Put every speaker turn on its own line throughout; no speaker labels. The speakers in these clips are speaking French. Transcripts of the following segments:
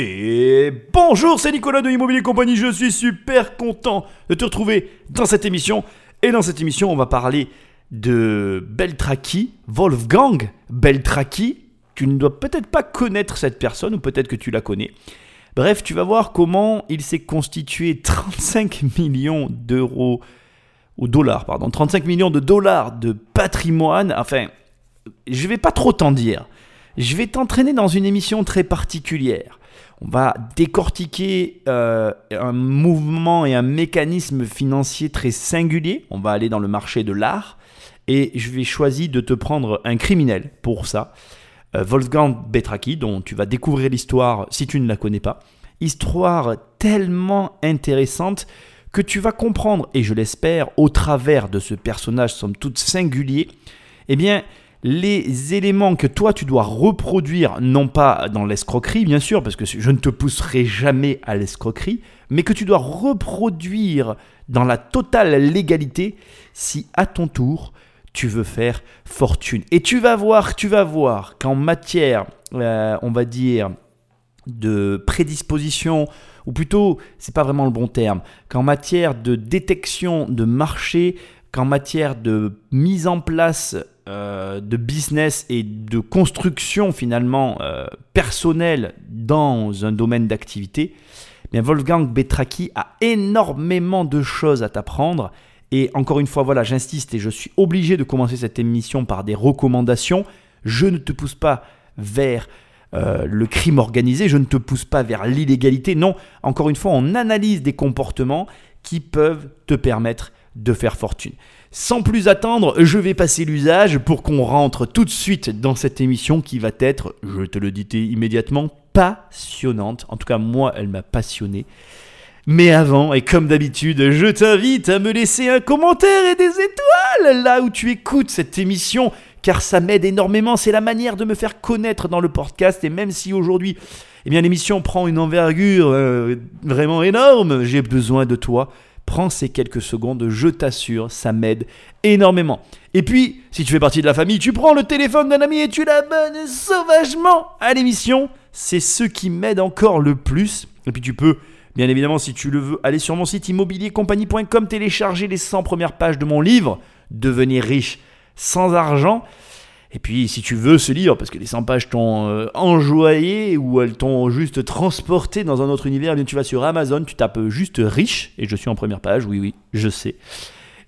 Et bonjour, c'est Nicolas de Immobilier Compagnie, je suis super content de te retrouver dans cette émission. Et dans cette émission, on va parler de Beltraki, Wolfgang Beltraki. Tu ne dois peut-être pas connaître cette personne, ou peut-être que tu la connais. Bref, tu vas voir comment il s'est constitué 35 millions d'euros, ou dollars, pardon, 35 millions de dollars de patrimoine. Enfin, je vais pas trop t'en dire. Je vais t'entraîner dans une émission très particulière. On va décortiquer euh, un mouvement et un mécanisme financier très singulier. On va aller dans le marché de l'art. Et je vais choisir de te prendre un criminel pour ça. Euh, Wolfgang Betraki, dont tu vas découvrir l'histoire si tu ne la connais pas. Histoire tellement intéressante que tu vas comprendre, et je l'espère, au travers de ce personnage somme toute singulier, eh bien, les éléments que toi tu dois reproduire, non pas dans l'escroquerie bien sûr, parce que je ne te pousserai jamais à l'escroquerie, mais que tu dois reproduire dans la totale légalité si à ton tour tu veux faire fortune. Et tu vas voir, tu vas voir qu'en matière, euh, on va dire, de prédisposition, ou plutôt, c'est pas vraiment le bon terme, qu'en matière de détection de marché, qu'en matière de mise en place euh, de business et de construction finalement euh, personnelle dans un domaine d'activité, eh Wolfgang Betraki a énormément de choses à t'apprendre. Et encore une fois, voilà, j'insiste et je suis obligé de commencer cette émission par des recommandations. Je ne te pousse pas vers euh, le crime organisé, je ne te pousse pas vers l'illégalité. Non, encore une fois, on analyse des comportements qui peuvent te permettre de faire fortune. Sans plus attendre, je vais passer l'usage pour qu'on rentre tout de suite dans cette émission qui va être, je te le dis immédiatement, passionnante. En tout cas, moi, elle m'a passionné. Mais avant, et comme d'habitude, je t'invite à me laisser un commentaire et des étoiles là où tu écoutes cette émission, car ça m'aide énormément. C'est la manière de me faire connaître dans le podcast. Et même si aujourd'hui, eh bien, l'émission prend une envergure euh, vraiment énorme, j'ai besoin de toi prends ces quelques secondes, je t'assure, ça m'aide énormément. Et puis, si tu fais partie de la famille, tu prends le téléphone d'un ami et tu l'abonnes sauvagement à l'émission. C'est ce qui m'aide encore le plus. Et puis tu peux, bien évidemment, si tu le veux, aller sur mon site immobiliercompagnie.com, télécharger les 100 premières pages de mon livre, Devenir riche sans argent. Et puis, si tu veux ce livre, parce que les 100 pages t'ont euh, enjoyé ou elles t'ont juste transporté dans un autre univers, eh bien tu vas sur Amazon, tu tapes juste riche, et je suis en première page, oui, oui, je sais.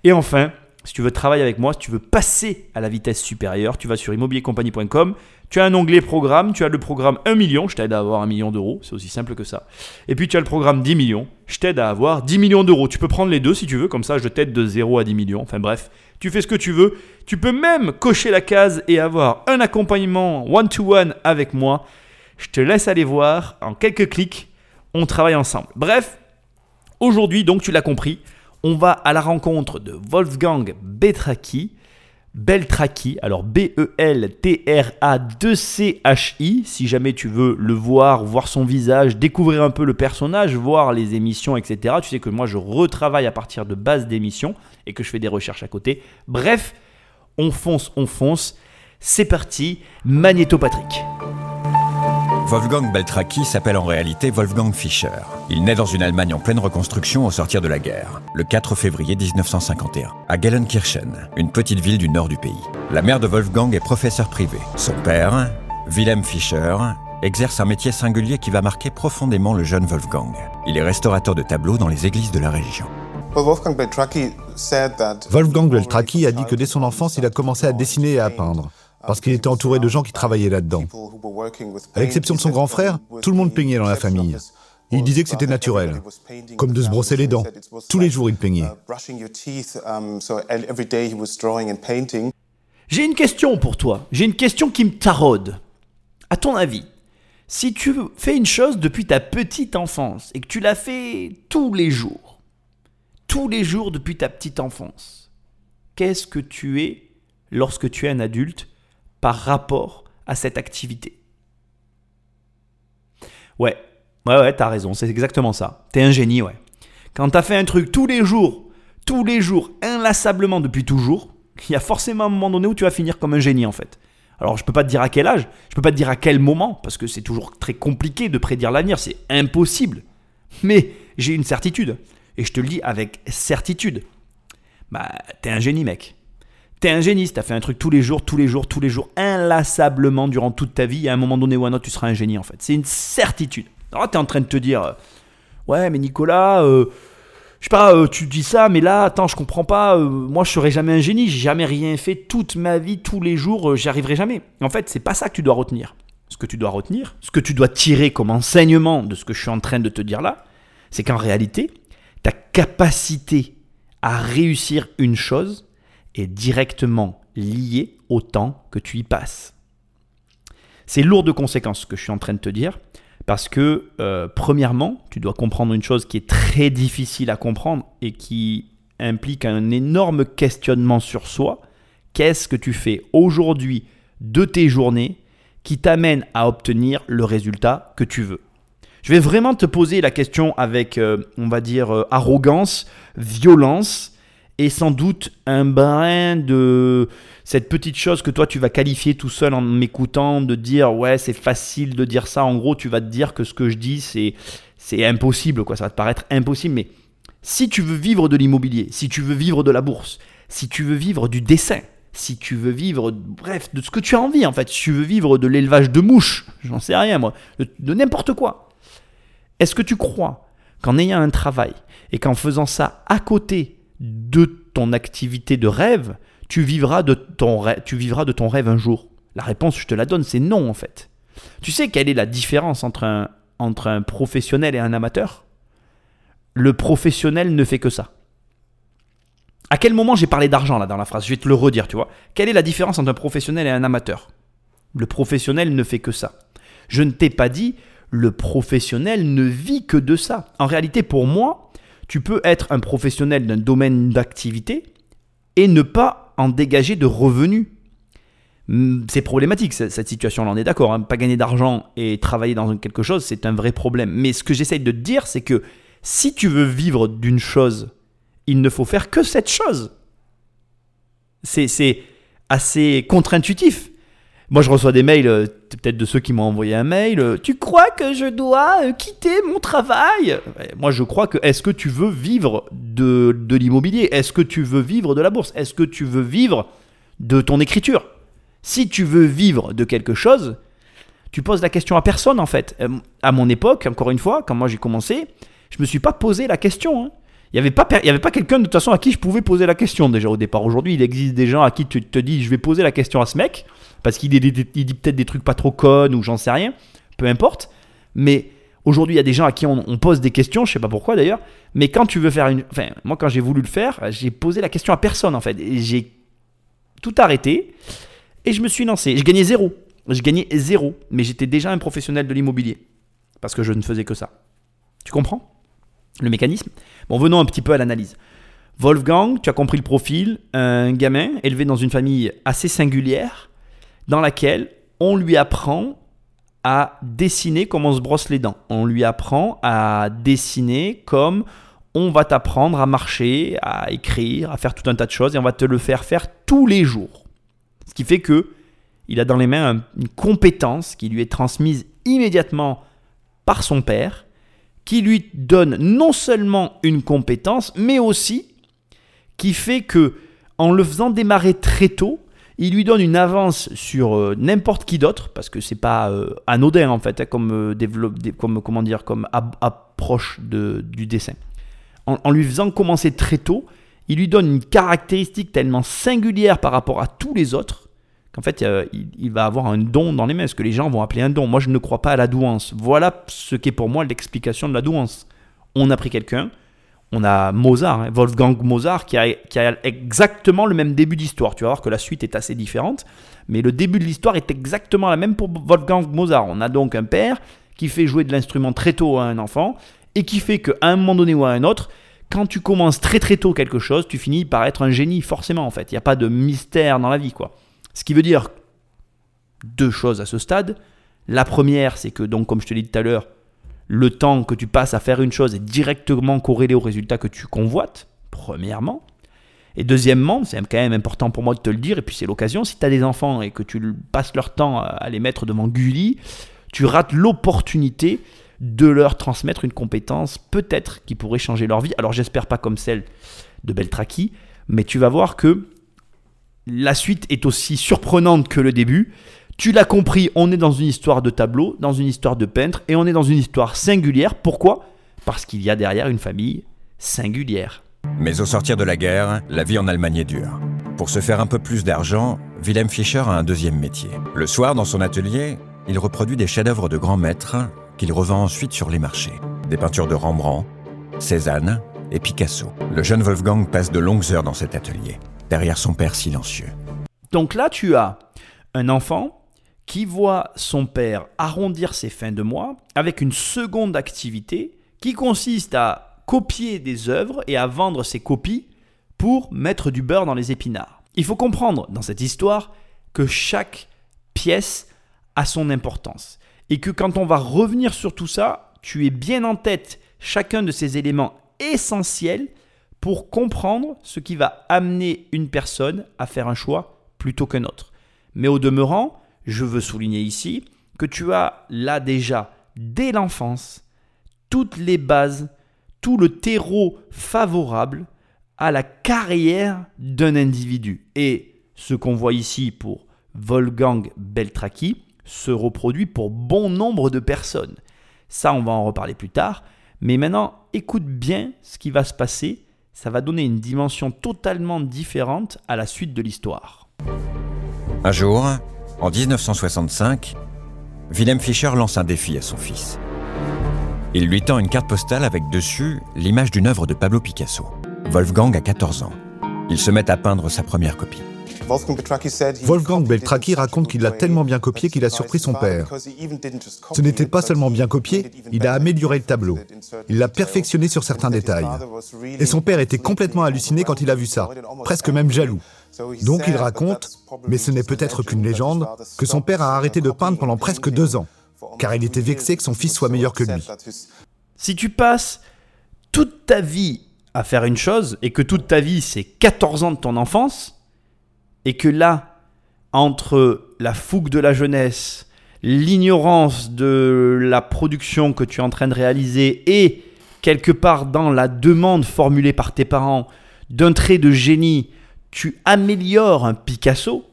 Et enfin, si tu veux travailler avec moi, si tu veux passer à la vitesse supérieure, tu vas sur immobiliercompagnie.com, tu as un onglet programme, tu as le programme 1 million, je t'aide à avoir 1 million d'euros, c'est aussi simple que ça. Et puis tu as le programme 10 millions, je t'aide à avoir 10 millions d'euros. Tu peux prendre les deux si tu veux, comme ça je t'aide de 0 à 10 millions. Enfin bref, tu fais ce que tu veux. Tu peux même cocher la case et avoir un accompagnement one-to-one avec moi. Je te laisse aller voir en quelques clics. On travaille ensemble. Bref, aujourd'hui, donc tu l'as compris, on va à la rencontre de Wolfgang Betraki. Beltraki, alors B-E-L-T-R-A-2-C-H-I, si jamais tu veux le voir, voir son visage, découvrir un peu le personnage, voir les émissions, etc. Tu sais que moi je retravaille à partir de base d'émissions et que je fais des recherches à côté. Bref, on fonce, on fonce. C'est parti, Magnéto Patrick.
Wolfgang Beltraki s'appelle en réalité Wolfgang Fischer. Il naît dans une Allemagne en pleine reconstruction au sortir de la guerre, le 4 février 1951, à Gellenkirchen, une petite ville du nord du pays. La mère de Wolfgang est professeur privé. Son père, Wilhelm Fischer, exerce un métier singulier qui va marquer profondément le jeune Wolfgang. Il est restaurateur de tableaux dans les églises de la région.
Wolfgang Beltraki a dit que dès son enfance, il a commencé à dessiner et à peindre parce qu'il était entouré de gens qui travaillaient là-dedans. À l'exception de son grand frère, tout le monde peignait dans la famille. Il disait que c'était naturel, comme de se brosser les dents. Tous les jours, il peignait.
J'ai une question pour toi. J'ai une question qui me taraude. À ton avis, si tu fais une chose depuis ta petite enfance et que tu la fais tous les jours, tous les jours depuis ta petite enfance, qu'est-ce que tu es lorsque tu es un adulte par rapport à cette activité. Ouais, ouais, ouais, t'as raison, c'est exactement ça. T'es un génie, ouais. Quand t'as fait un truc tous les jours, tous les jours, inlassablement depuis toujours, il y a forcément un moment donné où tu vas finir comme un génie en fait. Alors je peux pas te dire à quel âge, je peux pas te dire à quel moment, parce que c'est toujours très compliqué de prédire l'avenir, c'est impossible. Mais j'ai une certitude, et je te le dis avec certitude. Bah, t'es un génie, mec. T'es un génie, t'as fait un truc tous les jours, tous les jours, tous les jours, inlassablement durant toute ta vie, à un moment donné ou à un autre, tu seras un génie en fait. C'est une certitude. Alors t'es en train de te dire, euh, ouais, mais Nicolas, euh, je sais pas, euh, tu dis ça, mais là, attends, je comprends pas, moi je serai jamais un génie, j'ai jamais rien fait toute ma vie, tous les jours, j'y arriverai jamais. En fait, c'est pas ça que tu dois retenir. Ce que tu dois retenir, ce que tu dois tirer comme enseignement de ce que je suis en train de te dire là, c'est qu'en réalité, ta capacité à réussir une chose, est directement lié au temps que tu y passes. C'est lourd de conséquences ce que je suis en train de te dire, parce que, euh, premièrement, tu dois comprendre une chose qui est très difficile à comprendre et qui implique un énorme questionnement sur soi. Qu'est-ce que tu fais aujourd'hui de tes journées qui t'amène à obtenir le résultat que tu veux? Je vais vraiment te poser la question avec, euh, on va dire, euh, arrogance, violence, et sans doute un brin de cette petite chose que toi tu vas qualifier tout seul en m'écoutant, de dire ouais c'est facile de dire ça, en gros tu vas te dire que ce que je dis c'est, c'est impossible, quoi. ça va te paraître impossible, mais si tu veux vivre de l'immobilier, si tu veux vivre de la bourse, si tu veux vivre du dessin, si tu veux vivre, bref, de ce que tu as envie en fait, si tu veux vivre de l'élevage de mouches, j'en sais rien moi, de n'importe quoi, est-ce que tu crois qu'en ayant un travail et qu'en faisant ça à côté de ton activité de rêve, tu vivras de ton, rêve, tu un jour La réponse, je te la donne, c'est non en fait. Tu sais quelle est la différence entre un, entre un professionnel et un amateur? Le professionnel ne fait que ça. À quel moment j'ai parlé d'argent là dans la phrase? Je vais te le redire, tu vois. Quelle est la différence entre un professionnel et un amateur? Le professionnel ne fait que ça. Je ne t'ai pas dit le professionnel ne vit que de ça. En réalité, pour moi, tu peux être un professionnel d'un domaine d'activité et ne pas en dégager de revenus. Hmm, c'est problématique cette situation-là, on est d'accord. Hein. Pas gagner d'argent et travailler dans quelque chose, c'est un vrai problème. Mais ce que j'essaye de te dire, c'est que si tu veux vivre d'une chose, il ne faut faire que cette chose. C'est assez contre-intuitif. Moi, je reçois des mails, euh, peut-être de ceux qui m'ont envoyé un mail. Euh, tu crois que je dois euh, quitter mon travail? Moi, je crois que est-ce que tu veux vivre de, de l'immobilier? Est-ce que tu veux vivre de la bourse? Est-ce que tu veux vivre de ton écriture? Si tu veux vivre de quelque chose, tu poses la question à personne en fait. À mon époque, encore une fois, quand moi j'ai commencé, je me suis pas posé la question. Hein. Il n'y avait pas, il y avait pas quelqu'un de toute façon à qui je pouvais poser la question déjà au départ. Aujourd'hui, il existe des gens à qui tu te dis je vais poser la question à ce mec parce qu'il dit, peut-être des trucs pas trop connes ou j'en sais rien, peu importe. Mais aujourd'hui, il y a des gens à qui on, pose des questions, je sais pas pourquoi d'ailleurs. Mais quand tu veux faire une. Enfin, moi, quand j'ai voulu le faire, j'ai posé la question à personne en fait. J'ai tout arrêté et je me suis lancé. Je gagnais zéro. Je gagnais zéro. Mais j'étais déjà un professionnel de l'immobilier parce que je ne faisais que ça. Tu comprends le mécanisme? Bon, venons un petit peu à l'analyse. Wolfgang, tu as compris le profil, un gamin élevé dans une famille assez singulière, dans laquelle on lui apprend à dessiner comme on se brosse les dents. On lui apprend à dessiner comme on va t'apprendre à marcher, à écrire, à faire tout un tas de choses et on va te le faire faire tous les jours. Ce qui fait que il a dans les mains une compétence qui lui est transmise immédiatement par son père qui lui donne non seulement une compétence, mais aussi qui fait que, en le faisant démarrer très tôt, il lui donne une avance sur euh, n'importe qui d'autre, parce que c'est pas euh, anodin en fait, hein, comme, euh, comme, comment dire, comme approche de, du dessin. En, lui faisant commencer très tôt, il lui donne une caractéristique tellement singulière par rapport à tous les autres qu'en fait, il, il, va avoir un don dans les mains, ce que les gens vont appeler un don. Moi, je ne crois pas à la douance. Voilà ce qu'est pour moi l'explication de la douance. On a pris quelqu'un, on a Mozart, hein, Wolfgang Mozart, qui a, exactement le même début d'histoire. Tu vas voir que la suite est assez différente, mais le début de l'histoire est exactement la même pour Wolfgang Mozart. On a donc un père qui fait jouer de l'instrument très tôt à un enfant, et qui fait qu'à un moment donné ou à un autre, quand tu commences très très tôt quelque chose, tu finis par être un génie forcément en fait. Il n'y a pas de mystère dans la vie quoi. Ce qui veut dire deux choses à ce stade. La première, c'est que, donc, comme je te l'ai dit tout à l'heure, le temps que tu passes à faire une chose est directement corrélé au résultat que tu convoites, premièrement. Et deuxièmement, c'est quand même important pour moi de te le dire, et puis c'est l'occasion, si tu as des enfants et que tu passes leur temps à les mettre devant Gulli, tu rates l'opportunité de leur transmettre une compétence peut-être qui pourrait changer leur vie. Alors j'espère pas comme celle de Beltraki, mais tu vas voir que la suite est aussi surprenante que le début. Tu l'as compris, on est dans une histoire de tableau, dans une histoire de peintre, et on est dans une histoire singulière. Pourquoi? Parce qu'il y a derrière une famille singulière.
Mais au sortir de la guerre, la vie en Allemagne est dure. Pour se faire un peu plus d'argent, Wilhelm Fischer a un deuxième métier. Le soir, dans son atelier, il reproduit des chefs-d'œuvre de grands maîtres qu'il revend ensuite sur les marchés. Des peintures de Rembrandt, Cézanne et Picasso. Le jeune Wolfgang passe de longues heures dans cet atelier, derrière son père silencieux.
Donc là, tu as un enfant qui voit son père arrondir ses fins de mois avec une seconde activité qui consiste à copier des œuvres et à vendre ses copies pour mettre du beurre dans les épinards. Il faut comprendre dans cette histoire que chaque pièce a son importance et que quand on va revenir sur tout ça, tu es bien en tête chacun de ces éléments essentiels pour comprendre ce qui va amener une personne à faire un choix plutôt qu'un autre. Mais au demeurant, je veux souligner ici que tu as là déjà, dès l'enfance, toutes les bases, tout le terreau favorable à la carrière d'un individu. Et ce qu'on voit ici pour Wolfgang Beltraki, se reproduit pour bon nombre de personnes. Ça, on va en reparler plus tard. Mais maintenant, écoute bien ce qui va se passer. Ça va donner une dimension totalement différente à la suite de l'histoire.
Un jour, en 1965, Wilhelm Fischer lance un défi à son fils. Il lui tend une carte postale avec dessus l'image d'une œuvre de Pablo Picasso. Wolfgang a 14 ans. Ils se mettent à peindre sa première copie.
Wolfgang Beltraki raconte qu'il l'a tellement bien copié qu'il a surpris son père. Ce n'était pas seulement bien copié, il a amélioré le tableau. Il l'a perfectionné sur certains détails. Et son père était complètement halluciné quand il a vu ça, presque même jaloux. Donc il raconte, mais ce n'est peut-être qu'une légende, que son père a arrêté de peindre pendant presque deux ans, car il était vexé que son fils soit meilleur que lui.
Si tu passes toute ta vie à faire une chose, et que toute ta vie c'est 14 ans de ton enfance, et que là, entre la fougue de la jeunesse, l'ignorance de la production que tu es en train de réaliser et quelque part dans la demande formulée par tes parents d'un trait de génie, tu améliores un Picasso,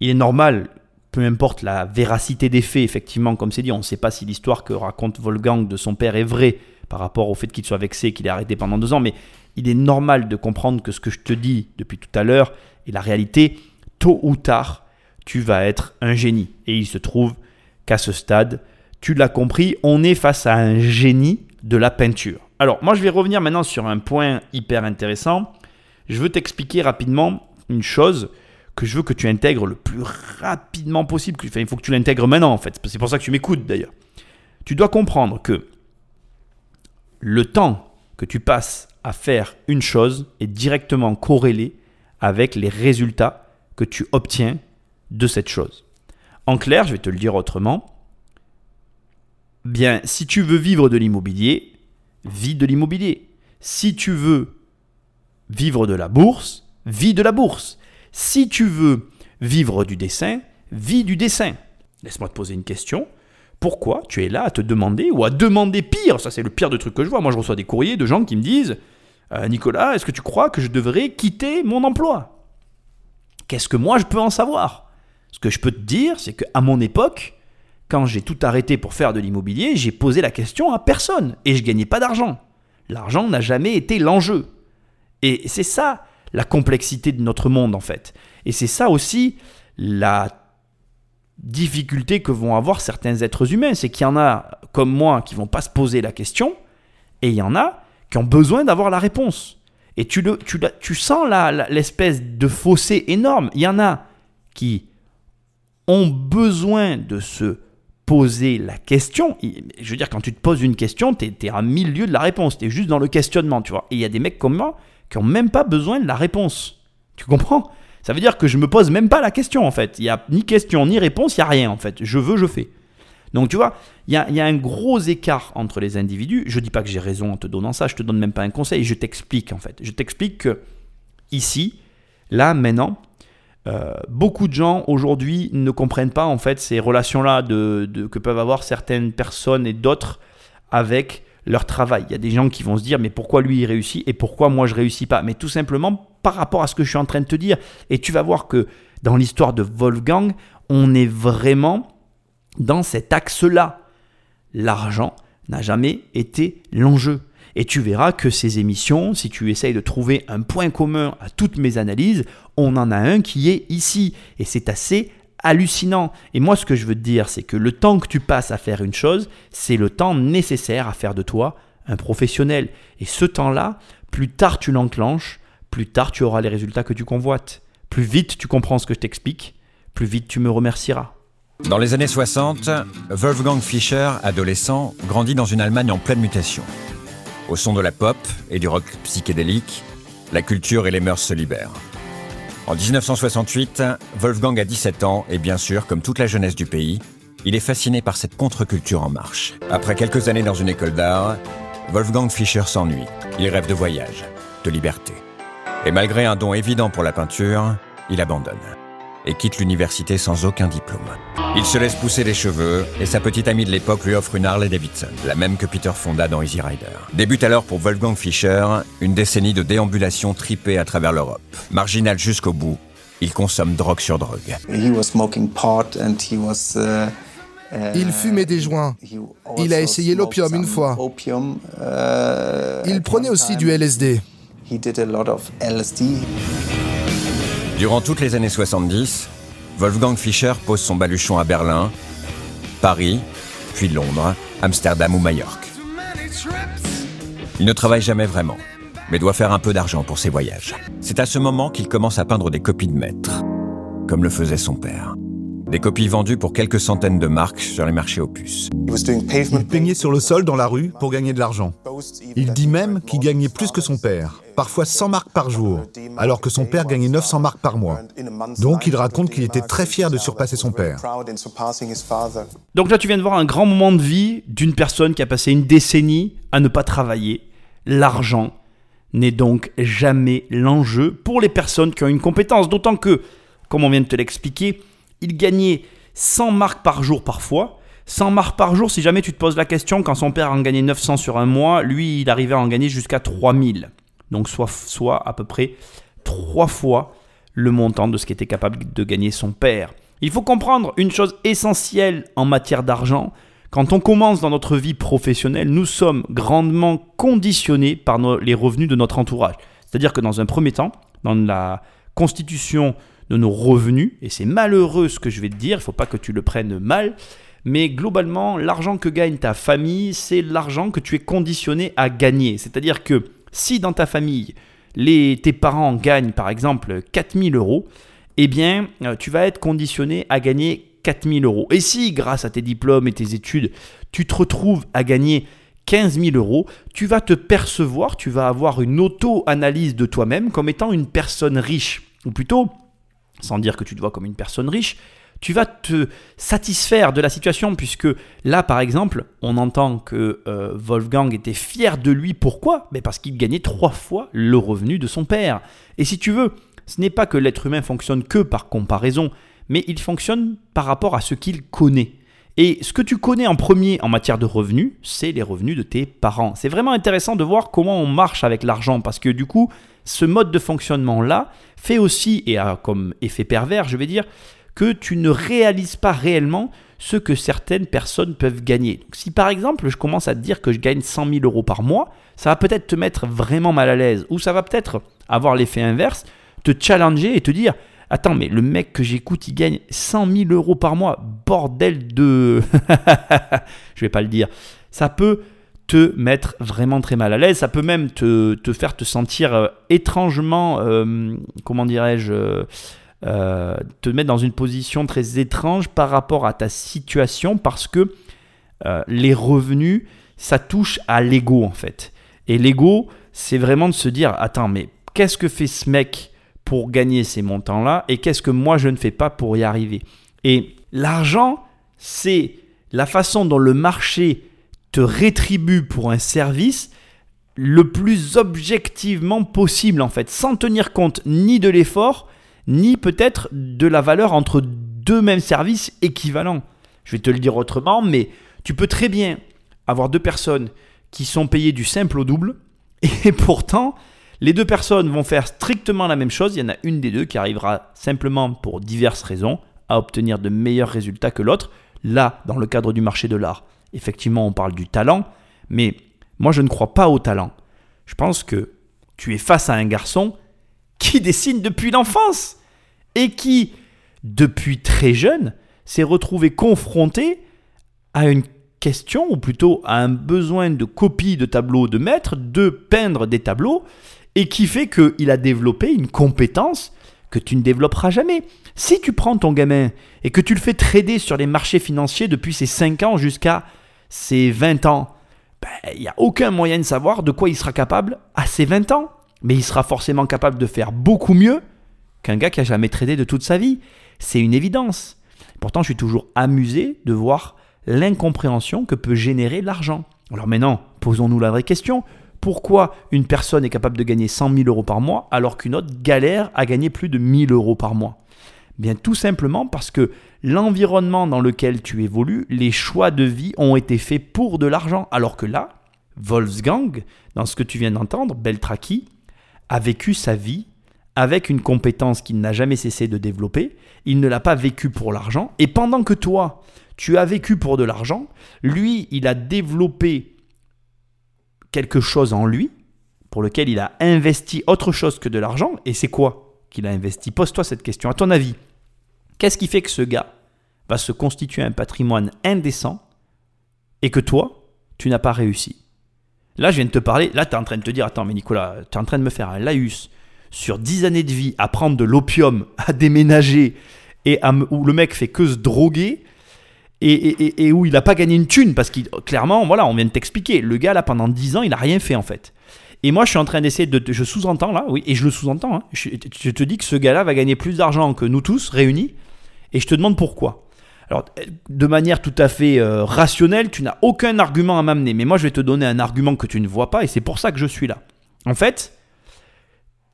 il est normal, peu importe la véracité des faits, effectivement, comme c'est dit, on ne sait pas si l'histoire que raconte Wolfgang de son père est vraie par rapport au fait qu'il soit vexé, qu'il ait arrêté pendant deux ans, mais il est normal de comprendre que ce que je te dis depuis tout à l'heure et la réalité, tôt ou tard, tu vas être un génie. Et il se trouve qu'à ce stade, tu l'as compris, on est face à un génie de la peinture. Alors, moi, je vais revenir maintenant sur un point hyper intéressant. Je veux t'expliquer rapidement une chose que je veux que tu intègres le plus rapidement possible. Il faut que tu l'intègres maintenant, en fait. C'est pour ça que tu m'écoutes, d'ailleurs. Tu dois comprendre que le temps que tu passes à faire une chose est directement corrélé avec les résultats que tu obtiens de cette chose. En clair, je vais te le dire autrement, bien, si tu veux vivre de l'immobilier, vis de l'immobilier. Si tu veux vivre de la bourse, vis de la bourse. Si tu veux vivre du dessin, vis du dessin. Laisse-moi te poser une question. Pourquoi tu es là à te demander, ou à demander pire, ça c'est le pire de trucs que je vois, moi je reçois des courriers de gens qui me disent, euh, Nicolas, est-ce que tu crois que je devrais quitter mon emploi? Qu'est-ce que moi je peux en savoir? Ce que je peux te dire, c'est qu'à mon époque, quand j'ai tout arrêté pour faire de l'immobilier, j'ai posé la question à personne et je gagnais pas d'argent. L'argent n'a jamais été l'enjeu. Et c'est ça la complexité de notre monde en fait. Et c'est ça aussi la difficulté que vont avoir certains êtres humains. C'est qu'il y en a comme moi qui vont pas se poser la question et il y en a qui ont besoin d'avoir la réponse. Et tu, le, tu, tu sens l'espèce de fossé énorme. Il y en a qui ont besoin de se poser la question. Je veux dire, quand tu te poses une question, tu es, à milieu de la réponse. Tu es juste dans le questionnement, tu vois. Et il y a des mecs comme moi qui n'ont même pas besoin de la réponse. Tu comprends? Ça veut dire que je me pose même pas la question, en fait. Il n'y a ni question, ni réponse, il n'y a rien, en fait. Je veux, je fais. Donc tu vois, il y a, un gros écart entre les individus. Je ne dis pas que j'ai raison en te donnant ça, je te donne même pas un conseil, je t'explique en fait. Je t'explique que ici, là, maintenant, euh, beaucoup de gens aujourd'hui ne comprennent pas en fait ces relations-là que peuvent avoir certaines personnes et d'autres avec leur travail. Il y a des gens qui vont se dire mais pourquoi lui il réussit et pourquoi moi je réussis pas? Mais tout simplement par rapport à ce que je suis en train de te dire. Et tu vas voir que dans l'histoire de Wolfgang, on est vraiment dans cet axe-là. L'argent n'a jamais été l'enjeu. Et tu verras que ces émissions, si tu essayes de trouver un point commun à toutes mes analyses, on en a un qui est ici. Et c'est assez hallucinant. Et moi, ce que je veux te dire, c'est que le temps que tu passes à faire une chose, c'est le temps nécessaire à faire de toi un professionnel. Et ce temps-là, plus tard tu l'enclenches, plus tard tu auras les résultats que tu convoites. Plus vite tu comprends ce que je t'explique, plus vite tu me remercieras.
Dans les années 60, Wolfgang Fischer, adolescent, grandit dans une Allemagne en pleine mutation. Au son de la pop et du rock psychédélique, la culture et les mœurs se libèrent. En 1968, Wolfgang a 17 ans et bien sûr, comme toute la jeunesse du pays, il est fasciné par cette contre-culture en marche. Après quelques années dans une école d'art, Wolfgang Fischer s'ennuie. Il rêve de voyage, de liberté. Et malgré un don évident pour la peinture, il abandonne et quitte l'université sans aucun diplôme. Il se laisse pousser les cheveux et sa petite amie de l'époque lui offre une Harley Davidson, la même que Peter fonda dans Easy Rider. Débute alors pour Wolfgang Fischer une décennie de déambulation tripée à travers l'Europe. Marginal jusqu'au bout, il consomme drogue sur drogue.
Uh, uh, il fumait des joints. Il a essayé l'opium une fois. Uh, il prenait aussi du LSD.
Durant toutes les années 70, Wolfgang Fischer pose son baluchon à Berlin, Paris, puis Londres, Amsterdam ou Majorque. Il ne travaille jamais vraiment, mais doit faire un peu d'argent pour ses voyages. C'est à ce moment qu'il commence à peindre des copies de maîtres, comme le faisait son père. Des copies vendues pour quelques centaines de marques sur les marchés puces.
Il peignait sur le sol dans la rue pour gagner de l'argent. Il dit même qu'il gagnait plus que son père, parfois 100 marques par jour, alors que son père gagnait 900 marques par mois. Donc il raconte qu'il était très fier de surpasser son père.
Donc là tu viens de voir un grand moment de vie d'une personne qui a passé une décennie à ne pas travailler. L'argent n'est donc jamais l'enjeu pour les personnes qui ont une compétence, d'autant que, comme on vient de te l'expliquer, il gagnait 100 marques par jour parfois. 100 marques par jour, si jamais tu te poses la question, quand son père en gagnait 900 sur un mois, lui, il arrivait à en gagner jusqu'à 3000. Donc soit, soit à peu près 3 fois le montant de ce qu'était capable de gagner son père. Il faut comprendre une chose essentielle en matière d'argent. Quand on commence dans notre vie professionnelle, nous sommes grandement conditionnés par les revenus de notre entourage. C'est-à-dire que dans un premier temps, dans la constitution de nos revenus, et c'est malheureux ce que je vais te dire, il ne faut pas que tu le prennes mal, mais globalement, l'argent que gagne ta famille, c'est l'argent que tu es conditionné à gagner. C'est-à-dire que si dans ta famille, les, tes parents gagnent par exemple 4000 euros, eh bien, euh, tu vas être conditionné à gagner 4000 euros. Et si, grâce à tes diplômes et tes études, tu te retrouves à gagner 15 000 euros, tu vas te percevoir, tu vas avoir une auto-analyse de toi-même comme étant une personne riche. Ou plutôt, sans dire que tu te vois comme une personne riche, tu vas te satisfaire de la situation puisque là par exemple on entend que euh, Wolfgang était fier de lui. Pourquoi? Mais parce qu'il gagnait trois fois le revenu de son père. Et si tu veux ce n'est pas que l'être humain fonctionne que par comparaison mais il fonctionne par rapport à ce qu'il connaît et ce que tu connais en premier en matière de revenus, c'est les revenus de tes parents. C'est vraiment intéressant de voir comment on marche avec l'argent parce que du coup, ce mode de fonctionnement-là fait aussi, et a comme effet pervers, je vais dire, que tu ne réalises pas réellement ce que certaines personnes peuvent gagner. si par exemple je commence à te dire que je gagne 100 000 euros par mois, ça va peut-être te mettre vraiment mal à l'aise, ou ça va peut-être avoir l'effet inverse, te challenger et te dire Attends, mais le mec que j'écoute, il gagne 100 000 euros par mois. Bordel de. je vais pas le dire. Ça peut te mettre vraiment très mal à l'aise. Ça peut même te, faire te sentir euh, étrangement, euh, comment dirais-je, euh, te mettre dans une position très étrange par rapport à ta situation parce que les revenus, ça touche à l'ego en fait. Et l'ego, c'est vraiment de se dire, attends, mais qu'est-ce que fait ce mec? Pour gagner ces montants-là et qu'est-ce que moi je ne fais pas pour y arriver Et l'argent, c'est la façon dont le marché te rétribue pour un service le plus objectivement possible en fait, sans tenir compte ni de l'effort, ni peut-être de la valeur entre deux mêmes services équivalents. Je vais te le dire autrement, mais tu peux très bien avoir deux personnes qui sont payées du simple au double, et pourtant, les deux personnes vont faire strictement la même chose. Il y en a une des deux qui arrivera simplement pour diverses raisons à obtenir de meilleurs résultats que l'autre. Là, dans le cadre du marché de l'art, effectivement, on parle du talent, mais moi, je ne crois pas au talent. Je pense que tu es face à un garçon qui dessine depuis l'enfance et qui, depuis très jeune, s'est retrouvé confronté à une question, ou plutôt à un besoin de copie de tableaux de maître, de peindre des tableaux, et qui fait qu'il a développé une compétence que tu ne développeras jamais. Si tu prends ton gamin et que tu le fais trader sur les marchés financiers depuis ses 5 ans jusqu'à ses 20 ans, ben, il n'y a aucun moyen de savoir de quoi il sera capable à ses 20 ans. Mais il sera forcément capable de faire beaucoup mieux qu'un gars qui a jamais tradé de toute sa vie. C'est une évidence. Pourtant, je suis toujours amusé de voir l'incompréhension que peut générer l'argent. Alors maintenant, posons-nous la vraie question. Pourquoi une personne est capable de gagner 100 000 euros par mois alors qu'une autre galère à gagner plus de 1000 euros par mois Bien tout simplement parce que l'environnement dans lequel tu évolues, les choix de vie ont été faits pour de l'argent. Alors que là, Wolfgang, dans ce que tu viens d'entendre, Beltraki, a vécu sa vie avec une compétence qu'il n'a jamais cessé de développer. Il ne l'a pas vécu pour l'argent. Et pendant que toi, tu as vécu pour de l'argent, lui, il a développé quelque chose en lui pour lequel il a investi autre chose que de l'argent. Et c'est quoi qu'il a investi? Pose-toi cette question. À ton avis, qu'est-ce qui fait que ce gars va se constituer un patrimoine indécent et que toi, tu n'as pas réussi? Là, je viens de te parler, là, tu es en train de te dire, attends, mais Nicolas, tu es en train de me faire un laïus sur 10 années de vie à prendre de l'opium, à déménager, et où le mec fait que se droguer, et, où il n'a pas gagné une thune, parce qu'il clairement, voilà, on vient de t'expliquer, le gars là pendant 10 ans, il n'a rien fait en fait. Et moi, je suis en train d'essayer de. Je sous-entends là, oui, et je le sous-entends. Hein. je, te dis que ce gars-là va gagner plus d'argent que nous tous réunis, et je te demande pourquoi. Alors, de manière tout à fait euh, rationnelle, tu n'as aucun argument à m'amener, mais moi, je vais te donner un argument que tu ne vois pas, et c'est pour ça que je suis là. En fait,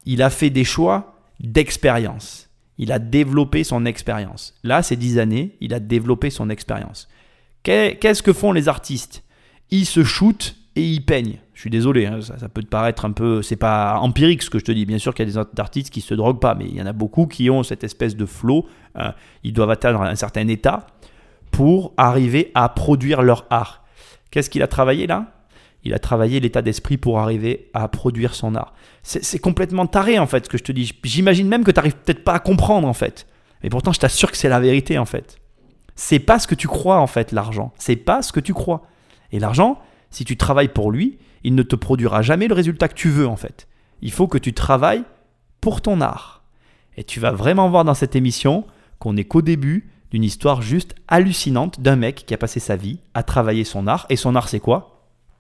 il a fait des choix d'expérience. Il a développé son expérience. Là, ces dix années, il a développé son expérience. Qu'est-ce que font les artistes? Ils se shootent et ils peignent. Je suis désolé, hein, ça, peut te paraître un peu. C'est pas empirique ce que je te dis. Bien sûr qu'il y a des artistes qui se droguent pas, mais il y en a beaucoup qui ont cette espèce de flow. Hein. ils doivent atteindre un certain état pour arriver à produire leur art. Qu'est-ce qu'il a travaillé là? Il a travaillé l'état d'esprit pour arriver à produire son art. C'est complètement taré en fait ce que je te dis. J'imagine même que tu n'arrives peut-être pas à comprendre en fait. Mais pourtant, je t'assure que c'est la vérité en fait. C'est pas ce que tu crois en fait, l'argent. C'est pas ce que tu crois. Et l'argent, si tu travailles pour lui, il ne te produira jamais le résultat que tu veux en fait. Il faut que tu travailles pour ton art. Et tu vas vraiment voir dans cette émission qu'on n'est qu'au début d'une histoire juste hallucinante d'un mec qui a passé sa vie à travailler son art. Et son art, c'est quoi?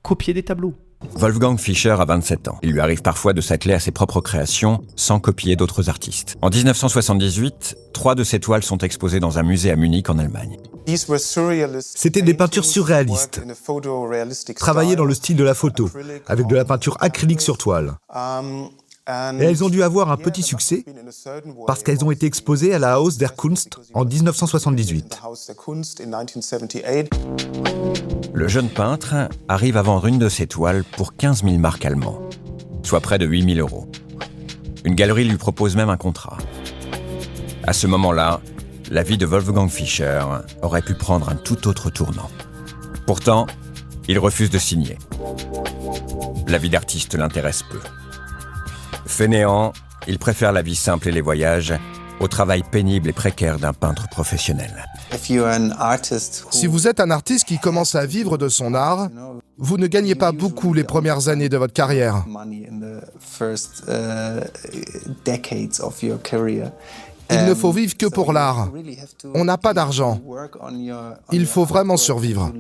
Copier des tableaux.
Wolfgang Fischer a 27 ans. Il lui arrive parfois de s'atteler à ses propres créations sans copier d'autres artistes. En 1978, trois de ses toiles sont exposées dans un musée à Munich en Allemagne.
C'était des peintures surréalistes, travaillées dans le style de la photo, avec de la peinture acrylique sur toile. Et elles ont dû avoir un petit succès parce qu'elles ont été exposées à la Haus der Kunst en 1978.
Le jeune peintre arrive à vendre une de ses toiles pour 15 000 marques allemands, soit près de 8 000 euros. Une galerie lui propose même un contrat. À ce moment-là, la vie de Wolfgang Fischer aurait pu prendre un tout autre tournant. Pourtant, il refuse de signer. La vie d'artiste l'intéresse peu. Fainéant, il préfère la vie simple et les voyages au travail pénible et précaire d'un peintre professionnel.
Si vous êtes un artiste qui commence à vivre de son art, vous ne gagnez pas beaucoup les premières années de votre carrière. Il ne faut vivre que pour l'art. On n'a pas d'argent. Il faut vraiment survivre.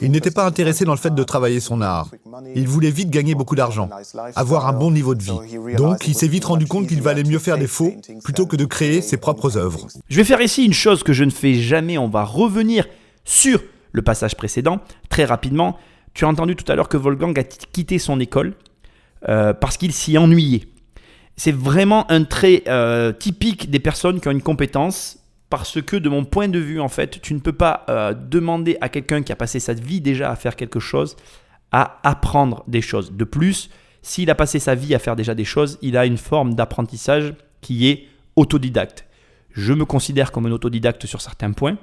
Il n'était pas intéressé dans le fait de travailler son art. Il voulait vite gagner beaucoup d'argent, avoir un bon niveau de vie. Donc il s'est vite rendu compte qu'il valait mieux faire des faux plutôt que de créer ses propres œuvres.
Je vais faire ici une chose que je ne fais jamais. On va revenir sur le passage précédent, très rapidement, tu as entendu tout à l'heure que Wolfgang a quitté son école euh, parce qu'il s'y ennuyait. C'est vraiment un trait euh, typique des personnes qui ont une compétence parce que de mon point de vue, en fait, tu ne peux pas euh, demander à quelqu'un qui a passé sa vie déjà à faire quelque chose à apprendre des choses. De plus, s'il a passé sa vie à faire déjà des choses, il a une forme d'apprentissage qui est autodidacte. Je me considère comme un autodidacte sur certains points.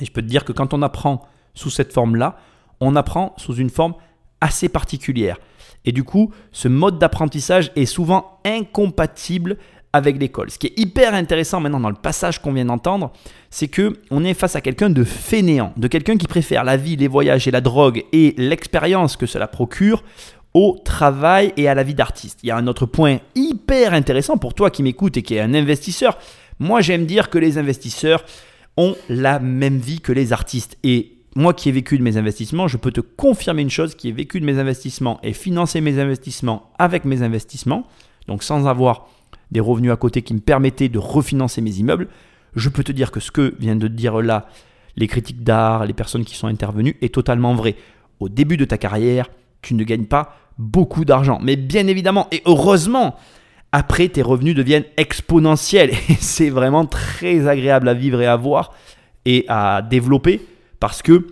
Et je peux te dire que quand on apprend sous cette forme-là, on apprend sous une forme assez particulière. Et du coup, ce mode d'apprentissage est souvent incompatible avec l'école. Ce qui est hyper intéressant maintenant dans le passage qu'on vient d'entendre, c'est que on est face à quelqu'un de fainéant, de quelqu'un qui préfère la vie, les voyages et la drogue et l'expérience que cela procure au travail et à la vie d'artiste. Il y a un autre point hyper intéressant pour toi qui m'écoute et qui est un investisseur. Moi, j'aime dire que les investisseurs ont la même vie que les artistes et moi qui ai vécu de mes investissements, je peux te confirmer une chose, qui ai vécu de mes investissements et financer mes investissements avec mes investissements, donc sans avoir des revenus à côté qui me permettaient de refinancer mes immeubles, je peux te dire que ce que vient de dire là les critiques d'art, les personnes qui sont intervenues, est totalement vrai. Au début de ta carrière, tu ne gagnes pas beaucoup d'argent. Mais bien évidemment, et heureusement, après, tes revenus deviennent exponentiels. Et c'est vraiment très agréable à vivre et à voir et à développer parce que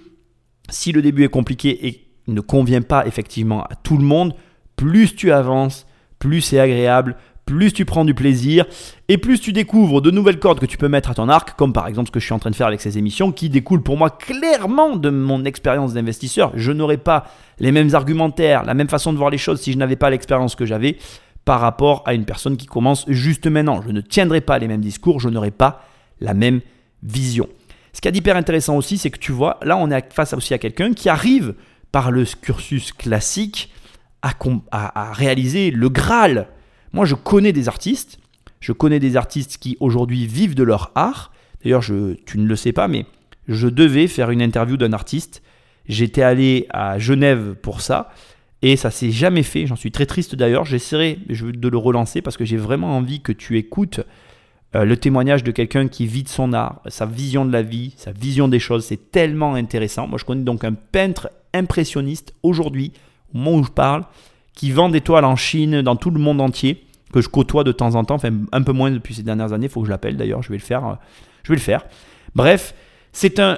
si le début est compliqué et ne convient pas effectivement à tout le monde, plus tu avances, plus c'est agréable, plus tu prends du plaisir et plus tu découvres de nouvelles cordes que tu peux mettre à ton arc, comme par exemple ce que je suis en train de faire avec ces émissions qui découlent pour moi clairement de mon expérience d'investisseur. Je n'aurais pas les mêmes argumentaires, la même façon de voir les choses si je n'avais pas l'expérience que j'avais par rapport à une personne qui commence juste maintenant. Je ne tiendrai pas les mêmes discours, je n'aurai pas la même vision. Ce qui est hyper intéressant aussi, c'est que tu vois, là, on est face aussi à quelqu'un qui arrive par le cursus classique à, réaliser le Graal. Moi, je connais des artistes, je connais des artistes qui aujourd'hui vivent de leur art. D'ailleurs, tu ne le sais pas, mais je devais faire une interview d'un artiste. J'étais allé à Genève pour ça. Et ça s'est jamais fait. J'en suis très triste d'ailleurs. J'essaierai de le relancer parce que j'ai vraiment envie que tu écoutes euh, le témoignage de quelqu'un qui vit de son art, sa vision de la vie, sa vision des choses, c'est tellement intéressant. Moi, je connais donc un peintre impressionniste aujourd'hui, au moment où je parle, qui vend des toiles en Chine, dans tout le monde entier, que je côtoie de temps en temps, enfin un peu moins depuis ces dernières années, il faut que je l'appelle d'ailleurs, je vais le faire. Euh, je vais le faire. Bref, c'est un,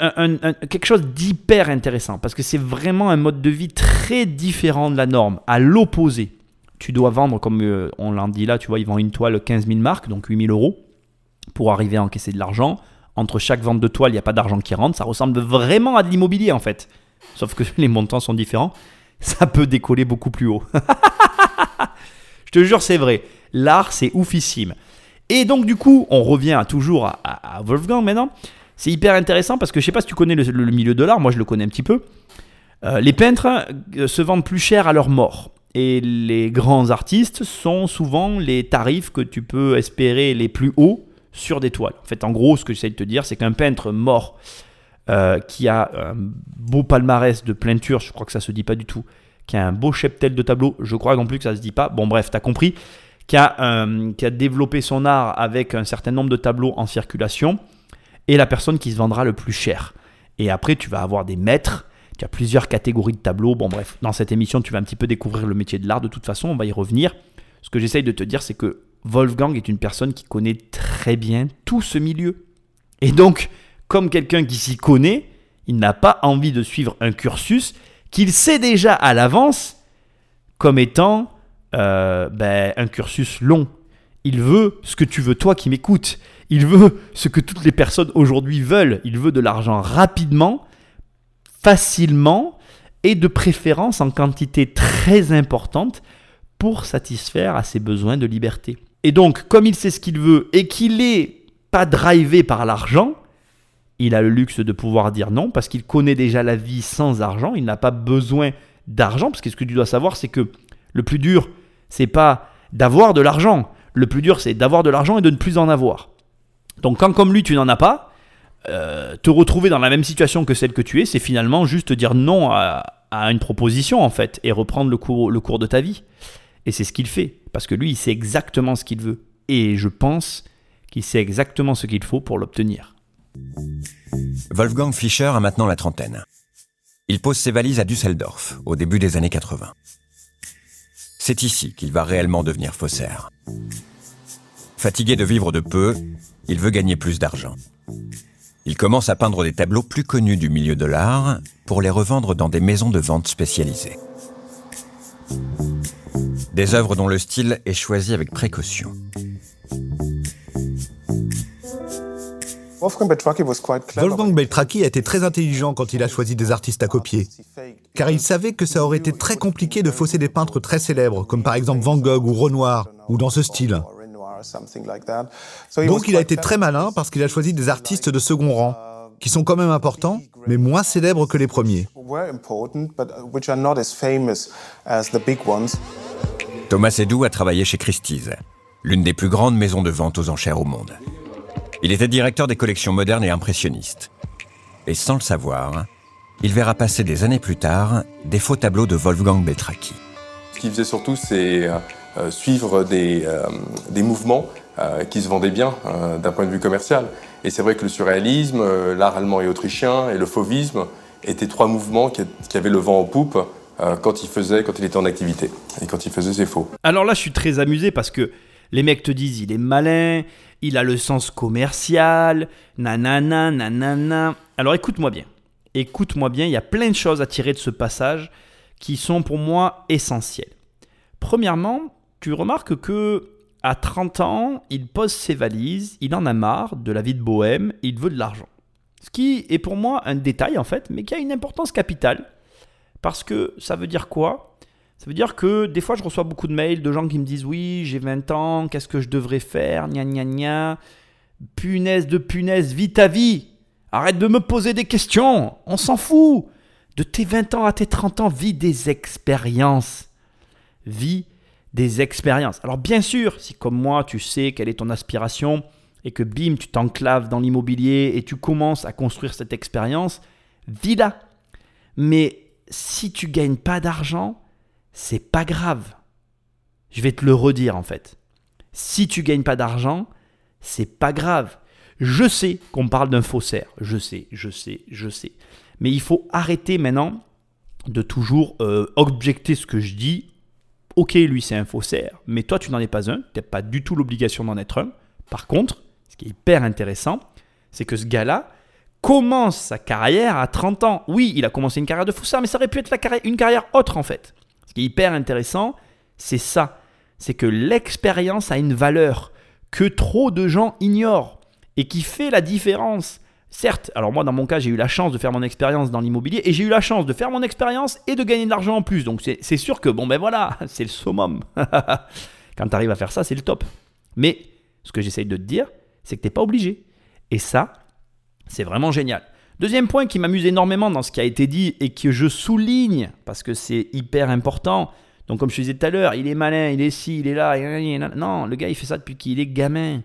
quelque chose d'hyper intéressant parce que c'est vraiment un mode de vie très différent de la norme, à l'opposé. Tu dois vendre, comme euh, on l'a dit là, tu vois, ils vendent une toile 15 000 marques, donc 8 000 euros pour arriver à encaisser de l'argent. Entre chaque vente de toile, il n'y a pas d'argent qui rentre. Ça ressemble vraiment à de l'immobilier en fait. Sauf que les montants sont différents. Ça peut décoller beaucoup plus haut. Je te jure, c'est vrai. L'art, c'est oufissime. Et donc, du coup, on revient toujours à, Wolfgang maintenant. C'est hyper intéressant parce que je sais pas si tu connais le, milieu de l'art, moi je le connais un petit peu. Euh, les peintres euh, se vendent plus cher à leur mort. Et les grands artistes sont souvent les tarifs que tu peux espérer les plus hauts sur des toiles. En fait, en gros, ce que j'essaie de te dire, c'est qu'un peintre mort euh, qui a un beau palmarès de peinture, je crois que ça se dit pas du tout, qui a un beau cheptel de tableaux, je crois non plus que ça se dit pas. Bon, bref, tu as compris. Qui a, qui a développé son art avec un certain nombre de tableaux en circulation, et la personne qui se vendra le plus cher. Et après, tu vas avoir des maîtres, tu as plusieurs catégories de tableaux. Bon, bref, dans cette émission, tu vas un petit peu découvrir le métier de l'art. De toute façon, on va y revenir. Ce que j'essaye de te dire, c'est que Wolfgang est une personne qui connaît très bien tout ce milieu. Et donc, comme quelqu'un qui s'y connaît, il n'a pas envie de suivre un cursus qu'il sait déjà à l'avance comme étant euh, ben, un cursus long. Il veut ce que tu veux, toi qui m'écoutes. Il veut ce que toutes les personnes aujourd'hui veulent. Il veut de l'argent rapidement, facilement et de préférence en quantité très importante pour satisfaire à ses besoins de liberté. Et donc, comme il sait ce qu'il veut et qu'il n'est pas drivé par l'argent, il a le luxe de pouvoir dire non parce qu'il connaît déjà la vie sans argent. Il n'a pas besoin d'argent parce que ce que tu dois savoir, c'est que le plus dur, c'est pas d'avoir de l'argent. Le plus dur, c'est d'avoir de l'argent et de ne plus en avoir. Donc, quand comme lui, tu n'en as pas, euh, te retrouver dans la même situation que celle que tu es, c'est finalement juste dire non à, une proposition en fait et reprendre le cours, le cours de ta vie. Et c'est ce qu'il fait, parce que lui, il sait exactement ce qu'il veut. Et je pense qu'il sait exactement ce qu'il faut pour l'obtenir.
Wolfgang Fischer a maintenant la trentaine. Il pose ses valises à Düsseldorf au début des années 80. C'est ici qu'il va réellement devenir faussaire. Fatigué de vivre de peu, il veut gagner plus d'argent. Il commence à peindre des tableaux plus connus du milieu de l'art pour les revendre dans des maisons de vente spécialisées. Des œuvres dont le style est choisi avec précaution.
Wolfgang Beltraki a été très intelligent quand il a choisi des artistes à copier, car il savait que ça aurait été très compliqué de fausser des peintres très célèbres, comme par exemple Van Gogh ou Renoir, ou dans ce style. Donc il a été très malin parce qu'il a choisi des artistes de second rang, qui sont quand même importants, mais moins célèbres que les premiers.
Thomas Edou a travaillé chez Christie's, l'une des plus grandes maisons de vente aux enchères au monde. Il était directeur des collections modernes et impressionnistes. Et sans le savoir, il verra passer des années plus tard des faux tableaux de Wolfgang Beltraki.
Ce qu'il faisait surtout, c'est euh, euh, suivre des, euh, des mouvements qui se vendaient bien d'un point de vue commercial. Et c'est vrai que le surréalisme, l'art allemand et autrichien et le fauvisme étaient trois mouvements qui, avaient le vent en poupe quand il quand était en activité et quand il faisait ses faux.
Alors là, je suis très amusé parce que les mecs te disent il est malin, il a le sens commercial, nanana, nanana. Alors écoute-moi bien. Écoute-moi bien, il y a plein de choses à tirer de ce passage qui sont pour moi essentielles. Premièrement, tu remarques que à 30 ans, il pose ses valises, il en a marre de la vie de bohème, il veut de l'argent. Ce qui est pour moi un détail en fait, mais qui a une importance capitale. Parce que ça veut dire quoi? Ça veut dire que des fois, je reçois beaucoup de mails de gens qui me disent Oui, j'ai 20 ans, qu'est-ce que je devrais faire? Gna gna gna. Punaise de punaise, vis ta vie. Arrête de me poser des questions. On s'en fout. De tes 20 ans à tes 30 ans, vis des expériences. Vis des expériences. Alors, bien sûr, si comme moi, tu sais quelle est ton aspiration et que bim, tu t'enclaves dans l'immobilier et tu commences à construire cette expérience, vis-la. Mais si tu gagnes pas d'argent, c'est pas grave. Je vais te le redire en fait. Si tu gagnes pas d'argent, c'est pas grave. Je sais qu'on parle d'un faussaire. Je sais, je sais, je sais. Mais il faut arrêter maintenant de toujours euh, objecter ce que je dis. Ok, lui c'est un faussaire, mais toi tu n'en es pas un. Tu n'as pas du tout l'obligation d'en être un. Par contre, ce qui est hyper intéressant, c'est que ce gars-là commence sa carrière à 30 ans. Oui, il a commencé une carrière de faussaire, mais ça aurait pu être une carrière autre en fait qui est hyper intéressant, c'est ça. C'est que l'expérience a une valeur que trop de gens ignorent et qui fait la différence. Certes, alors moi dans mon cas j'ai eu la chance de faire mon expérience dans l'immobilier et j'ai eu la chance de faire mon expérience et de gagner de l'argent en plus. Donc c'est sûr que bon ben voilà, c'est le summum. Quand tu arrives à faire ça, c'est le top. Mais ce que j'essaye de te dire, c'est que tu n'es pas obligé. Et ça, c'est vraiment génial. Deuxième point qui m'amuse énormément dans ce qui a été dit et que je souligne parce que c'est hyper important. Donc comme je disais tout à l'heure, il est malin, il est ci, il est là. Non, le gars il fait ça depuis qu'il est gamin.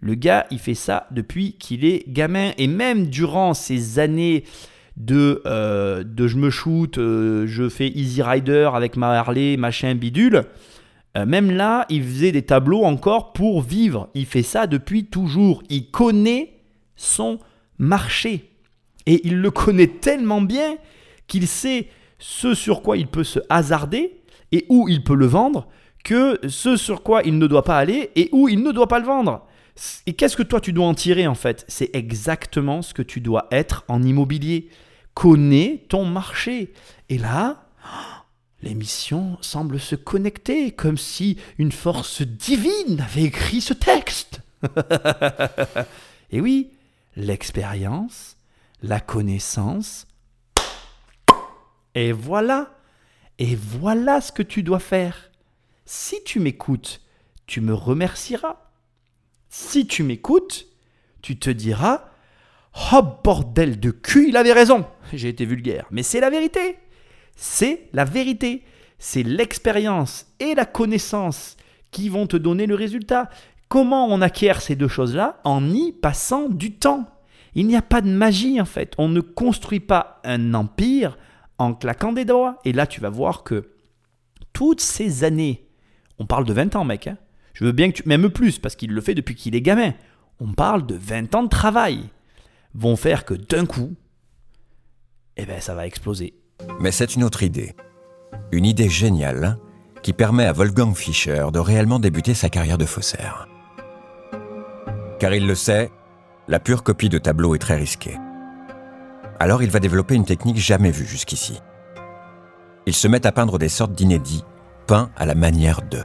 Le gars il fait ça depuis qu'il est gamin. Et même durant ces années de, euh, je me shoot, euh, je fais Easy Rider avec ma Harley, machin bidule. Euh, même là, il faisait des tableaux encore pour vivre. Il fait ça depuis toujours. Il connaît son marché. Et il le connaît tellement bien qu'il sait ce sur quoi il peut se hasarder et où il peut le vendre que ce sur quoi il ne doit pas aller et où il ne doit pas le vendre. Et qu'est-ce que toi tu dois en tirer en fait? C'est exactement ce que tu dois être en immobilier. Connais ton marché. Et là, l'émission semble se connecter comme si une force divine avait écrit ce texte. et oui, l'expérience la connaissance. Et voilà, et voilà ce que tu dois faire. Si tu m'écoutes, tu me remercieras. Si tu m'écoutes, tu te diras Oh bordel de cul, il avait raison. J'ai été vulgaire, mais c'est la vérité. C'est la vérité. C'est l'expérience et la connaissance qui vont te donner le résultat. Comment on acquiert ces deux choses-là En y passant du temps? Il n'y a pas de magie en fait. On ne construit pas un empire en claquant des doigts. Et là, tu vas voir que toutes ces années, on parle de 20 ans, mec. Hein. Je veux bien que tu. Même plus, parce qu'il le fait depuis qu'il est gamin. On parle de 20 ans de travail. Vont faire que d'un coup, eh ben ça va exploser.
Mais c'est une autre idée. Une idée géniale qui permet à Wolfgang Fischer de réellement débuter sa carrière de faussaire. Car il le sait, la pure copie de tableau est très risquée. Alors il va développer une technique jamais vue jusqu'ici. Il se met à peindre des sortes d'inédits, peints à la manière de.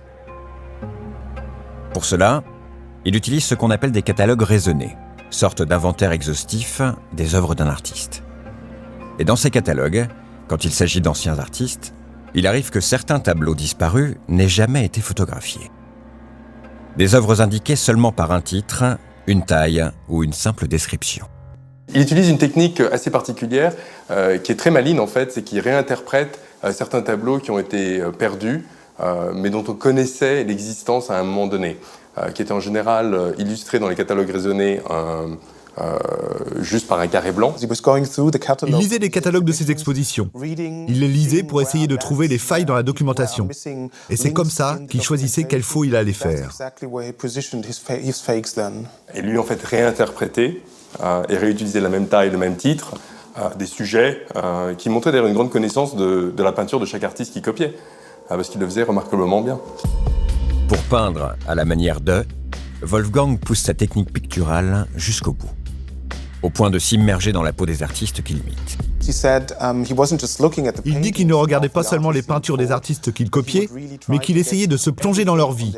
Pour cela, il utilise ce qu'on appelle des catalogues raisonnés, sorte d'inventaire exhaustif des œuvres d'un artiste. Et dans ces catalogues, quand il s'agit d'anciens artistes, il arrive que certains tableaux disparus n'aient jamais été photographiés. Des œuvres indiquées seulement par un titre, une taille ou une simple description.
Il utilise une technique assez particulière euh, qui est très maligne en fait, c'est qu'il réinterprète euh, certains tableaux qui ont été euh, perdus, mais dont on connaissait l'existence à un moment donné, qui étaient en général illustrés dans les catalogues raisonnés euh, juste par un carré blanc.
Il lisait les catalogues de ses expositions. Il les lisait pour essayer de trouver les failles dans la documentation. Et c'est comme ça qu'il choisissait quel faux il allait faire.
Et lui, en fait, réinterpréter euh, et réutiliser la même taille, le même titre, euh, des sujets qui montraient d'ailleurs une grande connaissance de, de, la peinture de chaque artiste qui copiait, parce qu'il le faisait remarquablement bien.
Pour peindre à la manière de, Wolfgang pousse sa technique picturale jusqu'au bout au point de s'immerger dans la peau des artistes qu'il imite.
Um, Il dit qu'il ne regardait pas seulement les peintures des artistes qu'il copiait, mais qu'il essayait de se plonger dans leur vie.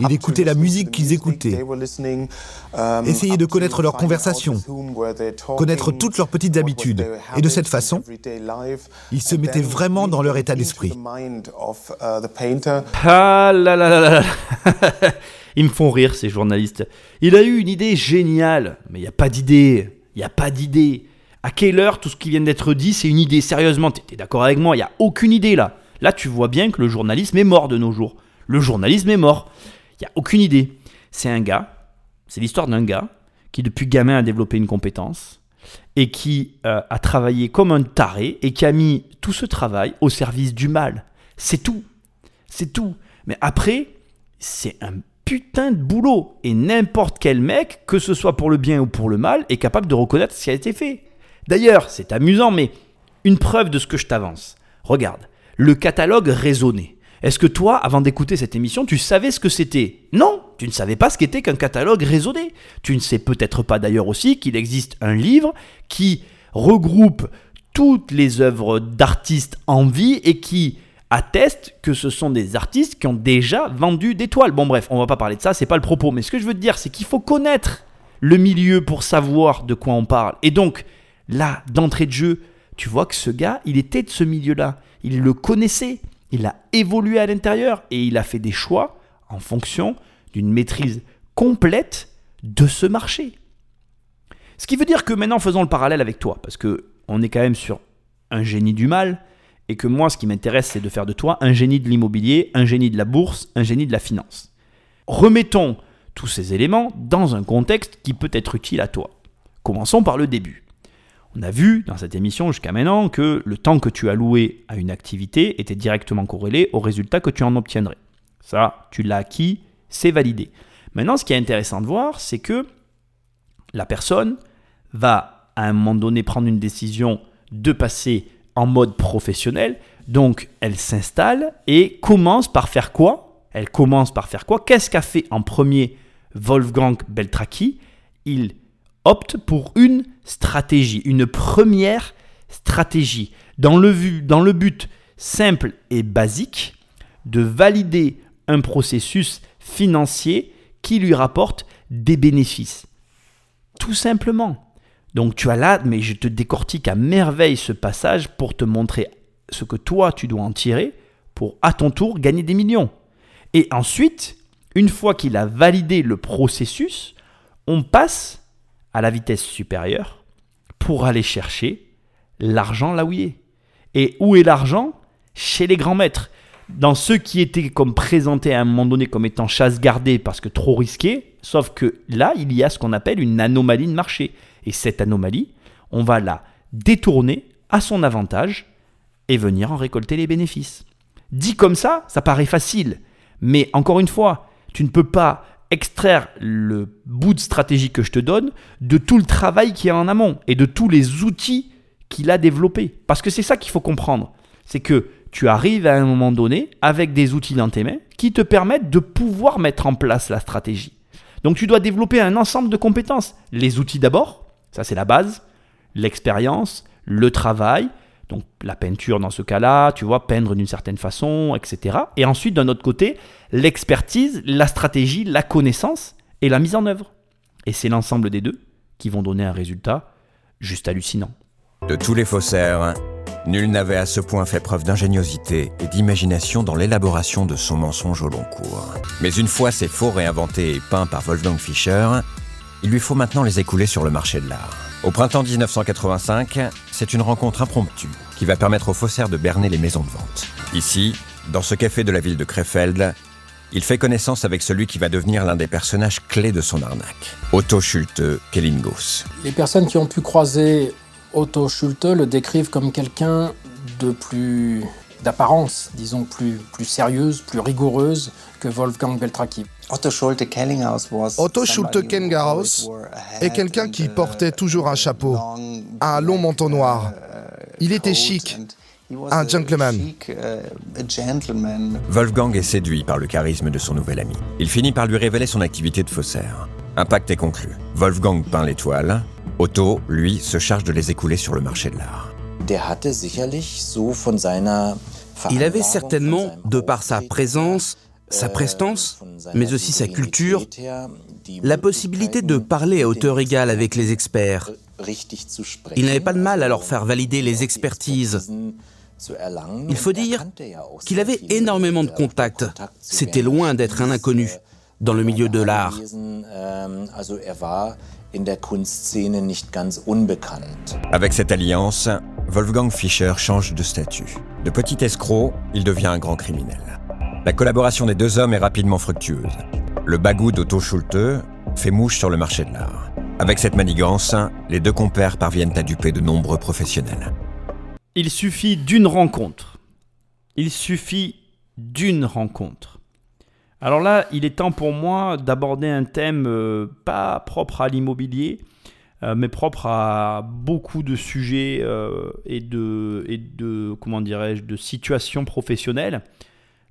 Il écoutait la musique qu'ils écoutaient, um, essayait de connaître leurs conversations, connaître toutes leurs petites habitudes. Et de cette façon, il se mettait vraiment dans leur état d'esprit.
Ah là là là là Ils me font rire, ces journalistes. Il a eu une idée géniale, mais il n'y a pas d'idée. Il n'y a pas d'idée. À quelle heure tout ce qui vient d'être dit, c'est une idée Sérieusement, tu es d'accord avec moi Il n'y a aucune idée là. Là, tu vois bien que le journalisme est mort de nos jours. Le journalisme est mort. Il n'y a aucune idée. C'est un gars, c'est l'histoire d'un gars qui depuis gamin a développé une compétence et qui euh, a travaillé comme un taré et qui a mis tout ce travail au service du mal. C'est tout. C'est tout. Mais après, c'est un putain de boulot. Et n'importe quel mec, que ce soit pour le bien ou pour le mal, est capable de reconnaître ce qui a été fait. D'ailleurs, c'est amusant, mais une preuve de ce que je t'avance. Regarde, le catalogue raisonné. Est-ce que toi, avant d'écouter cette émission, tu savais ce que c'était? Non, tu ne savais pas ce qu'était qu'un catalogue raisonné. Tu ne sais peut-être pas d'ailleurs aussi qu'il existe un livre qui regroupe toutes les œuvres d'artistes en vie et qui atteste que ce sont des artistes qui ont déjà vendu des toiles. Bon bref, on va pas parler de ça, c'est pas le propos. Mais ce que je veux te dire, c'est qu'il faut connaître le milieu pour savoir de quoi on parle. Et donc, là, d'entrée de jeu, tu vois que ce gars, il était de ce milieu-là. Il le connaissait. Il a évolué à l'intérieur et il a fait des choix en fonction d'une maîtrise complète de ce marché. Ce qui veut dire que maintenant, faisons le parallèle avec toi, parce que on est quand même sur un génie du mal, et que moi, ce qui m'intéresse, c'est de faire de toi un génie de l'immobilier, un génie de la bourse, un génie de la finance. Remettons tous ces éléments dans un contexte qui peut être utile à toi. Commençons par le début. On a vu dans cette émission jusqu'à maintenant que le temps que tu as loué à une activité était directement corrélé au résultat que tu en obtiendrais. Ça, tu l'as acquis, c'est validé. Maintenant, ce qui est intéressant de voir, c'est que la personne va à un moment donné prendre une décision de passer en mode professionnel. Donc, elle s'installe et commence par faire quoi? Elle commence par faire quoi? Qu'est-ce qu'a fait en premier Wolfgang Beltraki Il opte pour une stratégie, une première stratégie, dans le, but simple et basique de valider un processus financier qui lui rapporte des bénéfices. Tout simplement. Donc tu as là, mais je te décortique à merveille ce passage pour te montrer ce que toi tu dois en tirer pour à ton tour gagner des millions. Et ensuite, une fois qu'il a validé le processus, on passe à la vitesse supérieure pour aller chercher l'argent là où il est. Et où est l'argent? Chez les grands maîtres. Dans ceux qui étaient comme présentés à un moment donné comme étant chasse gardée parce que trop risqué, sauf que là, il y a ce qu'on appelle une anomalie de marché. Et cette anomalie, on va la détourner à son avantage et venir en récolter les bénéfices. Dit comme ça, ça paraît facile. Mais encore une fois, tu ne peux pas extraire le bout de stratégie que je te donne de tout le travail qui est en amont et de tous les outils qu'il a développés. Parce que c'est ça qu'il faut comprendre. C'est que tu arrives à un moment donné avec des outils dans tes mains qui te permettent de pouvoir mettre en place la stratégie. Donc tu dois développer un ensemble de compétences. Les outils d'abord, ça c'est la base, l'expérience, le travail, donc la peinture dans ce cas-là, tu vois, peindre d'une certaine façon, etc. Et ensuite, d'un autre côté, l'expertise, la stratégie, la connaissance et la mise en œuvre. Et c'est l'ensemble des deux qui vont donner un résultat juste hallucinant.
De tous les faussaires, nul n'avait à ce point fait preuve d'ingéniosité et d'imagination dans l'élaboration de son mensonge au long cours. Mais une fois ces faux réinventés et peints par Wolfgang Fischer, il lui faut maintenant les écouler sur le marché de l'art. Au printemps 1985, c'est une rencontre impromptue qui va permettre aux faussaires de berner les maisons de vente. Ici, dans ce café de la ville de Krefeld, il fait connaissance avec celui qui va devenir l'un des personnages clés de son arnaque, Otto Schulte Kellinghaus.
Les personnes qui ont pu croiser Otto Schulte le décrivent comme quelqu'un de plus d'apparence, disons plus, plus sérieuse, plus rigoureuse que Wolfgang Beltraki.
Otto Schulte Kellinghaus est quelqu'un qui portait toujours un chapeau, un long manteau noir. Il était chic, un gentleman.
Wolfgang est séduit par le charisme de son nouvel ami. Il finit par lui révéler son activité de faussaire. Un pacte est conclu. Wolfgang peint les toiles. Otto, lui, se charge de les écouler sur le marché de l'art.
Il avait certainement, de par sa présence, sa prestance, mais aussi sa culture, la possibilité de parler à hauteur égale avec les experts. Il n'avait pas de mal à leur faire valider les expertises. Il faut dire qu'il avait énormément de contacts. C'était loin d'être un inconnu dans le milieu de l'art.
Avec cette alliance, Wolfgang Fischer change de statut. De petit escroc, il devient un grand criminel. La collaboration des deux hommes est rapidement fructueuse. Le bagou d'Otto Schulte fait mouche sur le marché de l'art. Avec cette manigance, les deux compères parviennent à duper de nombreux professionnels.
Il suffit d'une rencontre. Il suffit d'une rencontre. Alors là, il est temps pour moi d'aborder un thème euh, pas propre à l'immobilier, euh, mais propre à beaucoup de sujets euh, et et de comment dirais-je, de situations professionnelles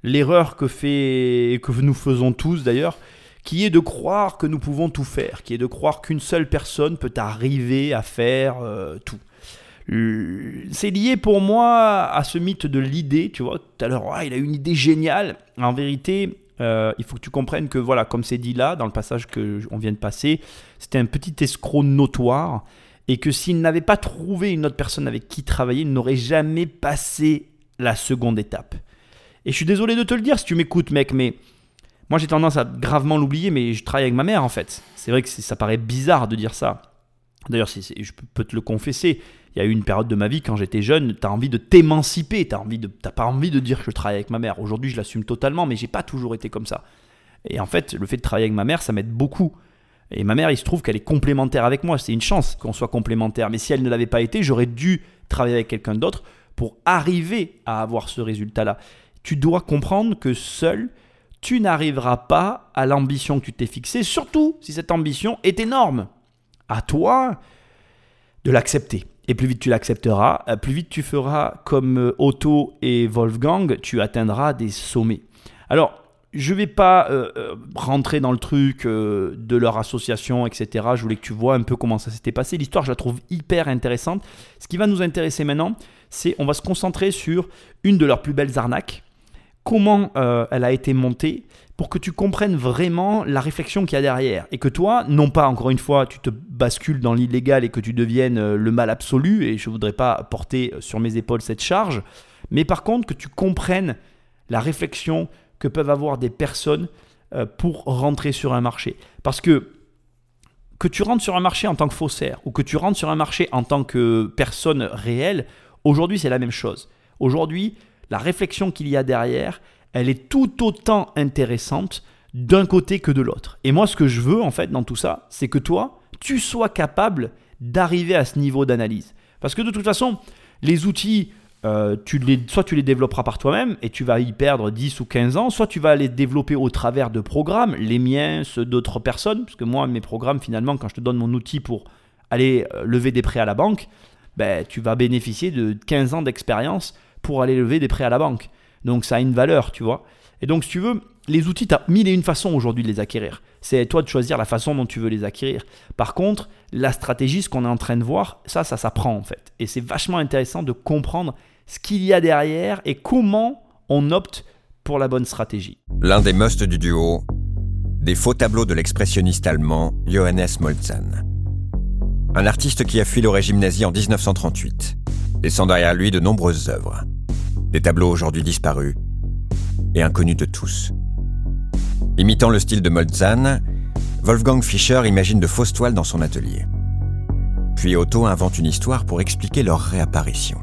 l'erreur que, fait, que nous faisons tous d'ailleurs, qui est de croire que nous pouvons tout faire, qui est de croire qu'une seule personne peut arriver à faire euh, tout. C'est lié pour moi à ce mythe de l'idée, tu vois, tout à l'heure, il a une idée géniale. En vérité, euh, il faut que tu comprennes que, voilà, comme c'est dit là, dans le passage qu'on vient de passer, c'était un petit escroc notoire, et que s'il n'avait pas trouvé une autre personne avec qui travailler, il n'aurait jamais passé la seconde étape. Et je suis désolé de te le dire si tu m'écoutes, mec, mais moi j'ai tendance à gravement l'oublier, mais je travaille avec ma mère en fait. C'est vrai que ça paraît bizarre de dire ça. D'ailleurs, je peux te le confesser, il y a eu une période de ma vie quand j'étais jeune, tu as envie de t'émanciper, tu n'as pas envie de dire que je travaille avec ma mère. Aujourd'hui, je l'assume totalement, mais j'ai pas toujours été comme ça. Et en fait, le fait de travailler avec ma mère, ça m'aide beaucoup. Et ma mère, il se trouve qu'elle est complémentaire avec moi. C'est une chance qu'on soit complémentaire. Mais si elle ne l'avait pas été, j'aurais dû travailler avec quelqu'un d'autre pour arriver à avoir ce résultat-là tu dois comprendre que seul, tu n'arriveras pas à l'ambition que tu t'es fixée, surtout si cette ambition est énorme. À toi de l'accepter. Et plus vite tu l'accepteras, euh, plus vite tu feras comme euh, Otto et Wolfgang, tu atteindras des sommets. Alors, je ne vais pas euh, rentrer dans le truc de leur association, etc. Je voulais que tu vois un peu comment ça s'était passé. L'histoire, je la trouve hyper intéressante. Ce qui va nous intéresser maintenant, c'est on va se concentrer sur une de leurs plus belles arnaques comment euh, elle a été montée pour que tu comprennes vraiment la réflexion qu'il y a derrière et que toi, non pas encore une fois, tu te bascules dans l'illégal et que tu deviennes euh, le mal absolu et je ne voudrais pas porter sur mes épaules cette charge, mais par contre que tu comprennes la réflexion que peuvent avoir des personnes euh, pour rentrer sur un marché. Parce que que tu rentres sur un marché en tant que faussaire ou que tu rentres sur un marché en tant que personne réelle, aujourd'hui c'est la même chose. Aujourd'hui, la réflexion qu'il y a derrière, elle est tout autant intéressante d'un côté que de l'autre. Et moi, ce que je veux, en fait, dans tout ça, c'est que toi, tu sois capable d'arriver à ce niveau d'analyse. Parce que de toute façon, les outils euh, soit tu les développeras par toi-même et tu vas y perdre 10 ou 15 ans, soit tu vas les développer au travers de programmes, les miens, ceux d'autres personnes, parce que moi, mes programmes, finalement, quand je te donne mon outil pour aller euh, lever des prêts à la banque, ben, tu vas bénéficier de 15 ans d'expérience pour aller lever des prêts à la banque. Donc ça a une valeur, tu vois. Et donc, si tu veux, les outils, tu as mille et une façons aujourd'hui de les acquérir. C'est toi de choisir la façon dont tu veux les acquérir. Par contre, la stratégie, ce qu'on est en train de voir, ça, ça s'apprend en fait. Et c'est vachement intéressant de comprendre ce qu'il y a derrière et comment on opte pour la bonne stratégie.
L'un des musts du duo, des faux tableaux de l'expressionniste allemand Johannes Moltzan. Un artiste qui a fui le régime nazi en 1938, laissant derrière lui de nombreuses œuvres. Des tableaux aujourd'hui disparus et inconnus de tous. Imitant le style de Moltzan, Wolfgang Fischer imagine de fausses toiles dans son atelier. Puis Otto invente une histoire pour expliquer leur réapparition.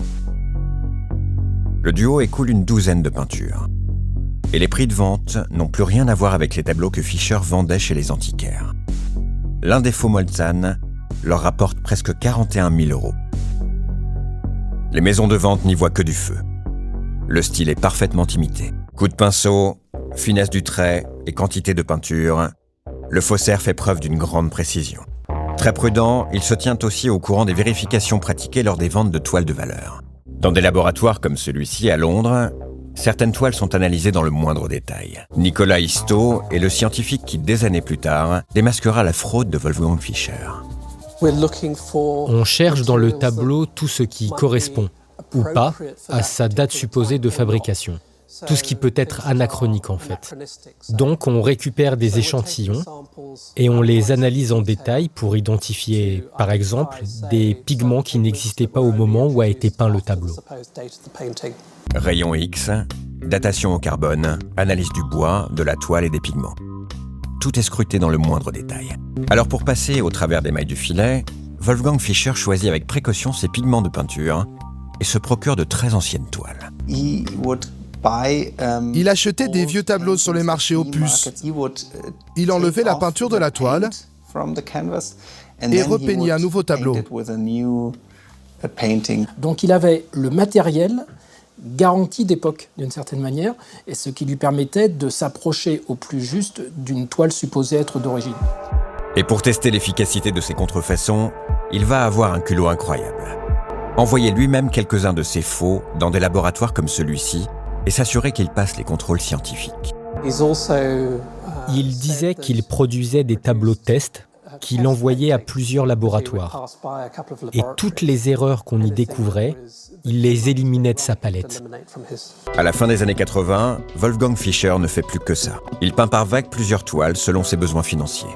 Le duo écoule une douzaine de peintures. Et les prix de vente n'ont plus rien à voir avec les tableaux que Fischer vendait chez les antiquaires. L'un des faux Molzan leur rapporte presque 41 000 euros. Les maisons de vente n'y voient que du feu. Le style est parfaitement imité. Coup de pinceau, finesse du trait et quantité de peinture, le faussaire fait preuve d'une grande précision. Très prudent, il se tient aussi au courant des vérifications pratiquées lors des ventes de toiles de valeur. Dans des laboratoires comme celui-ci à Londres, certaines toiles sont analysées dans le moindre détail. Nicolas Histo est le scientifique qui, des années plus tard, démasquera la fraude de Wolfgang Fischer.
On cherche dans le tableau tout ce qui correspond ou pas à sa date supposée de fabrication tout ce qui peut être anachronique en fait. Donc on récupère des échantillons et on les analyse en détail pour identifier, par exemple, des pigments qui n'existaient pas au moment où a été peint le tableau.
Rayon X, datation au carbone, analyse du bois, de la toile et des pigments. Tout est scruté dans le moindre détail. Alors pour passer au travers des mailles du filet, Wolfgang Fischer choisit avec précaution ses pigments de peinture et se procure de très anciennes toiles.
Um, il achetait des vieux tableaux sur les marchés opus. Uh, il enlevait la peinture de la toile et repeignait un nouveau tableau.
Donc il avait le matériel garanti d'époque d'une certaine manière, et ce qui lui permettait de s'approcher au plus juste d'une toile supposée être d'origine.
Et pour tester l'efficacité de ces contrefaçons, il va avoir un culot incroyable. Envoyer lui-même quelques-uns de ses faux dans des laboratoires comme celui-ci et s'assurer qu'il passe les contrôles scientifiques.
Il disait qu'il produisait des tableaux tests qu'il envoyait à plusieurs laboratoires. Et toutes les erreurs qu'on y découvrait, il les éliminait de sa palette.
À la fin des années 80, Wolfgang Fischer ne fait plus que ça. Il peint par vague plusieurs toiles selon ses besoins financiers.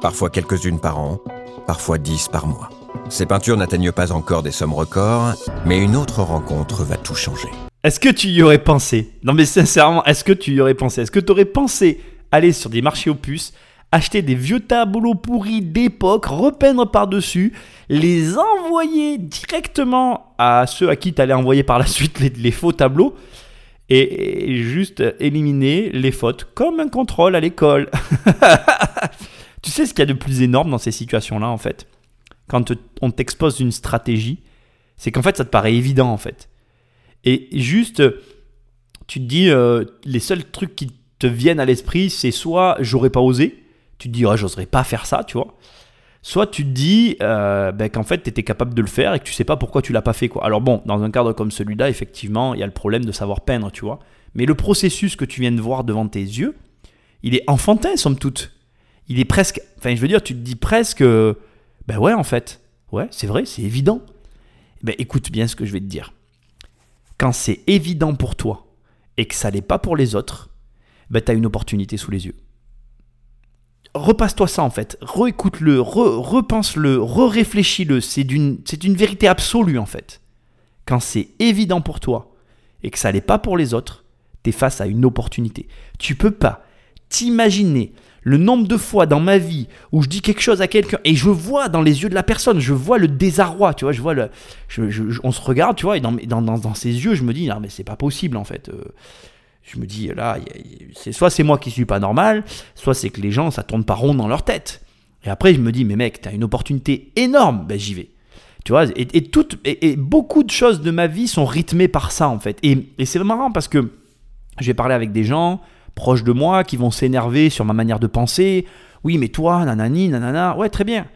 Parfois quelques-unes par an, parfois dix par mois. Ses peintures n'atteignent pas encore des sommes records, mais une autre rencontre va tout changer.
Est-ce que tu y aurais pensé? Non mais sincèrement, est-ce que tu y aurais pensé? Est-ce que tu aurais pensé aller sur des marchés aux puces, acheter des vieux tableaux pourris d'époque, repeindre par-dessus, les envoyer directement à ceux à qui tu allais envoyer par la suite les, faux tableaux et, juste éliminer les fautes comme un contrôle à l'école? tu sais ce qu'il y a de plus énorme dans ces situations-là en fait? Quand on t'expose une stratégie, c'est qu'en fait ça te paraît évident en fait. Et juste, tu te dis, euh, les seuls trucs qui te viennent à l'esprit, c'est soit j'aurais pas osé, tu te dis, oh, j'oserais pas faire ça, tu vois. Soit tu te dis euh, ben, qu'en fait tu étais capable de le faire et que tu sais pas pourquoi tu l'as pas fait. Quoi. Alors bon, dans un cadre comme celui-là, effectivement, il y a le problème de savoir peindre, tu vois. Mais le processus que tu viens de voir devant tes yeux, il est enfantin, somme toute. Il est presque. Enfin, je veux dire, tu te dis presque. Ben ouais, en fait. Ouais, c'est vrai, c'est évident. Ben écoute bien ce que je vais te dire quand c'est évident pour toi et que ça n'est pas pour les autres, ben, tu as une opportunité sous les yeux. Repasse-toi ça en fait, réécoute-le, repense-le, re-réfléchis-le, c'est une vérité absolue en fait. Quand c'est évident pour toi et que ça n'est pas pour les autres, tu es face à une opportunité. Tu peux pas t'imaginer le nombre de fois dans ma vie où je dis quelque chose à quelqu'un et je vois dans les yeux de la personne, je vois le désarroi, tu vois, je vois le, on se regarde, tu vois, et dans, dans, dans, ses yeux, je me dis, non mais c'est pas possible en fait. Euh. je me dis, là, c'est soit c'est moi qui suis pas normal, soit c'est que les gens, ça tourne pas rond dans leur tête. Et après, je me dis, mais mec, t'as une opportunité énorme, ben j'y vais. Tu vois, et, et, et, beaucoup de choses de ma vie sont rythmées par ça, en fait. Et, et c'est marrant parce que j'ai parlé avec des gens proches de moi qui vont s'énerver sur ma manière de penser. Oui, mais toi, nanani, nanana, ouais, très bien.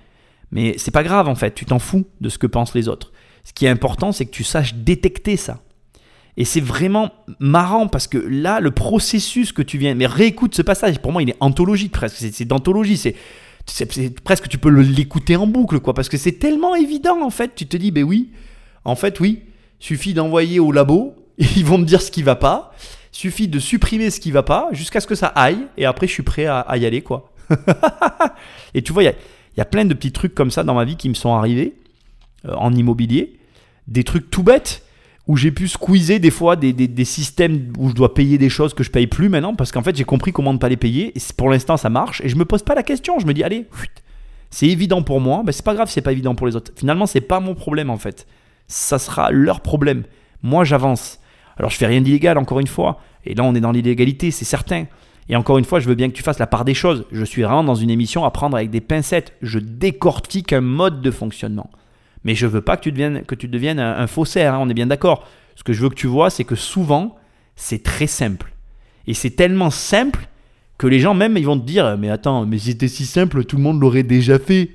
Mais c'est pas grave, en fait, tu t'en fous de ce que pensent les autres. Ce qui est important, c'est que tu saches détecter ça. Et c'est vraiment marrant parce que là, le processus que tu viens. Mais réécoute ce passage, pour moi, il est anthologique presque. C'est d'anthologie. C'est presque tu peux l'écouter en boucle quoi parce que c'est tellement évident en fait tu te dis ben oui en fait oui suffit d'envoyer au labo ils vont me dire ce qui va pas suffit de supprimer ce qui va pas jusqu'à ce que ça aille et après je suis prêt à, y aller quoi. Et tu vois il y a, plein de petits trucs comme ça dans ma vie qui me sont arrivés euh, en immobilier. Des trucs tout bêtes où j'ai pu squeezer des fois des, des, systèmes où je dois payer des choses que je paye plus maintenant parce qu'en fait j'ai compris comment ne pas les payer et pour l'instant ça marche et je me pose pas la question. Je me dis allez c'est évident pour moi mais c'est pas grave c'est pas évident pour les autres. Finalement c'est pas mon problème en fait. Ça sera leur problème. Moi j'avance alors je fais rien d'illégal encore une fois et là on est dans l'illégalité c'est certain et encore une fois je veux bien que tu fasses la part des choses je suis vraiment dans une émission à prendre avec des pincettes je décortique un mode de fonctionnement mais je veux pas que tu deviennes, que tu deviennes un, faussaire, hein, on est bien d'accord. Ce que je veux que tu vois, c'est que souvent, c'est très simple. Et c'est tellement simple que les gens même, ils vont te dire, mais attends, mais c'était si simple, tout le monde l'aurait déjà fait.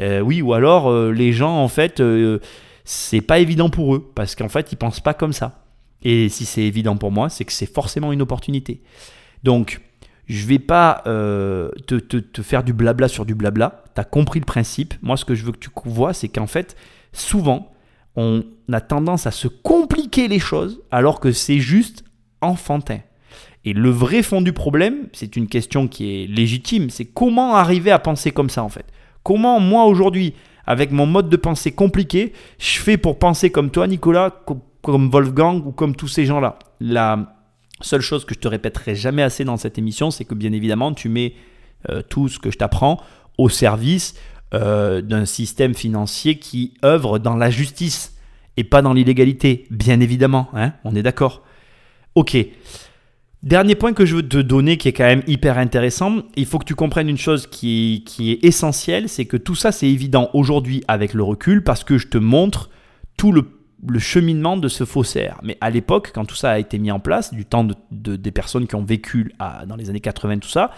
Euh, oui, ou alors euh, les gens, en fait, euh, c'est pas évident pour eux, parce qu'en fait, ils pensent pas comme ça. Et si c'est évident pour moi, c'est que c'est forcément une opportunité. Donc, je vais pas euh, te, faire du blabla sur du blabla. Tu as compris le principe. Moi, ce que je veux que tu vois, c'est qu'en fait, souvent, on a tendance à se compliquer les choses alors que c'est juste enfantin. Et le vrai fond du problème, c'est une question qui est légitime, c'est comment arriver à penser comme ça en fait. Comment moi aujourd'hui, avec mon mode de pensée compliqué, je fais pour penser comme toi Nicolas, comme Wolfgang ou comme tous ces gens-là. La, Seule chose que je te répéterai jamais assez dans cette émission, c'est que bien évidemment, tu mets euh, tout ce que je t'apprends au service euh, d'un système financier qui œuvre dans la justice et pas dans l'illégalité, bien évidemment. Hein On est d'accord Ok. Dernier point que je veux te donner qui est quand même hyper intéressant, il faut que tu comprennes une chose qui, qui est essentielle, c'est que tout ça c'est évident aujourd'hui avec le recul parce que je te montre tout le le cheminement de ce faussaire. Mais à l'époque, quand tout ça a été mis en place, du temps de, des personnes qui ont vécu dans les années 80, tout ça,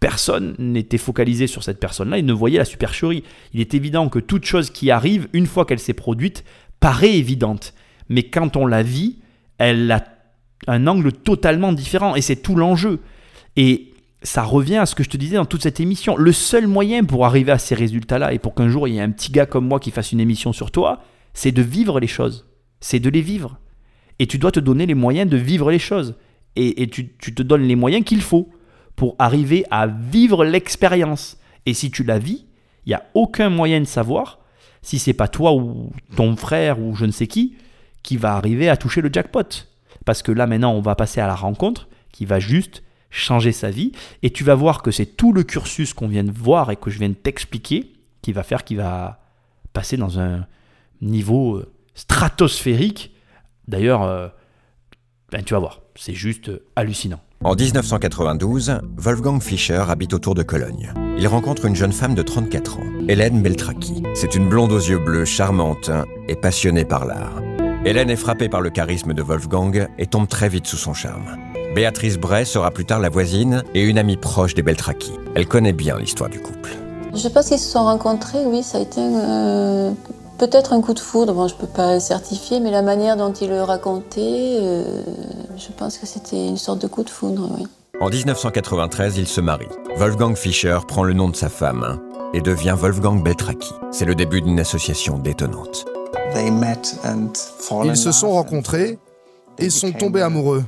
personne n'était focalisé sur cette personne-là, il ne voyait la supercherie. Il est évident que toute chose qui arrive, une fois qu'elle s'est produite, paraît évidente. Mais quand on la vit, elle a un angle totalement différent, et c'est tout l'enjeu. Et ça revient à ce que je te disais dans toute cette émission. Le seul moyen pour arriver à ces résultats-là, et pour qu'un jour il y ait un petit gars comme moi qui fasse une émission sur toi, c'est de vivre les choses. C'est de les vivre. Et tu dois te donner les moyens de vivre les choses. Et, tu, te donnes les moyens qu'il faut pour arriver à vivre l'expérience. Et si tu la vis, il n'y a aucun moyen de savoir si c'est pas toi ou ton frère ou je ne sais qui qui va arriver à toucher le jackpot. Parce que là maintenant on va passer à la rencontre qui va juste changer sa vie et tu vas voir que c'est tout le cursus qu'on vient de voir et que je viens de t'expliquer qui va faire qu'il va passer dans un, niveau euh, stratosphérique. D'ailleurs, euh, ben, tu vas voir, c'est juste euh, hallucinant.
En 1992, Wolfgang Fischer habite autour de Cologne. Il rencontre une jeune femme de 34 ans, Hélène Beltraki. C'est une blonde aux yeux bleus charmante et passionnée par l'art. Hélène est frappée par le charisme de Wolfgang et tombe très vite sous son charme. Béatrice Bray sera plus tard la voisine et une amie proche des Beltraki. Elle connaît bien l'histoire du couple.
Je sais pas s'ils se sont rencontrés, oui, ça a été Peut-être un coup de foudre, bon, je ne peux pas certifier, mais la manière dont il le racontait, euh, je pense que c'était une sorte de coup de foudre, oui.
En 1993, il se marie. Wolfgang Fischer prend le nom de sa femme et devient Wolfgang Beltraki. C'est le début d'une association détonnante.
Ils se sont rencontrés et sont tombés amoureux.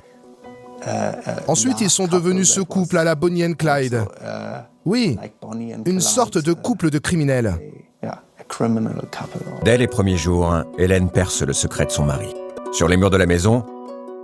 Uh, uh, Ensuite, ils sont devenus ce couple à la Bonnie and Clyde. Uh, oui, une sorte de couple de criminels.
Dès les premiers jours, Hélène perce le secret de son mari. Sur les murs de la maison,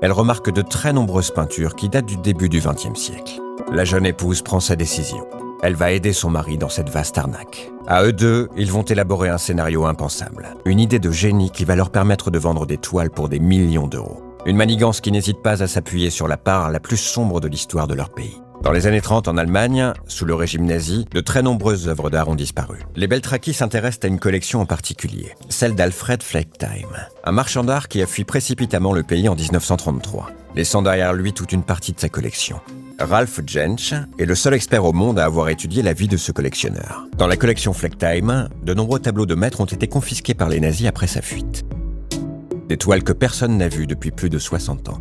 elle remarque de très nombreuses peintures qui datent du début du XXe siècle. La jeune épouse prend sa décision. Elle va aider son mari dans cette vaste arnaque. À eux deux, ils vont élaborer un scénario impensable. Une idée de génie qui va leur permettre de vendre des toiles pour des millions d'euros. Une manigance qui n'hésite pas à s'appuyer sur la part la plus sombre de l'histoire de leur pays. Dans les années 30 en Allemagne, sous le régime nazi, de très nombreuses œuvres d'art ont disparu. Les Beltraki s'intéressent à une collection en particulier, celle d'Alfred Fleckheim, un marchand d'art qui a fui précipitamment le pays en 1933, laissant derrière lui toute une partie de sa collection. Ralph Jentsch est le seul expert au monde à avoir étudié la vie de ce collectionneur. Dans la collection Fleckheim, de nombreux tableaux de maîtres ont été confisqués par les nazis après sa fuite. Des toiles que personne n'a vues depuis plus de 60 ans.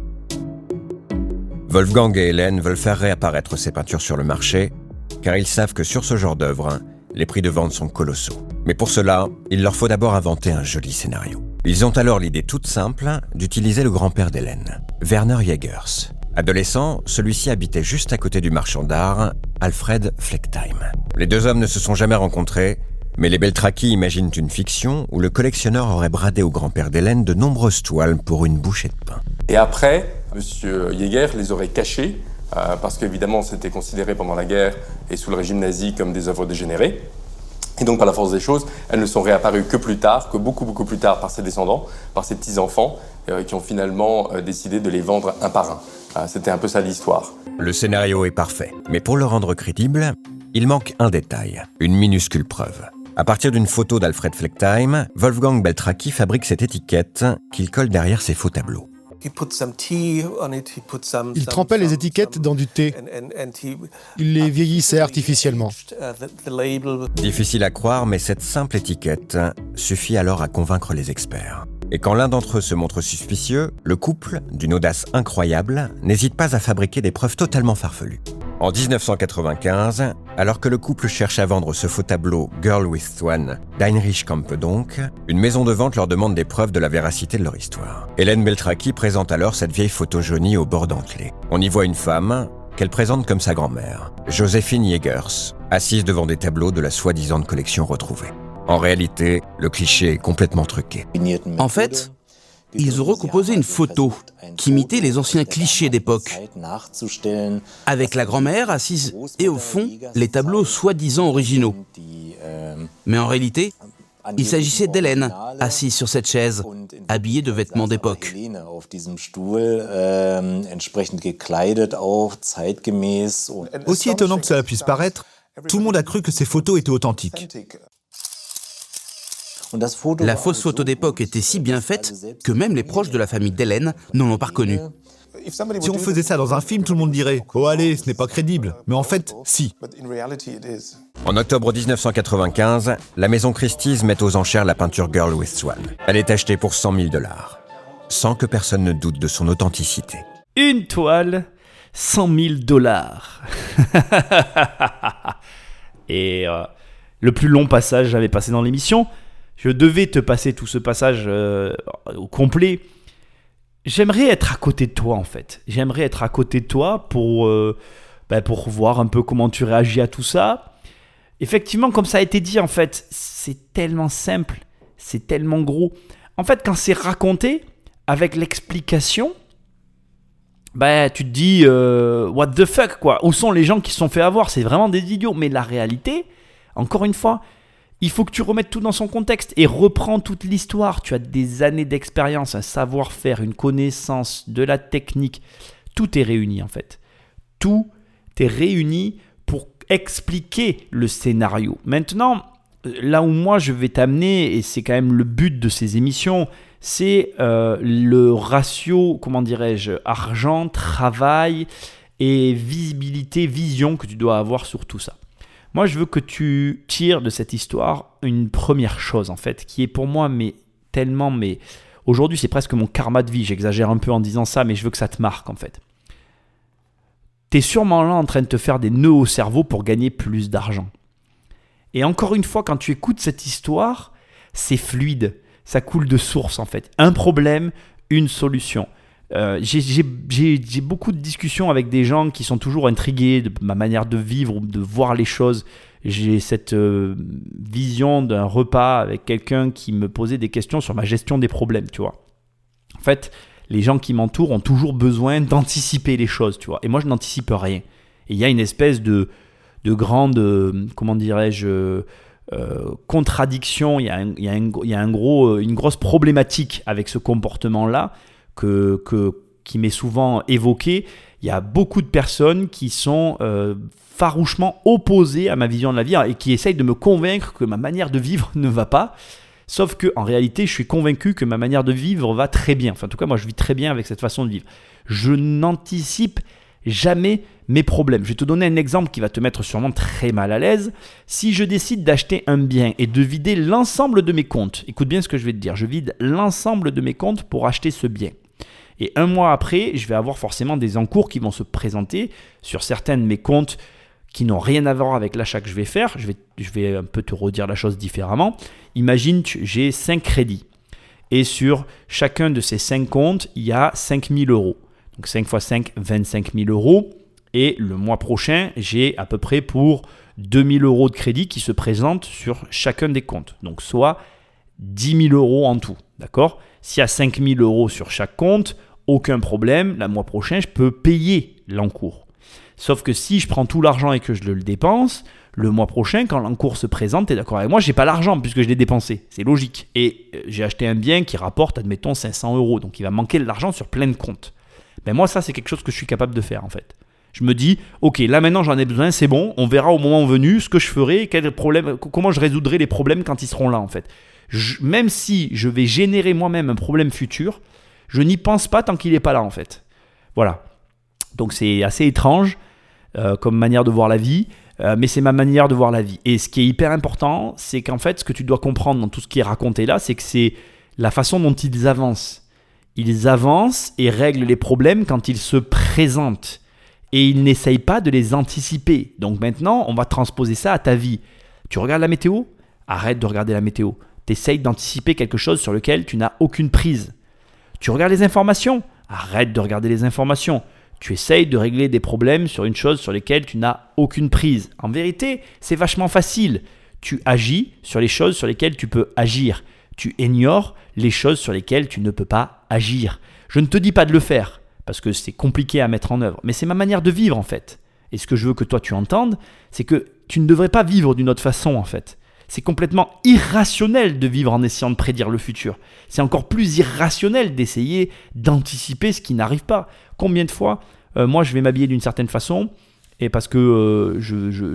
Wolfgang et Hélène veulent faire réapparaître ces peintures sur le marché, car ils savent que sur ce genre d'œuvre, les prix de vente sont colossaux. Mais pour cela, il leur faut d'abord inventer un joli scénario. Ils ont alors l'idée toute simple d'utiliser le grand-père d'Hélène, Werner Jägers. Adolescent, celui-ci habitait juste à côté du marchand d'art, Alfred Fleckheim. Les deux hommes ne se sont jamais rencontrés, mais les Beltraki imaginent une fiction où le collectionneur aurait bradé au grand-père d'Hélène de nombreuses toiles pour une bouchée de pain.
Et après, M. Jäger les aurait cachés, euh, parce qu'évidemment c'était considéré pendant la guerre et sous le régime nazi comme des œuvres dégénérées. Et donc, par la force des choses, elles ne sont réapparues que plus tard, que beaucoup, beaucoup plus tard par ses descendants, par ses petits-enfants, euh, qui ont finalement euh, décidé de les vendre un par un. C'était un peu ça l'histoire.
Le scénario est parfait, mais pour le rendre crédible, il manque un détail, une minuscule preuve. À partir d'une photo d'Alfred Fleckheim, Wolfgang Beltraki fabrique cette étiquette qu'il colle derrière ses faux tableaux.
Il trempait les étiquettes dans du thé. Il les vieillissait artificiellement.
Difficile à croire, mais cette simple étiquette suffit alors à convaincre les experts. Et quand l'un d'entre eux se montre suspicieux, le couple, d'une audace incroyable, n'hésite pas à fabriquer des preuves totalement farfelues. En 1995, alors que le couple cherche à vendre ce faux tableau Girl with Swan d'Heinrich Kampe donc, une maison de vente leur demande des preuves de la véracité de leur histoire. Hélène Beltraki présente alors cette vieille photo jaunie au bord d'enclé. On y voit une femme qu'elle présente comme sa grand-mère, Joséphine Jägers, assise devant des tableaux de la soi-disant collection retrouvée. En réalité, le cliché est complètement truqué.
En fait, ils ont recomposé une photo qui imitait les anciens clichés d'époque, avec la grand-mère assise et au fond les tableaux soi-disant originaux. Mais en réalité, il s'agissait d'Hélène, assise sur cette chaise, habillée de vêtements d'époque.
Aussi étonnant que cela puisse paraître, tout le monde a cru que ces photos étaient authentiques.
La fausse photo d'époque était si bien faite que même les proches de la famille d'Hélène n'en ont pas reconnu.
Si on faisait ça dans un film, tout le monde dirait Oh allez, ce n'est pas crédible. Mais en fait, si.
En octobre 1995, la maison Christie's met aux enchères la peinture Girl with Swan. Elle est achetée pour 100 000 dollars, sans que personne ne doute de son authenticité.
Une toile, 100 000 dollars. Et euh, le plus long passage j'avais passé dans l'émission, je devais te passer tout ce passage euh, au complet. J'aimerais être à côté de toi en fait. J'aimerais être à côté de toi pour, euh, ben, pour voir un peu comment tu réagis à tout ça. Effectivement, comme ça a été dit en fait, c'est tellement simple, c'est tellement gros. En fait, quand c'est raconté avec l'explication, ben tu te dis euh, what the fuck quoi. Où sont les gens qui se sont fait avoir? C'est vraiment des idiots. Mais la réalité, encore une fois, il faut que tu remettes tout dans son contexte et reprends toute l'histoire. Tu as des années d'expérience, un savoir-faire, une connaissance de la technique. Tout est réuni en fait. Tout est réuni pour expliquer le scénario. Maintenant, là où moi je vais t'amener, et c'est quand même le but de ces émissions, c'est euh, le ratio, comment dirais-je, argent, travail et visibilité, vision que tu dois avoir sur tout ça. Moi, je veux que tu tires de cette histoire une première chose, en fait, qui est pour moi, mais tellement, mais aujourd'hui, c'est presque mon karma de vie. J'exagère un peu en disant ça, mais je veux que ça te marque, en fait. Tu es sûrement là en train de te faire des nœuds au cerveau pour gagner plus d'argent. Et encore une fois, quand tu écoutes cette histoire, c'est fluide. Ça coule de source, en fait. Un problème, une solution. Euh, j'ai beaucoup de discussions avec des gens qui sont toujours intrigués de ma manière de vivre ou de voir les choses. J'ai cette euh, vision d'un repas avec quelqu'un qui me posait des questions sur ma gestion des problèmes, tu vois. En fait, les gens qui m'entourent ont toujours besoin d'anticiper les choses, tu vois. Et moi, je n'anticipe rien. Et il y a une espèce de, de grande, euh, comment dirais-je, contradiction, il y a, y a, y a un gros, une grosse problématique avec ce comportement-là que, qui m'est souvent évoqué, il y a beaucoup de personnes qui sont euh, farouchement opposées à ma vision de la vie et qui essayent de me convaincre que ma manière de vivre ne va pas. Sauf que en réalité, je suis convaincu que ma manière de vivre va très bien. Enfin, en tout cas, moi, je vis très bien avec cette façon de vivre. Je n'anticipe jamais mes problèmes. Je vais te donner un exemple qui va te mettre sûrement très mal à l'aise. Si je décide d'acheter un bien et de vider l'ensemble de mes comptes, écoute bien ce que je vais te dire, je vide l'ensemble de mes comptes pour acheter ce bien. Et un mois après, je vais avoir forcément des encours qui vont se présenter sur certains de mes comptes qui n'ont rien à voir avec l'achat que je vais faire. Je vais, un peu te redire la chose différemment. Imagine, j'ai 5 crédits. Et sur chacun de ces 5 comptes, il y a 5000 euros. Donc 5 x 5, 25 000 euros. Et le mois prochain, j'ai à peu près pour 2000 euros de crédit qui se présentent sur chacun des comptes. Donc soit 10 000 euros en tout. D'accord? S'il y a 5 000 euros sur chaque compte, aucun problème. Le mois prochain, je peux payer l'encours. Sauf que si je prends tout l'argent et que je le dépense, le mois prochain, quand l'encours se présente, tu es d'accord avec moi, j'ai pas l'argent puisque je l'ai dépensé. C'est logique. Et euh, j'ai acheté un bien qui rapporte, admettons, 500 euros. Donc il va manquer de l'argent sur plein de comptes. Mais moi, ça, c'est quelque chose que je suis capable de faire en fait. Je me dis, ok, là maintenant j'en ai besoin, c'est bon, on verra au moment venu ce que je ferai, quel problème, comment je résoudrai les problèmes quand ils seront là en fait. Même si je vais générer moi-même un problème futur, je n'y pense pas tant qu'il n'est pas là en fait. Voilà. Donc c'est assez étrange euh, comme manière de voir la vie, euh, mais c'est ma manière de voir la vie. Et ce qui est hyper important, c'est qu'en fait, ce que tu dois comprendre dans tout ce qui est raconté là, c'est que c'est la façon dont ils avancent. Ils avancent et règlent les problèmes quand ils se présentent. Et ils n'essayent pas de les anticiper. Donc maintenant, on va transposer ça à ta vie. Tu regardes la météo? Arrête de regarder la météo. Tu essayes d'anticiper quelque chose sur lequel tu n'as aucune prise. Tu regardes les informations? Arrête de regarder les informations. Tu essayes de régler des problèmes sur une chose sur lesquelles tu n'as aucune prise. En vérité, c'est vachement facile. Tu agis sur les choses sur lesquelles tu peux agir. Tu ignores les choses sur lesquelles tu ne peux pas agir. Je ne te dis pas de le faire, parce que c'est compliqué à mettre en œuvre, mais c'est ma manière de vivre en fait. Et ce que je veux que toi tu entendes, c'est que tu ne devrais pas vivre d'une autre façon en fait. C'est complètement irrationnel de vivre en essayant de prédire le futur. C'est encore plus irrationnel d'essayer d'anticiper ce qui n'arrive pas. Combien de fois, euh, moi, je vais m'habiller d'une certaine façon, et parce que euh,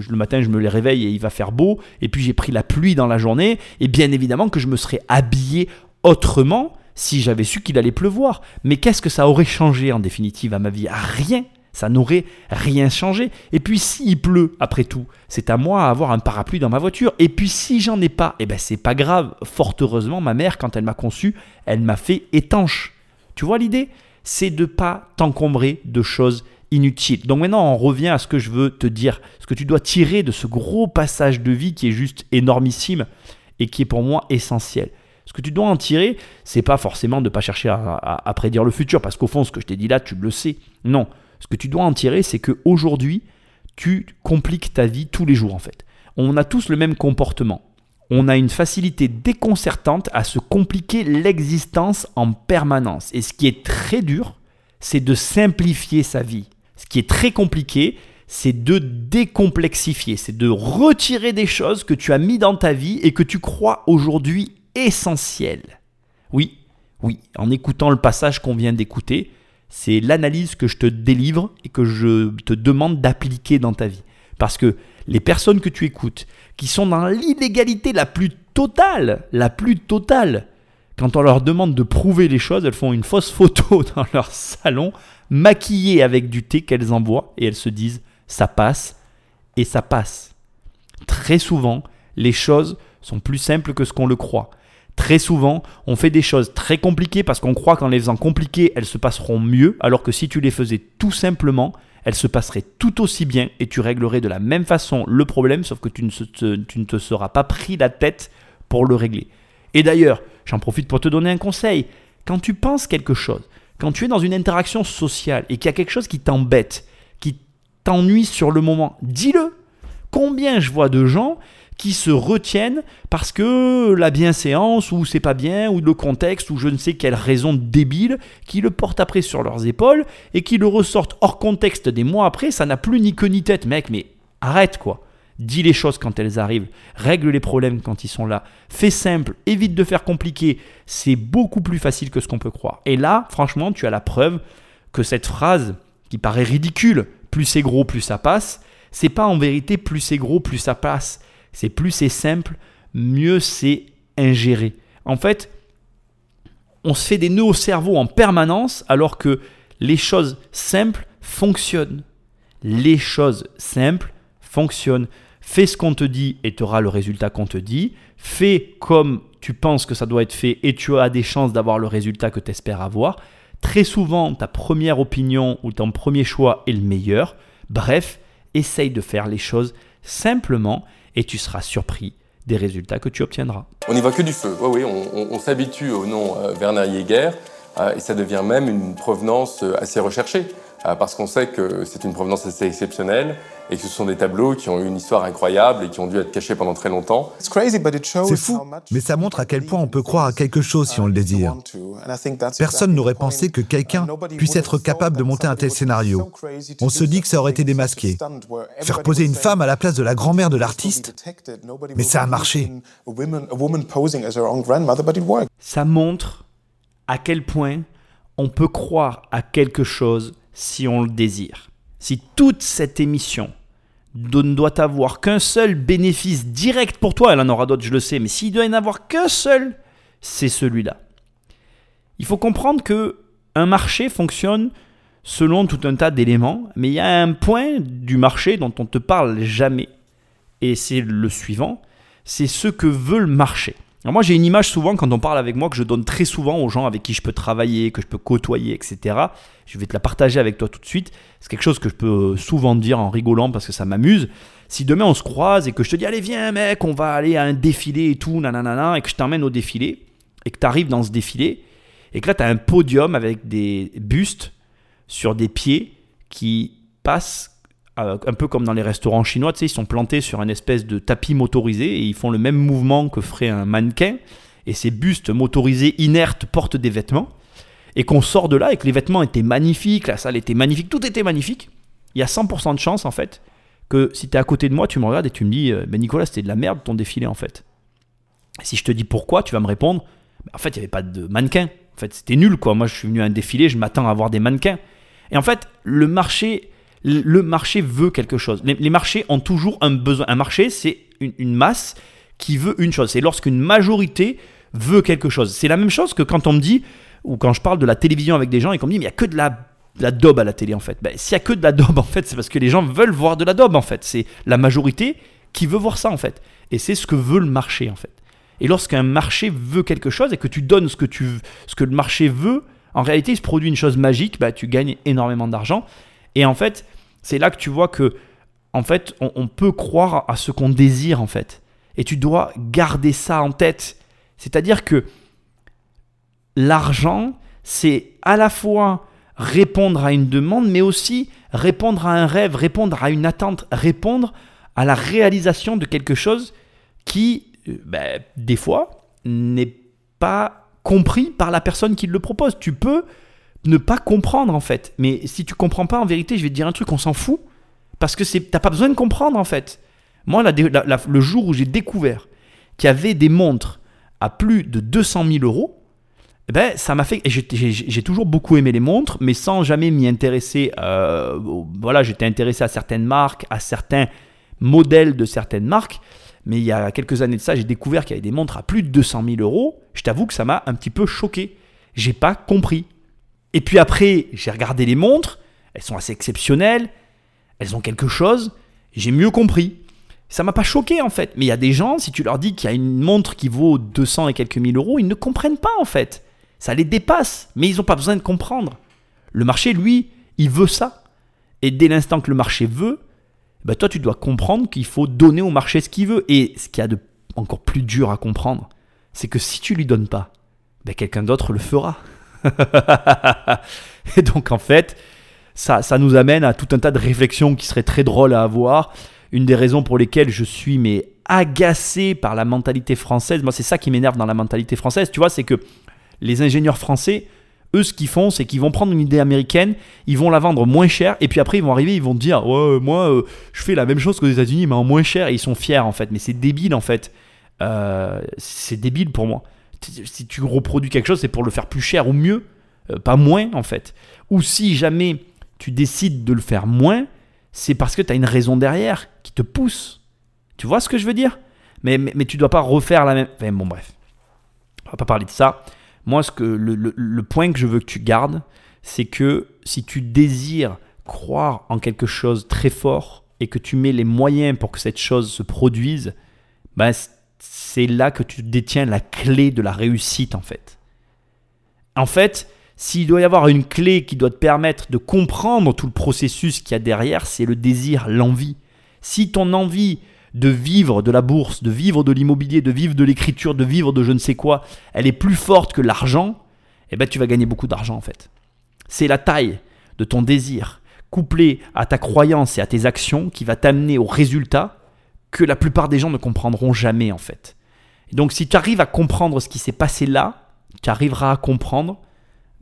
le matin, je me les réveille et il va faire beau, et puis j'ai pris la pluie dans la journée, et bien évidemment que je me serais habillé autrement si j'avais su qu'il allait pleuvoir. Mais qu'est-ce que ça aurait changé en définitive à ma vie? Rien ça n'aurait rien changé. Et puis s'il pleut, après tout, c'est à moi d'avoir un parapluie dans ma voiture. Et puis si j'en ai pas, eh ben c'est pas grave. Fort heureusement, ma mère, quand elle m'a conçu, elle m'a fait étanche. Tu vois l'idée? C'est de pas t'encombrer de choses inutiles. Donc maintenant, on revient à ce que je veux te dire, ce que tu dois tirer de ce gros passage de vie qui est juste énormissime et qui est pour moi essentiel. Ce que tu dois en tirer, c'est pas forcément de ne pas chercher à prédire le futur, parce qu'au fond, ce que je t'ai dit là, tu le sais. Non, ce que tu dois en tirer, c'est qu'aujourd'hui, tu compliques ta vie tous les jours en fait. On a tous le même comportement. On a une facilité déconcertante à se compliquer l'existence en permanence. Et ce qui est très dur, c'est de simplifier sa vie. Ce qui est très compliqué, c'est de décomplexifier, c'est de retirer des choses que tu as mis dans ta vie et que tu crois aujourd'hui essentielles. Oui, oui, en écoutant le passage qu'on vient d'écouter, c'est l'analyse que je te délivre et que je te demande d'appliquer dans ta vie. Parce que les personnes que tu écoutes, qui sont dans l'illégalité la plus totale, la plus totale, quand on leur demande de prouver les choses, elles font une fausse photo dans leur salon, maquillée avec du thé qu'elles envoient, et elles se disent ça passe, et ça passe. Très souvent, les choses sont plus simples que ce qu'on le croit. Très souvent, on fait des choses très compliquées parce qu'on croit qu'en les faisant compliquées, elles se passeront mieux, alors que si tu les faisais tout simplement, elles se passeraient tout aussi bien et tu réglerais de la même façon le problème, sauf que tu ne, te seras pas pris la tête pour le régler. Et d'ailleurs, j'en profite pour te donner un conseil. Quand tu penses quelque chose, quand tu es dans une interaction sociale et qu'il y a quelque chose qui t'embête, qui t'ennuie sur le moment, dis-le. Combien je vois de gens qui se retiennent parce que la bienséance ou c'est pas bien ou le contexte ou je ne sais quelle raison débile qui le portent après sur leurs épaules et qui le ressortent hors contexte des mois après, ça n'a plus ni queue ni tête, mec, mais arrête quoi. Dis les choses quand elles arrivent, règle les problèmes quand ils sont là, fais simple, évite de faire compliqué, c'est beaucoup plus facile que ce qu'on peut croire. Et là, franchement, tu as la preuve que cette phrase, qui paraît ridicule, plus c'est gros, plus ça passe, c'est pas en vérité plus c'est gros, plus ça passe. C'est plus c'est simple, mieux c'est ingéré. En fait, on se fait des nœuds au cerveau en permanence alors que les choses simples fonctionnent. Les choses simples fonctionnent. Fais ce qu'on te dit et tu auras le résultat qu'on te dit. Fais comme tu penses que ça doit être fait et tu as des chances d'avoir le résultat que tu espères avoir. Très souvent, ta première opinion ou ton premier choix est le meilleur. Bref, essaye de faire les choses simplement et tu seras surpris des résultats que tu obtiendras.
On n'y voit que du feu. Oui, on, s'habitue au nom euh, Werner Jäger euh, et ça devient même une provenance euh, assez recherchée. Euh, parce qu'on sait que c'est une provenance assez exceptionnelle et que ce sont des tableaux qui ont eu une histoire incroyable et qui ont dû être cachés pendant très longtemps.
C'est fou, mais ça montre à quel point on peut croire à quelque chose si on le désire. Personne n'aurait pensé que quelqu'un puisse être capable de monter un tel scénario. On se dit que ça aurait été démasqué. Faire poser une femme à la place de la grand-mère de l'artiste, mais ça a marché.
Ça montre à quel point on peut croire à quelque chose si on le désire. Si toute cette émission ne doit avoir qu'un seul bénéfice direct pour toi, elle en aura d'autres, je le sais, mais s'il doit y en avoir qu'un seul, c'est celui-là. Il faut comprendre que un marché fonctionne selon tout un tas d'éléments, mais il y a un point du marché dont on ne te parle jamais, et c'est le suivant, c'est ce que veut le marché moi j'ai une image souvent quand on parle avec moi que je donne très souvent aux gens avec qui je peux travailler, que je peux côtoyer, etc. Je vais te la partager avec toi tout de suite. C'est quelque chose que je peux souvent dire en rigolant parce que ça m'amuse. Si demain on se croise et que je te dis allez viens mec, on va aller à un défilé et tout, nanana, et que je t'emmène au défilé, et que tu arrives dans ce défilé, et que là tu as un podium avec des bustes sur des pieds qui passent euh, un peu comme dans les restaurants chinois, tu sais, ils sont plantés sur une espèce de tapis motorisé et ils font le même mouvement que ferait un mannequin. Et ces bustes motorisés inertes portent des vêtements. Et qu'on sort de là et que les vêtements étaient magnifiques, la salle était magnifique, tout était magnifique. Il y a 100% de chance en fait que si tu es à côté de moi, tu me regardes et tu me dis euh, Mais Nicolas, c'était de la merde ton défilé en fait. Et si je te dis pourquoi, tu vas me répondre En fait, il n'y avait pas de mannequin. En fait, c'était nul quoi. Moi, je suis venu à un défilé, je m'attends à avoir des mannequins. Et en fait, le marché le marché veut quelque chose. Les, marchés ont toujours un besoin. Un marché, c'est une, masse qui veut une chose. C'est lorsqu'une majorité veut quelque chose. C'est la même chose que quand on me dit, ou quand je parle de la télévision avec des gens et qu'on me dit, mais il n'y a que de la, de la daube à la télé en fait. Ben, S'il n'y a que de la daube en fait, c'est parce que les gens veulent voir de la daube en fait. C'est la majorité qui veut voir ça en fait. Et c'est ce que veut le marché en fait. Et lorsqu'un marché veut quelque chose et que tu donnes ce que, tu, ce que le marché veut, en réalité, il se produit une chose magique, bah, tu gagnes énormément d'argent. Et en fait, c'est là que tu vois que, en fait, on, peut croire à ce qu'on désire, en fait. Et tu dois garder ça en tête. C'est-à-dire que l'argent, c'est à la fois répondre à une demande, mais aussi répondre à un rêve, répondre à une attente, répondre à la réalisation de quelque chose qui, euh, ben, des fois, n'est pas compris par la personne qui le propose. Tu peux ne pas comprendre en fait. Mais si tu comprends pas, en vérité, je vais te dire un truc, on s'en fout. Parce que t'as pas besoin de comprendre en fait. Moi, le jour où j'ai découvert qu'il y avait des montres à plus de 200 000 euros, eh ben, ça m'a fait. J'ai toujours beaucoup aimé les montres, mais sans jamais m'y intéresser. Euh, voilà, j'étais intéressé à certaines marques, à certains modèles de certaines marques. Mais il y a quelques années de ça, j'ai découvert qu'il y avait des montres à plus de 200 000 euros. Je t'avoue que ça m'a un petit peu choqué. J'ai pas compris. Et puis après, j'ai regardé les montres, elles sont assez exceptionnelles, elles ont quelque chose, j'ai mieux compris. Ça m'a pas choqué en fait, mais il y a des gens, si tu leur dis qu'il y a une montre qui vaut 200 et quelques mille euros, ils ne comprennent pas en fait. Ça les dépasse, mais ils n'ont pas besoin de comprendre. Le marché, lui, il veut ça. Et dès l'instant que le marché veut, ben toi, tu dois comprendre qu'il faut donner au marché ce qu'il veut. Et ce qu'il y a de encore plus dur à comprendre, c'est que si tu lui donnes pas, ben quelqu'un d'autre le fera. et donc en fait, ça, ça nous amène à tout un tas de réflexions qui seraient très drôles à avoir. Une des raisons pour lesquelles je suis mais agacé par la mentalité française, moi c'est ça qui m'énerve dans la mentalité française, tu vois, c'est que les ingénieurs français, eux ce qu'ils font, c'est qu'ils vont prendre une idée américaine, ils vont la vendre moins cher, et puis après ils vont arriver, ils vont dire, ouais, moi euh, je fais la même chose qu'aux États-Unis, mais en moins cher, et ils sont fiers en fait, mais c'est débile en fait. Euh, c'est débile pour moi si tu reproduis quelque chose, c'est pour le faire plus cher ou mieux. euh, pas moins en fait. Ou si jamais tu décides de le faire moins, c'est parce que tu as une raison derrière qui te pousse. Tu vois ce que je veux dire? Mais, mais, mais, tu dois pas refaire la même. Enfin, bon, bref. On va pas parler de ça. Moi, ce que, le, le point que je veux que tu gardes, c'est que si tu désires croire en quelque chose très fort et que tu mets les moyens pour que cette chose se produise, ben, c'est là que tu détiens la clé de la réussite en fait. En fait, s'il doit y avoir une clé qui doit te permettre de comprendre tout le processus qu'il y a derrière, c'est le désir, l'envie. Si ton envie de vivre de la bourse, de vivre de l'immobilier, de vivre de l'écriture, de vivre de je ne sais quoi, elle est plus forte que l'argent, eh ben tu vas gagner beaucoup d'argent en fait. C'est la taille de ton désir, couplé à ta croyance et à tes actions, qui va t'amener au résultat que la plupart des gens ne comprendront jamais en fait. donc si tu arrives à comprendre ce qui s'est passé là, tu arriveras à comprendre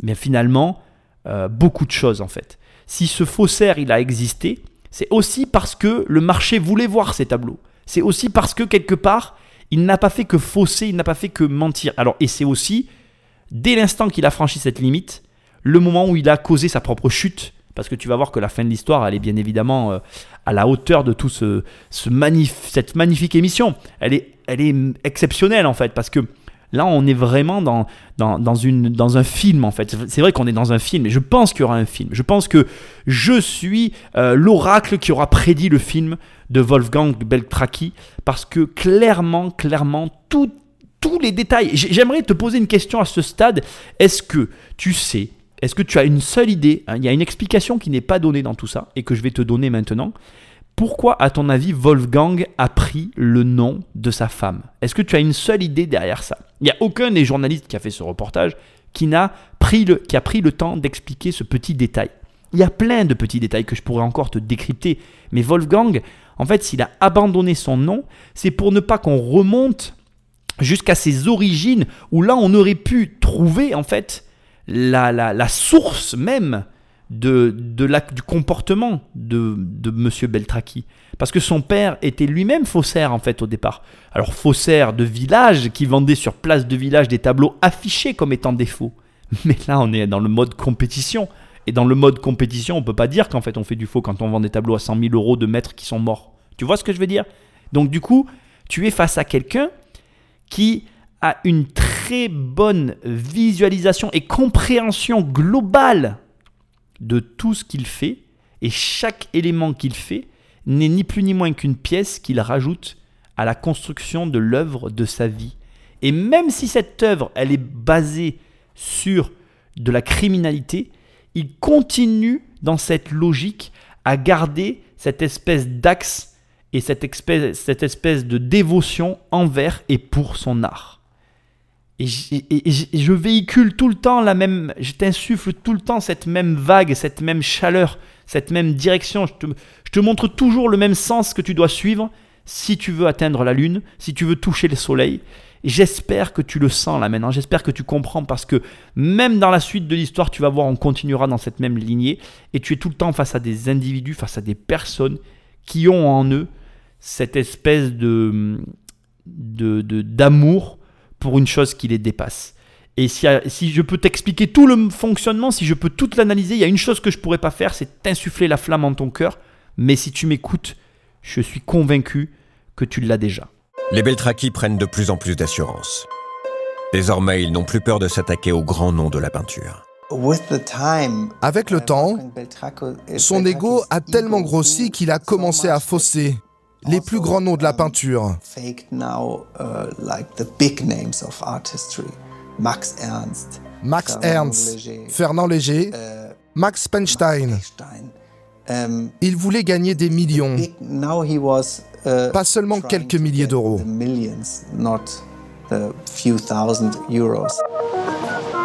mais finalement euh, beaucoup de choses en fait. Si ce faussaire il a existé, c'est aussi parce que le marché voulait voir ces tableaux. C'est aussi parce que quelque part, il n'a pas fait que fausser, il n'a pas fait que mentir. Alors et c'est aussi dès l'instant qu'il a franchi cette limite, le moment où il a causé sa propre chute parce que tu vas voir que la fin de l'histoire, elle est bien évidemment euh, à la hauteur de tout ce, ce cette magnifique émission. Elle est, elle est exceptionnelle en fait, parce que là, on est vraiment dans, dans, un film en fait. C'est vrai qu'on est dans un film, mais je pense qu'il y aura un film. Je pense que je suis euh, l'oracle qui aura prédit le film de Wolfgang Beltraki, parce que clairement, clairement, tout, tous les détails. J'aimerais te poser une question à ce stade. Est-ce que tu sais est-ce que tu as une seule idée hein, Il y a une explication qui n'est pas donnée dans tout ça et que je vais te donner maintenant. Pourquoi, à ton avis, Wolfgang a pris le nom de sa femme? Est-ce que tu as une seule idée derrière ça? Il n'y a aucun des journalistes qui a fait ce reportage qui, n'a pris le, qui a pris le temps d'expliquer ce petit détail. Il y a plein de petits détails que je pourrais encore te décrypter, mais Wolfgang, en fait, s'il a abandonné son nom, c'est pour ne pas qu'on remonte jusqu'à ses origines, où là, on aurait pu trouver, en fait, la, la, source même de, de la, du comportement de, de M. Beltraki. Parce que son père était lui-même faussaire en fait au départ. Alors faussaire de village qui vendait sur place de village des tableaux affichés comme étant des faux. Mais là on est dans le mode compétition. Et dans le mode compétition on peut pas dire qu'en fait on fait du faux quand on vend des tableaux à 100 000 euros de maîtres qui sont morts. Tu vois ce que je veux dire? Donc du coup tu es face à quelqu'un qui a une très bonne visualisation et compréhension globale de tout ce qu'il fait, et chaque élément qu'il fait n'est ni plus ni moins qu'une pièce qu'il rajoute à la construction de l'œuvre de sa vie. Et même si cette œuvre, elle est basée sur de la criminalité, il continue dans cette logique à garder cette espèce d'axe et cette espèce, cette espèce de dévotion envers et pour son art. Et, je véhicule tout le temps la même, je t'insuffle tout le temps cette même vague, cette même chaleur, cette même direction. Je te, montre toujours le même sens que tu dois suivre si tu veux atteindre la lune, si tu veux toucher le soleil. J'espère que tu le sens là maintenant, j'espère que tu comprends parce que même dans la suite de l'histoire, tu vas voir, on continuera dans cette même lignée et tu es tout le temps face à des individus, face à des personnes qui ont en eux cette espèce de d'amour pour une chose qui les dépasse. Et si, si je peux t'expliquer tout le fonctionnement, si je peux tout l'analyser, il y a une chose que je pourrais pas faire, c'est t'insuffler la flamme en ton cœur. Mais si tu m'écoutes, je suis convaincu que tu l'as déjà.
Les Beltraki prennent de plus en plus d'assurance. Désormais, ils n'ont plus peur de s'attaquer au grand nom de la peinture.
Avec le temps, son ego a tellement grossi qu'il a commencé à fausser les plus grands noms de la peinture. Max Ernst, Fernand Léger, uh, Max Penstein. Um, Il voulait gagner des millions, uh, pas seulement quelques milliers d'euros.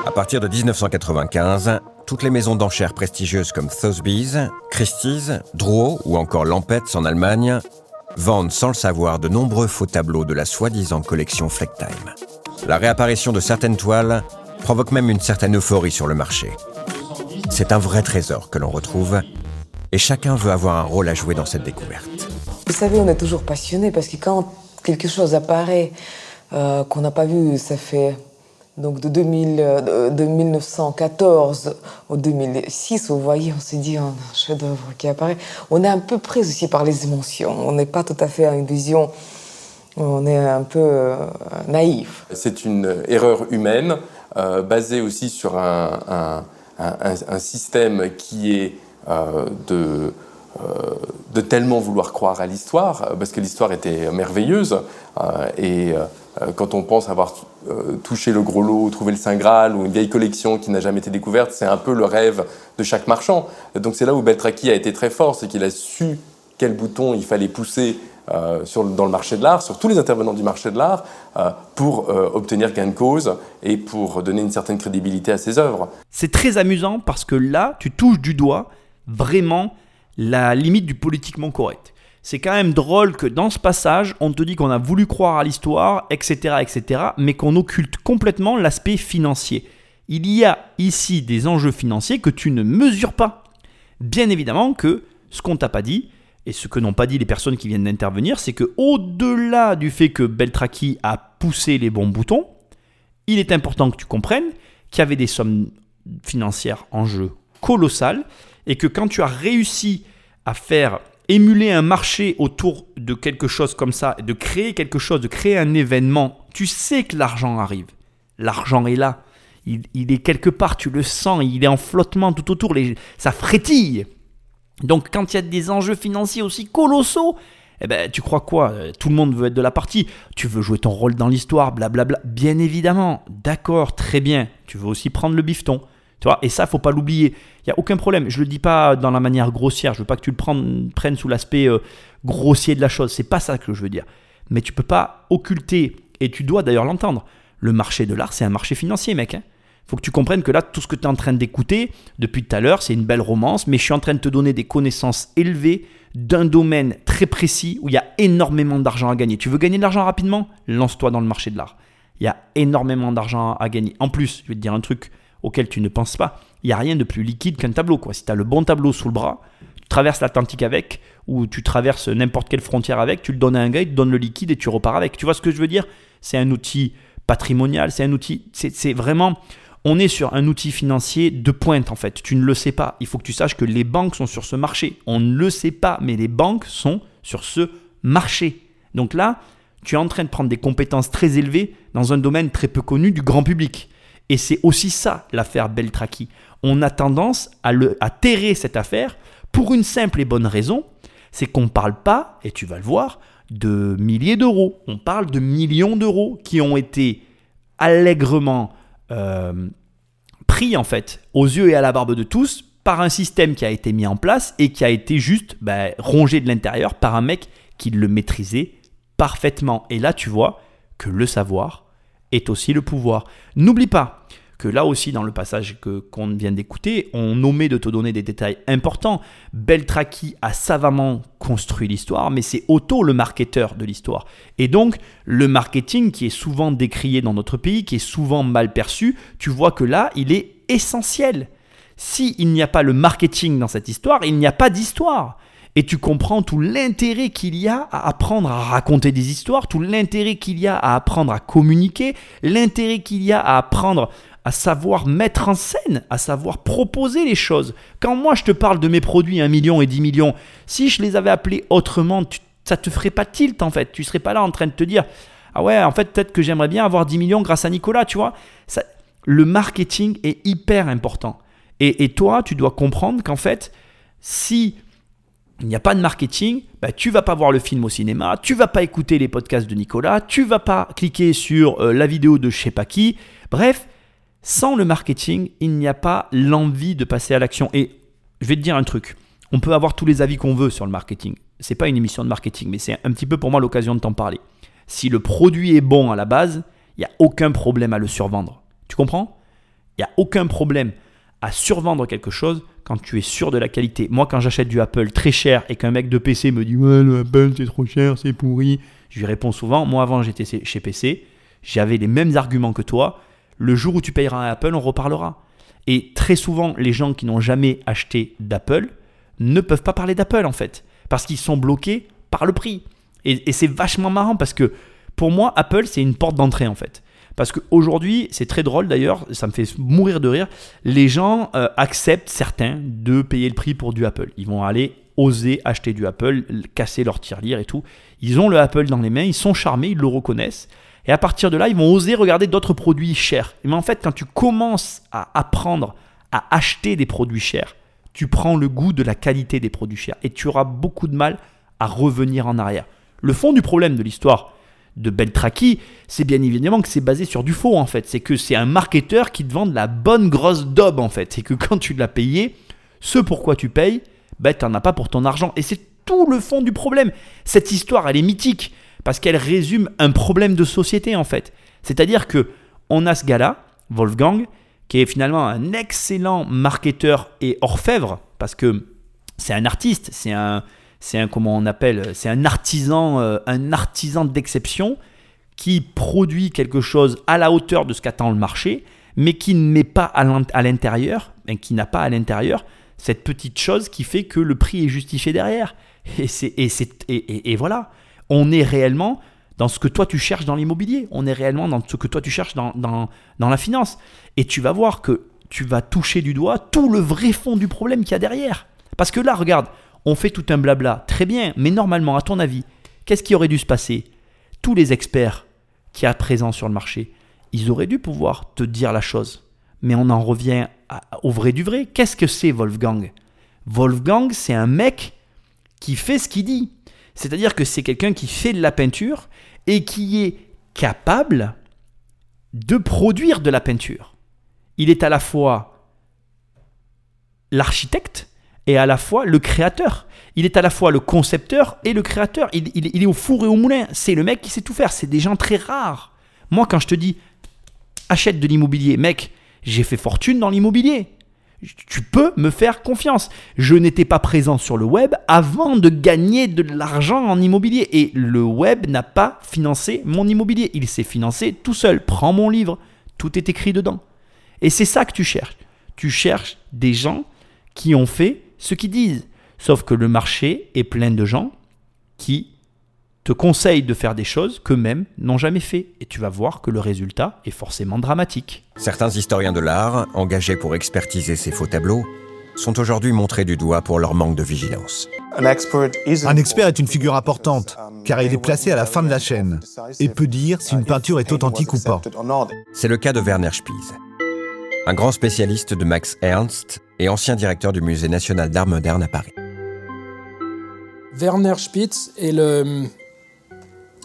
À partir de 1995, toutes les maisons d'enchères prestigieuses comme Sotheby's, Christie's, Drouot ou encore Lampett's en Allemagne vendent sans le savoir de nombreux faux tableaux de la soi-disant collection Flecktime. La réapparition de certaines toiles provoque même une certaine euphorie sur le marché. C'est un vrai trésor que l'on retrouve et chacun veut avoir un rôle à jouer dans cette découverte.
Vous savez, on est toujours passionné parce que quand quelque chose apparaît euh, qu'on n'a pas vu, ça fait Donc de, 2000, de 1914 au 2006, vous voyez, on s'est dit un chef-d'œuvre qui apparaît. On est un peu pris aussi par les émotions. On n'est pas tout à fait à une vision. On est un peu naïf.
C'est une erreur humaine basée aussi sur un, système qui est de euh, tellement vouloir croire à l'histoire, parce que l'histoire était merveilleuse. Euh, et euh, quand on pense avoir touché le gros lot, trouvé le Saint Graal ou une vieille collection qui n'a jamais été découverte, c'est un peu le rêve de chaque marchand. Donc c'est là où Beltraki a été très fort, c'est qu'il a su quel bouton il fallait pousser sur, dans le marché de l'art, sur tous les intervenants du marché de l'art, pour obtenir gain de cause et pour donner une certaine crédibilité à ses œuvres.
C'est très amusant parce que là, tu touches du doigt vraiment la limite du politiquement correct. C'est quand même drôle que dans ce passage, on te dit qu'on a voulu croire à l'histoire, etc., etc., mais qu'on occulte complètement l'aspect financier. Il y a ici des enjeux financiers que tu ne mesures pas. Bien évidemment que ce qu'on t'a pas dit, et ce que n'ont pas dit les personnes qui viennent d'intervenir, c'est que au-delà du fait que Beltraki a poussé les bons boutons, il est important que tu comprennes qu'il y avait des sommes financières en jeu colossales et que quand tu as réussi à faire émuler un marché autour de quelque chose comme ça, de créer quelque chose, de créer un événement, tu sais que l'argent arrive. L'argent est là. Il, est quelque part, tu le sens, il est en flottement tout autour, ça frétille. Donc quand il y a des enjeux financiers aussi colossaux, eh ben, tu crois quoi? Tout le monde veut être de la partie. Tu veux jouer ton rôle dans l'histoire, blablabla. Bien évidemment, d'accord, très bien. Tu veux aussi prendre le bifton. Tu vois Et ça, faut pas l'oublier. Il n'y a aucun problème. Je ne le dis pas dans la manière grossière. Je veux pas que tu le prennes, sous l'aspect euh, grossier de la chose. C'est pas ça que je veux dire. Mais tu peux pas occulter, et tu dois d'ailleurs l'entendre. Le marché de l'art, c'est un marché financier, mec. Hein. faut que tu comprennes que là, tout ce que tu es en train d'écouter depuis tout à l'heure, c'est une belle romance, mais je suis en train de te donner des connaissances élevées d'un domaine très précis où il y a énormément d'argent à gagner. Tu veux gagner de l'argent rapidement? Lance-toi dans le marché de l'art. Il y a énormément d'argent à gagner. En plus, je vais te dire un truc auquel tu ne penses pas il n'y a rien de plus liquide qu'un tableau. Quoi. Si tu as le bon tableau sous le bras, tu traverses l'Atlantique avec, ou tu traverses n'importe quelle frontière avec, tu le donnes à un gars, il te donne le liquide et tu repars avec. Tu vois ce que je veux dire? C'est un outil patrimonial, c'est un outil, c'est vraiment, on est sur un outil financier de pointe en fait. Tu ne le sais pas. Il faut que tu saches que les banques sont sur ce marché. On ne le sait pas, mais les banques sont sur ce marché. Donc là, tu es en train de prendre des compétences très élevées dans un domaine très peu connu du grand public. Et c'est aussi ça l'affaire Beltraki on a tendance à, le, à terrer cette affaire pour une simple et bonne raison, c'est qu'on ne parle pas, et tu vas le voir, de milliers d'euros. On parle de millions d'euros qui ont été allègrement euh, pris en fait aux yeux et à la barbe de tous par un système qui a été mis en place et qui a été juste bah, rongé de l'intérieur par un mec qui le maîtrisait parfaitement. Et là, tu vois que le savoir est aussi le pouvoir. N'oublie pas que là aussi, dans le passage que, qu'on vient d'écouter, on omet de te donner des détails importants. Beltraki a savamment construit l'histoire, mais c'est Otto le marketeur de l'histoire. Et donc, le marketing qui est souvent décrié dans notre pays, qui est souvent mal perçu, tu vois que là, il est essentiel. S'il n'y a pas le marketing dans cette histoire, il n'y a pas d'histoire. Et tu comprends tout l'intérêt qu'il y a à apprendre à raconter des histoires, tout l'intérêt qu'il y a à apprendre à communiquer, l'intérêt qu'il y a à apprendre à savoir mettre en scène, à savoir proposer les choses. Quand moi je te parle de mes produits 1 million et 10 millions, si je les avais appelés autrement, tu, ça te ferait pas tilt en fait. Tu serais pas là en train de te dire ah ouais, en fait peut-être que j'aimerais bien avoir 10 millions grâce à Nicolas, tu vois. Ça, le marketing est hyper important. Et, et toi, tu dois comprendre qu'en fait, si il n'y a pas de marketing, bah, tu vas pas voir le film au cinéma, tu vas pas écouter les podcasts de Nicolas, tu vas pas cliquer sur euh, la vidéo de je sais pas qui. Bref, sans le marketing, il n'y a pas l'envie de passer à l'action. Et je vais te dire un truc. On peut avoir tous les avis qu'on veut sur le marketing. C'est pas une émission de marketing, mais c'est un petit peu pour moi l'occasion de t'en parler. Si le produit est bon à la base, il n'y a aucun problème à le survendre. Tu comprends? Il n'y a aucun problème à survendre quelque chose quand tu es sûr de la qualité. Moi, quand j'achète du Apple très cher et qu'un mec de PC me dit Ouais, le Apple c'est trop cher, c'est pourri, je lui réponds souvent Moi, avant, j'étais chez PC, j'avais les mêmes arguments que toi. Le jour où tu payeras un Apple, on reparlera. Et très souvent, les gens qui n'ont jamais acheté d'Apple ne peuvent pas parler d'Apple en fait, parce qu'ils sont bloqués par le prix. Et, c'est vachement marrant parce que pour moi, Apple, c'est une porte d'entrée en fait. Parce qu'aujourd'hui, c'est très drôle d'ailleurs, ça me fait mourir de rire, les gens euh, acceptent certains de payer le prix pour du Apple. Ils vont aller oser acheter du Apple, casser leur tirelire et tout. Ils ont le Apple dans les mains, ils sont charmés, ils le reconnaissent. Et à partir de là, ils vont oser regarder d'autres produits chers. Mais en fait, quand tu commences à apprendre à acheter des produits chers, tu prends le goût de la qualité des produits chers et tu auras beaucoup de mal à revenir en arrière. Le fond du problème de l'histoire de Beltraki, c'est bien évidemment que c'est basé sur du faux en fait. C'est que c'est un marketeur qui te vend de la bonne grosse daube en fait. C'est que quand tu l'as payé, ce pourquoi tu payes, ben t'en as pas pour ton argent. Et c'est tout le fond du problème. Cette histoire, elle est mythique parce qu'elle résume un problème de société en fait. C'est-à-dire que on a ce gars-là, Wolfgang, qui est finalement un excellent marketeur et orfèvre parce que c'est un artiste, c'est un c'est un comment on appelle, c'est un artisan, euh, un artisan d'exception qui produit quelque chose à la hauteur de ce qu'attend le marché, mais qui ne met pas à l'intérieur, qui n'a pas à l'intérieur cette petite chose qui fait que le prix est justifié derrière. Et, c'est, et, et, et, voilà, on est réellement dans ce que toi tu cherches dans l'immobilier, on est réellement dans ce que toi tu cherches dans, dans, dans la finance. Et tu vas voir que tu vas toucher du doigt tout le vrai fond du problème qu'il y a derrière. Parce que là, regarde, on fait tout un blabla, très bien, mais normalement, à ton avis, qu'est-ce qui aurait dû se passer? Tous les experts qui à présent sur le marché, ils auraient dû pouvoir te dire la chose. Mais on en revient au vrai du vrai. Qu'est-ce que c'est Wolfgang? Wolfgang, c'est un mec qui fait ce qu'il dit. C'est-à-dire que c'est quelqu'un qui fait de la peinture et qui est capable de produire de la peinture. Il est à la fois l'architecte, et à la fois le créateur. Il est à la fois le concepteur et le créateur. Il, est au four et au moulin. C'est le mec qui sait tout faire. C'est des gens très rares. Moi, quand je te dis achète de l'immobilier, mec, j'ai fait fortune dans l'immobilier. Tu peux me faire confiance. Je n'étais pas présent sur le web avant de gagner de l'argent en immobilier. Et le web n'a pas financé mon immobilier. Il s'est financé tout seul. Prends mon livre. Tout est écrit dedans. Et c'est ça que tu cherches. Tu cherches des gens qui ont fait ce qu'ils disent. Sauf que le marché est plein de gens qui te conseillent de faire des choses qu'eux-mêmes n'ont jamais fait. Et tu vas voir que le résultat est forcément dramatique.
Certains historiens de l'art, engagés pour expertiser ces faux tableaux, sont aujourd'hui montrés du doigt pour leur manque de vigilance.
Un expert est une figure importante, car il est placé à la fin de la chaîne et peut dire si une peinture est authentique ou pas.
C'est le cas de Werner Spies, un grand spécialiste de Max Ernst et ancien directeur du Musée national d'art moderne à Paris.
Werner Spitz est, le,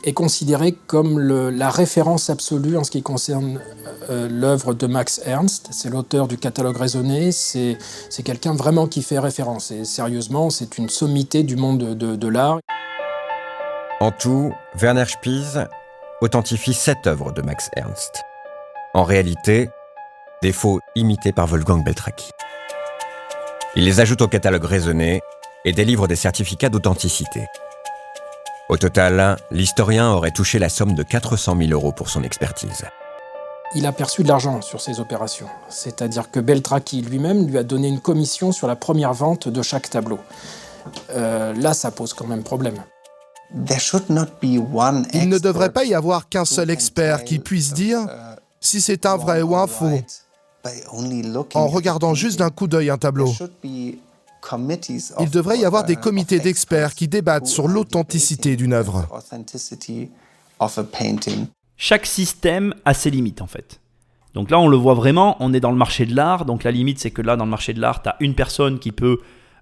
est considéré comme le, la référence absolue en ce qui concerne euh, l'œuvre de Max Ernst. C'est l'auteur du catalogue raisonné, c'est quelqu'un vraiment qui fait référence. Et sérieusement, c'est une sommité du monde de, de l'art.
En tout, Werner Spies authentifie sept œuvres de Max Ernst. En réalité, défauts imités par Wolfgang Beltraki. Il les ajoute au catalogue raisonné et délivre des certificats d'authenticité. Au total, l'historien aurait touché la somme de 400 000 euros pour son expertise.
Il a perçu de l'argent sur ces opérations, c'est-à-dire que Beltraki lui-même lui a donné une commission sur la première vente de chaque tableau. Euh, là, ça pose quand même problème.
Il ne devrait pas y avoir qu'un seul expert qui puisse dire si c'est un vrai ou un faux en regardant juste d'un coup d'œil un tableau. Il devrait y avoir des comités d'experts qui débattent sur l'authenticité d'une œuvre.
Chaque système a ses limites en fait. Donc là, on le voit vraiment, on est dans le marché de l'art. Donc la limite, c'est que là, dans le marché de l'art, tu as une personne qui peut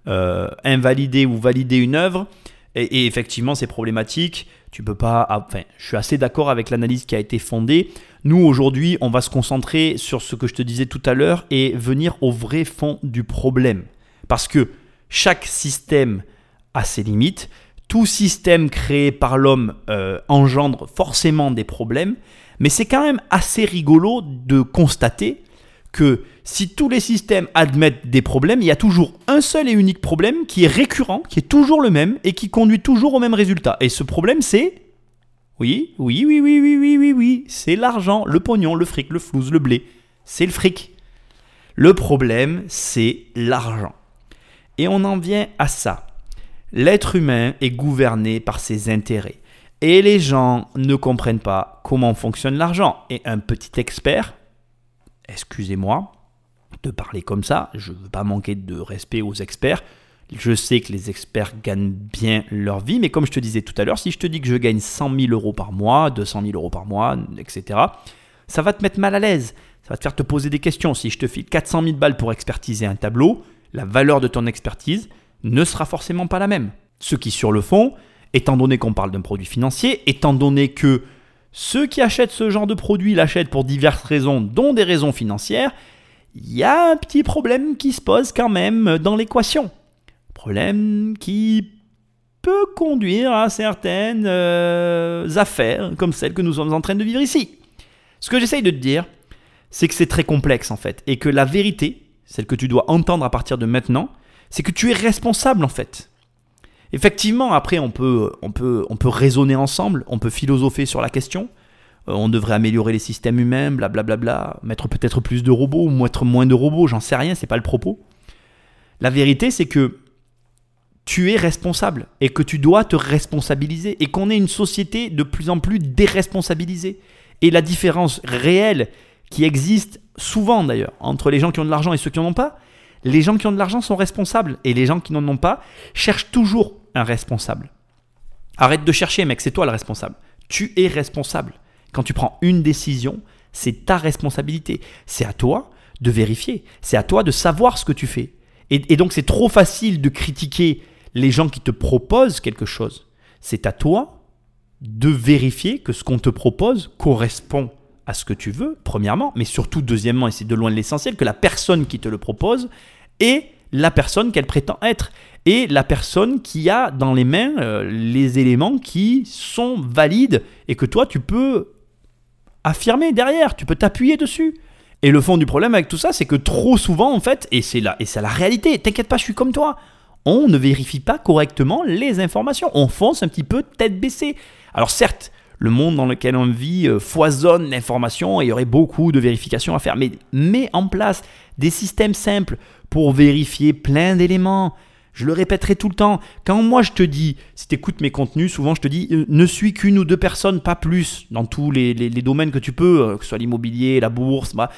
euh, invalider ou valider une œuvre. Et, effectivement, c'est problématique. Tu peux pas. Ah, enfin, je suis assez d'accord avec l'analyse qui a été fondée. Nous, aujourd'hui, on va se concentrer sur ce que je te disais tout à l'heure et venir au vrai fond du problème. Parce que chaque système a ses limites. Tout système créé par l'homme euh, engendre forcément des problèmes. Mais c'est quand même assez rigolo de constater que si tous les systèmes admettent des problèmes, il y a toujours un seul et unique problème qui est récurrent, qui est toujours le même et qui conduit toujours au même résultat. Et ce problème, c'est oui, oui, oui, oui, oui, oui, oui, oui. C'est l'argent, le pognon, le fric, le flouze, le blé. C'est le fric. Le problème, c'est l'argent. Et on en vient à ça. L'être humain est gouverné par ses intérêts. Et les gens ne comprennent pas comment fonctionne l'argent. Et un petit expert, excusez-moi de parler comme ça, je ne veux pas manquer de respect aux experts, je sais que les experts gagnent bien leur vie, mais comme je te disais tout à l'heure, si je te dis que je gagne 100 000 euros par mois, 200 000 euros par mois, etc., ça va te mettre mal à l'aise. Ça va te faire te poser des questions. Si je te file 400 000 balles pour expertiser un tableau, la valeur de ton expertise ne sera forcément pas la même. Ce qui, sur le fond, étant donné qu'on parle d'un produit financier, étant donné que ceux qui achètent ce genre de produit l'achètent pour diverses raisons, dont des raisons financières, il y a un petit problème qui se pose quand même dans l'équation. Problème qui peut conduire à certaines euh, affaires comme celles que nous sommes en train de vivre ici. Ce que j'essaye de te dire, c'est que c'est très complexe en fait, et que la vérité, celle que tu dois entendre à partir de maintenant, c'est que tu es responsable en fait. Effectivement, après, on peut, on, peut, on peut raisonner ensemble, on peut philosopher sur la question, euh, on devrait améliorer les systèmes humains, blablabla, mettre peut-être plus de robots ou mettre moins de robots, j'en sais rien, c'est pas le propos. La vérité, c'est que tu es responsable et que tu dois te responsabiliser et qu'on est une société de plus en plus déresponsabilisée. Et la différence réelle qui existe souvent d'ailleurs entre les gens qui ont de l'argent et ceux qui n'en ont pas, les gens qui ont de l'argent sont responsables et les gens qui n'en ont pas cherchent toujours un responsable. Arrête de chercher mec, c'est toi le responsable. Tu es responsable. Quand tu prends une décision, c'est ta responsabilité. C'est à toi de vérifier. C'est à toi de savoir ce que tu fais. Et, et donc c'est trop facile de critiquer les gens qui te proposent quelque chose. C'est à toi de vérifier que ce qu'on te propose correspond à ce que tu veux, premièrement, mais surtout, deuxièmement, et c'est de loin l'essentiel, que la personne qui te le propose est la personne qu'elle prétend être et la personne qui a dans les mains euh, les éléments qui sont valides et que toi tu peux affirmer derrière, tu peux t'appuyer dessus. Et le fond du problème avec tout ça, c'est que trop souvent en fait, et c'est la, et c'est la réalité, t'inquiète pas, je suis comme toi, on ne vérifie pas correctement les informations. On fonce un petit peu tête baissée. Alors certes, le monde dans lequel on vit euh, foisonne d'informations et il y aurait beaucoup de vérifications à faire. Mais mets en place des systèmes simples pour vérifier plein d'éléments. Je le répéterai tout le temps. Quand moi je te dis, si tu écoutes mes contenus, souvent je te dis, euh, ne suis qu'une ou deux personnes, pas plus, dans tous les, domaines que tu peux, euh, que ce soit l'immobilier, la bourse, bah,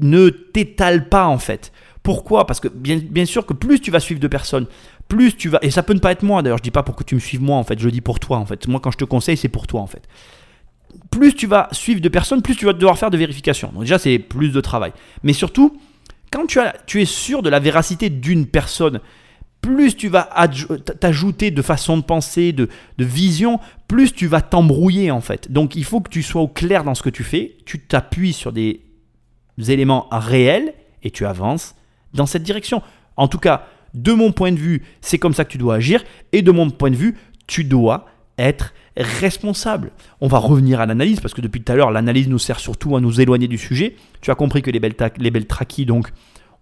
ne t'étale pas en fait. Pourquoi? Parce que bien, sûr que plus tu vas suivre de personnes, plus tu vas. Et ça peut ne pas être moi d'ailleurs, je dis pas pour que tu me suives moi en fait, je dis pour toi en fait. Moi quand je te conseille, c'est pour toi en fait. Plus tu vas suivre de personnes, plus tu vas devoir faire de vérification. Donc déjà, c'est plus de travail. Mais surtout, quand tu, es sûr de la véracité d'une personne, plus tu vas t'ajouter de façon de penser, de vision, plus tu vas t'embrouiller en fait. Donc il faut que tu sois au clair dans ce que tu fais, tu t'appuies sur des éléments réels et tu avances dans cette direction. En tout cas, de mon point de vue, c'est comme ça que tu dois agir. Et de mon point de vue, tu dois être responsable. On va revenir à l'analyse parce que depuis tout à l'heure, l'analyse nous sert surtout à nous éloigner du sujet. Tu as compris que les belles, les traquis, donc,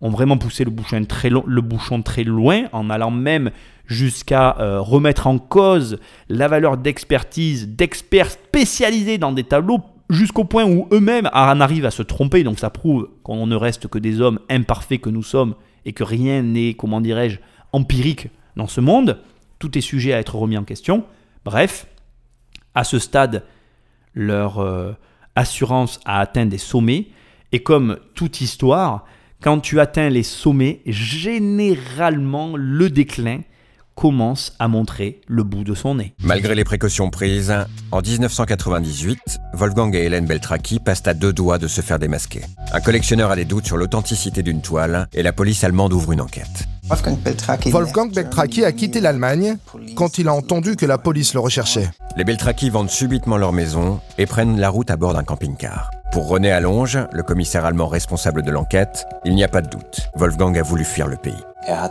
ont vraiment poussé le bouchon très, le bouchon très loin en allant même jusqu'à euh, remettre en cause la valeur d'expertise d'experts spécialisés dans des tableaux jusqu'au point où eux-mêmes en arrivent à se tromper. Donc ça prouve qu'on ne reste que des hommes imparfaits que nous sommes et que rien n'est, comment dirais-je, empirique dans ce monde. Tout est sujet à être remis en question. Bref, à ce stade, leur euh, assurance a atteint des sommets. Et comme toute histoire, quand tu atteins les sommets, généralement le déclin commence à montrer le bout de son nez.
Malgré les précautions prises, en 1998, Wolfgang et Hélène Beltraki passent à deux doigts de se faire démasquer. Un collectionneur a des doutes sur l'authenticité d'une toile et la police allemande ouvre une enquête.
Wolfgang Beltraki a quitté l'Allemagne quand il a entendu que la police le recherchait.
Les Beltraki vendent subitement leur maison et prennent la route à bord d'un camping-car. Pour René Allonge, le commissaire allemand responsable de l'enquête, il n'y a pas de doute. Wolfgang a voulu fuir le pays.
Er äh,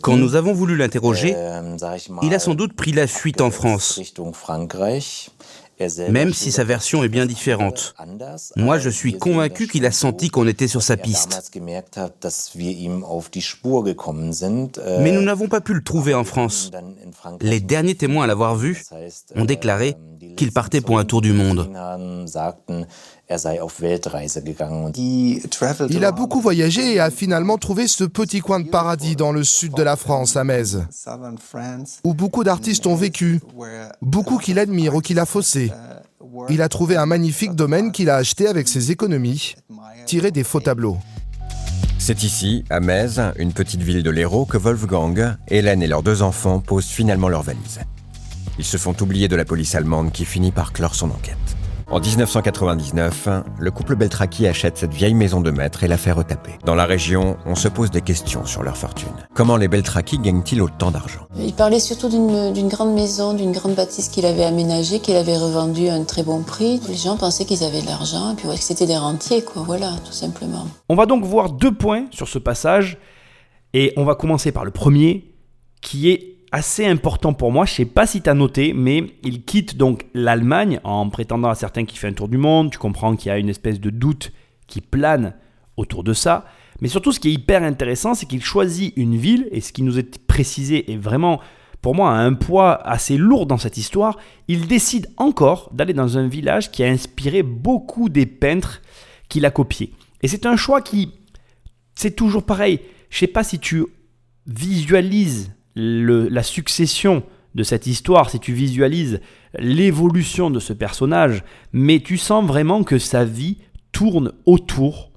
Quand nous avons voulu l'interroger, ähm, il a sans doute pris la fuite en France, même si sa version est bien différente. Moi, je suis convaincu qu'il a senti qu'on était sur sa piste. Mais nous n'avons pas pu le trouver en France. Les derniers témoins à l'avoir vu ont déclaré qu'il partait pour un tour du monde.
Il a beaucoup voyagé et a finalement trouvé ce petit coin de paradis dans le sud de la France, à Metz, où beaucoup d'artistes ont vécu, beaucoup qu'il admire ou qu'il a faussé. Il a trouvé un magnifique domaine qu'il a acheté avec ses économies, tiré des faux tableaux.
C'est ici, à Metz, une petite ville de l'Hérault, que Wolfgang, Hélène et leurs deux enfants posent finalement leurs valises. Ils se font oublier de la police allemande qui finit par clore son enquête. En 1999, le couple Beltraki achète cette vieille maison de maître et la fait retaper. Dans la région, on se pose des questions sur leur fortune. Comment les Beltraki gagnent-ils autant d'argent?
Il parlait surtout d'une grande maison, d'une grande bâtisse qu'il avait aménagée, qu'il avait revendue à un très bon prix. Les gens pensaient qu'ils avaient de l'argent et puis que c'était des rentiers, quoi. Voilà, tout simplement.
On va donc voir deux points sur ce passage et on va commencer par le premier qui est assez important pour moi. Je sais pas si tu as noté, mais il quitte donc l'Allemagne en prétendant à certains qu'il fait un tour du monde. Tu comprends qu'il y a une espèce de doute qui plane autour de ça. Mais surtout, ce qui est hyper intéressant, c'est qu'il choisit une ville, et ce qui nous est précisé est vraiment, pour moi, un poids assez lourd dans cette histoire. Il décide encore d'aller dans un village qui a inspiré beaucoup des peintres qu'il a copiés. Et c'est un choix qui, c'est toujours pareil. Je sais pas si tu visualises la succession de cette histoire, si tu visualises l'évolution de ce personnage, mais tu sens vraiment que sa vie tourne autour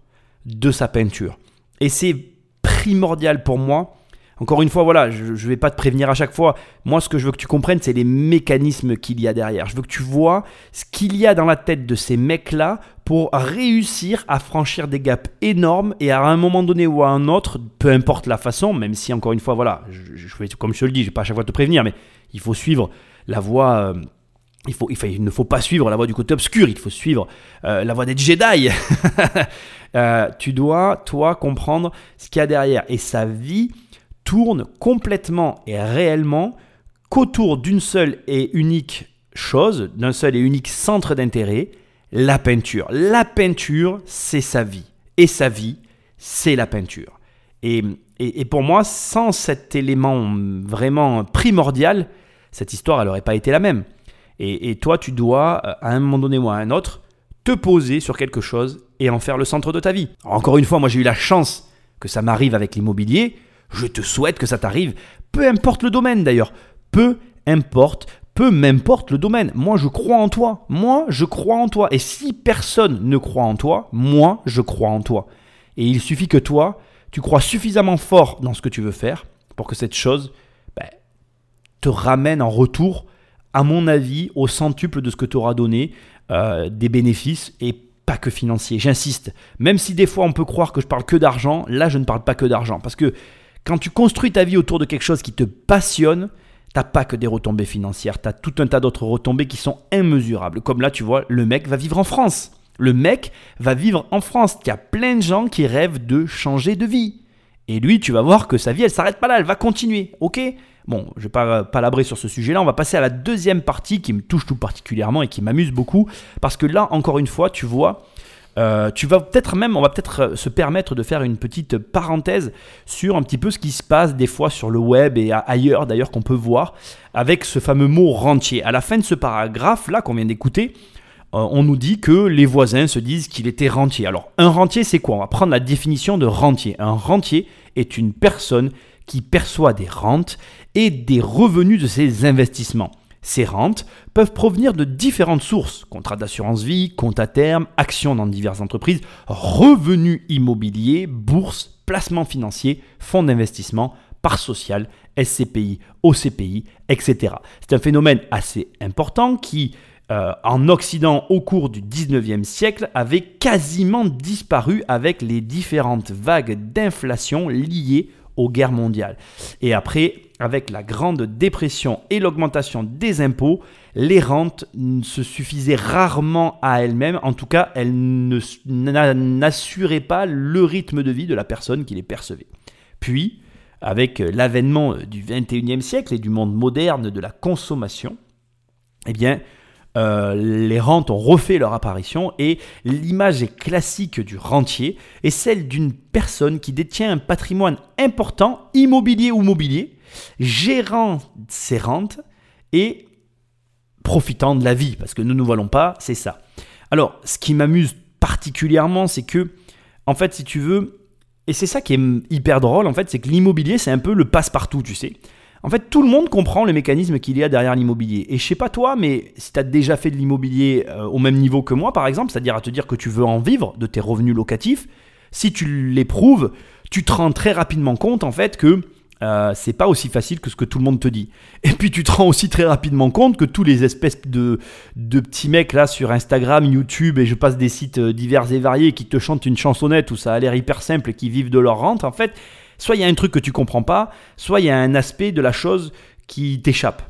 de sa peinture. Et c'est primordial pour moi encore une fois, voilà, je ne vais pas te prévenir à chaque fois. Moi, ce que je veux que tu comprennes, c'est les mécanismes qu'il y a derrière. Je veux que tu vois ce qu'il y a dans la tête de ces mecs-là pour réussir à franchir des gaps énormes et à un moment donné ou à un autre, peu importe la façon, même si encore une fois, voilà, comme je te le dis, je ne vais pas à chaque fois te prévenir, mais il faut suivre la voie. Euh, il, faut, il, ne faut pas suivre la voie du côté obscur, il faut suivre euh, la voie des Jedi. Euh, tu dois, toi, comprendre ce qu'il y a derrière. Et sa vie, tourne complètement et réellement qu'autour d'une seule et unique chose, d'un seul et unique centre d'intérêt, la peinture. La peinture, c'est sa vie. Et sa vie, c'est la peinture. Et, et, pour moi, sans cet élément vraiment primordial, cette histoire, elle n'aurait pas été la même. Et, et, toi, tu dois, à un moment donné ou à un autre, te poser sur quelque chose et en faire le centre de ta vie. encore une fois, moi j'ai eu la chance que ça m'arrive avec l'immobilier. Je te souhaite que ça t'arrive, peu importe le domaine d'ailleurs, peu importe, peu m'importe le domaine. Moi, je crois en toi. Moi, je crois en toi. Et si personne ne croit en toi, moi, je crois en toi. Et il suffit que toi, tu crois suffisamment fort dans ce que tu veux faire pour que cette chose ben, te ramène en retour, à mon avis, au centuple de ce que tu auras donné, euh, des bénéfices et pas que financiers. J'insiste. Même si des fois on peut croire que je parle que d'argent, là je ne parle pas que d'argent. Parce que quand tu construis ta vie autour de quelque chose qui te passionne, t'as pas que des retombées financières, tu as tout un tas d'autres retombées qui sont immesurables. Comme là, tu vois, le mec va vivre en France. Le mec va vivre en France. Il y a plein de gens qui rêvent de changer de vie. Et lui, tu vas voir que sa vie, elle s'arrête pas là, elle va continuer. Ok? Bon, je vais pas palabrer sur ce sujet-là. On va passer à la deuxième partie qui me touche tout particulièrement et qui m'amuse beaucoup. Parce que là, encore une fois, tu vois, euh, tu vas peut-être même, on va peut-être euh, se permettre de faire une petite parenthèse sur un petit peu ce qui se passe des fois sur le web et ailleurs d'ailleurs qu'on peut voir avec ce fameux mot rentier. À la fin de ce paragraphe là qu'on vient d'écouter, euh, on nous dit que les voisins se disent qu'il était rentier. Alors un rentier c'est quoi? On va prendre la définition de rentier. Un rentier est une personne qui perçoit des rentes et des revenus de ses investissements. Ces rentes peuvent provenir de différentes sources, contrats d'assurance vie, comptes à terme, actions dans diverses entreprises, revenus immobiliers, bourses, placements financiers, fonds d'investissement, parts sociales, SCPI, OCPI, etc. C'est un phénomène assez important qui, euh, en Occident au cours du 19e siècle, avait quasiment disparu avec les différentes vagues d'inflation liées aux guerres mondiales. Et après, avec la Grande Dépression et l'augmentation des impôts, les rentes se suffisaient rarement à elles-mêmes. En tout cas, elles n'assuraient pas le rythme de vie de la personne qui les percevait. Puis, avec l'avènement du 21e siècle et du monde moderne de la consommation, eh bien, euh, les rentes ont refait leur apparition et l'image classique du rentier est celle d'une personne qui détient un patrimoine important, immobilier ou mobilier, gérant ses rentes et profitant de la vie, parce que ne nous voilons pas, c'est ça. Alors, ce qui m'amuse particulièrement, c'est que, en fait, si tu veux, et c'est ça qui est hyper drôle, en fait, c'est que l'immobilier, c'est un peu le passe-partout, tu sais. En fait, tout le monde comprend le mécanisme qu'il y a derrière l'immobilier. Et je sais pas toi, mais si tu as déjà fait de l'immobilier euh, au même niveau que moi, par exemple, c'est-à-dire à te dire que tu veux en vivre de tes revenus locatifs, si tu l'éprouves, tu te rends très rapidement compte, en fait, que euh, c'est pas aussi facile que ce que tout le monde te dit. Et puis tu te rends aussi très rapidement compte que tous les espèces de, de petits mecs là sur Instagram, YouTube et je passe des sites euh, divers et variés qui te chantent une chansonnette où ça a l'air hyper simple et qui vivent de leur rente, en fait, soit il y a un truc que tu comprends pas, soit il y a un aspect de la chose qui t'échappe.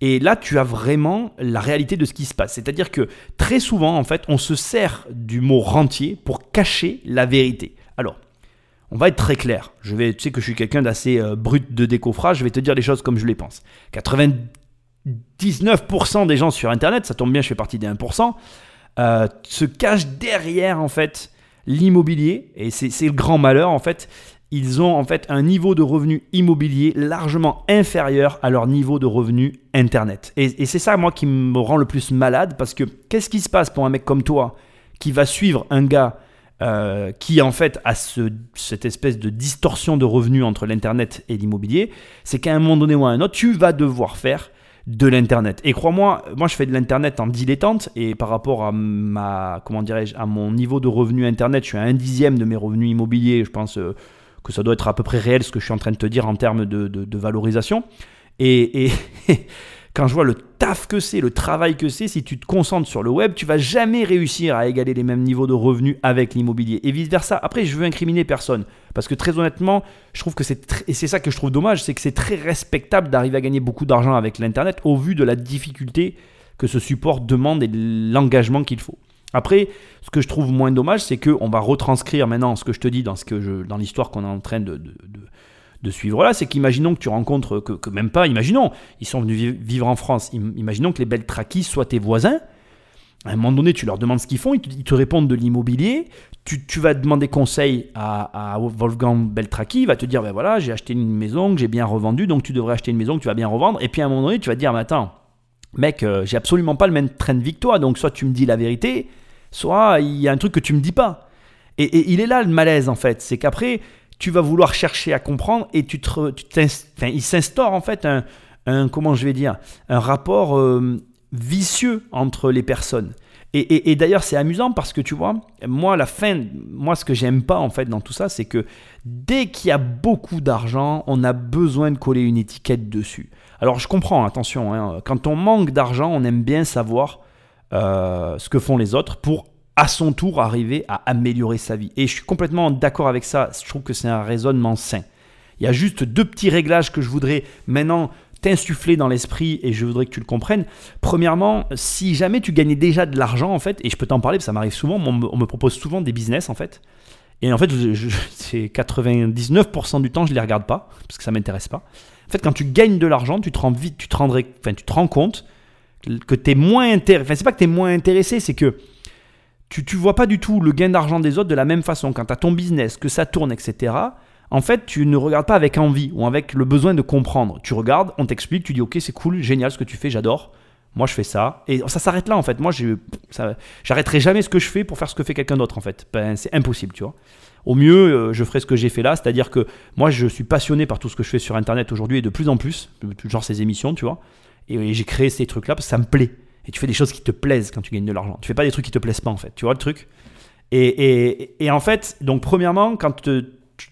Et là, tu as vraiment la réalité de ce qui se passe. C'est-à-dire que très souvent, en fait, on se sert du mot rentier pour cacher la vérité. Alors, on va être très clair. Je vais, tu sais que je suis quelqu'un d'assez euh, brut de décoffrage, je vais te dire les choses comme je les pense. 99% des gens sur Internet, ça tombe bien, je fais partie des 1%, euh, se cachent derrière en fait l'immobilier, et c'est le grand malheur en fait. Ils ont en fait un niveau de revenu immobilier largement inférieur à leur niveau de revenu Internet. Et, c'est ça, moi, qui me rend le plus malade, parce que qu'est-ce qui se passe pour un mec comme toi qui va suivre un gars euh, qui en fait a cette espèce de distorsion de revenus entre l'Internet et l'immobilier, c'est qu'à un moment donné ou à un autre, tu vas devoir faire de l'Internet. Et crois-moi, moi je fais de l'Internet en dilettante et par rapport à ma, comment dirais-je, à mon niveau de revenu Internet, je suis à un dixième de mes revenus immobiliers. Je pense euh, que ça doit être à peu près réel ce que je suis en train de te dire en termes de, de valorisation. Et, quand je vois le taf que c'est, le travail que c'est, si tu te concentres sur le web, tu vas jamais réussir à égaler les mêmes niveaux de revenus avec l'immobilier et vice versa. Après, je veux incriminer personne parce que très honnêtement, je trouve que c'est et c'est ça que je trouve dommage, c'est que c'est très respectable d'arriver à gagner beaucoup d'argent avec l'internet au vu de la difficulté que ce support demande et de l'engagement qu'il faut. Après, ce que je trouve moins dommage, c'est qu'on va retranscrire maintenant ce que je te dis dans, ce que dans l'histoire qu'on est en train de, de suivre là, c'est qu'imaginons que tu rencontres, que, même pas, imaginons, ils sont venus vivre en France, imaginons que les Beltraki soient tes voisins, à un moment donné, tu leur demandes ce qu'ils font, ils te, répondent de l'immobilier, tu, vas demander conseil à, Wolfgang Beltraki, il va te dire, ben voilà, j'ai acheté une maison que j'ai bien revendue, donc tu devrais acheter une maison que tu vas bien revendre, et puis à un moment donné, tu vas te dire, mais attends, mec, euh, j'ai absolument pas le même train de toi, donc soit tu me dis la vérité, soit il y a un truc que tu me dis pas. Et, il est là le malaise en fait, c'est qu'après, tu vas vouloir chercher à comprendre et tu te, il s'instaure en fait un, comment je vais dire, un rapport euh, vicieux entre les personnes. Et, d'ailleurs, c'est amusant parce que tu vois, moi, la fin, moi, ce que j'aime pas en fait dans tout ça, c'est que dès qu'il y a beaucoup d'argent, on a besoin de coller une étiquette dessus. Alors, je comprends, attention, hein, quand on manque d'argent, on aime bien savoir euh, ce que font les autres pour à son tour arriver à améliorer sa vie. Et je suis complètement d'accord avec ça, je trouve que c'est un raisonnement sain. Il y a juste deux petits réglages que je voudrais maintenant t'insuffler dans l'esprit et je voudrais que tu le comprennes. Premièrement, si jamais tu gagnais déjà de l'argent en fait, et je peux t'en parler, parce que ça m'arrive souvent, on me, propose souvent des business en fait, et en fait, c'est 99% du temps, je les regarde pas, parce que ça m'intéresse pas. En fait, quand tu gagnes de l'argent, tu te rends vite, tu te rendrais, enfin, tu te rends compte que tu es moins intéressé. Enfin, c'est pas que tu moins intéressé, c'est que tu ne vois pas du tout le gain d'argent des autres de la même façon. Quand tu as ton business, que ça tourne, etc., en fait, tu ne regardes pas avec envie ou avec le besoin de comprendre. Tu regardes, on t'explique, tu dis ok, c'est cool, génial ce que tu fais, j'adore. Moi, je fais ça. Et ça s'arrête là, en fait. Moi, j'arrêterai jamais ce que je fais pour faire ce que fait quelqu'un d'autre, en fait. Ben, c'est impossible, tu vois. Au mieux, euh, je ferai ce que j'ai fait là, c'est-à-dire que moi, je suis passionné par tout ce que je fais sur Internet aujourd'hui et de plus en plus, genre ces émissions, tu vois. Et j'ai créé ces trucs-là parce que ça me plaît et tu fais des choses qui te plaisent quand tu gagnes de l'argent. Tu fais pas des trucs qui te plaisent pas en fait. Tu vois le truc? Et, et, en fait, donc premièrement, quand tu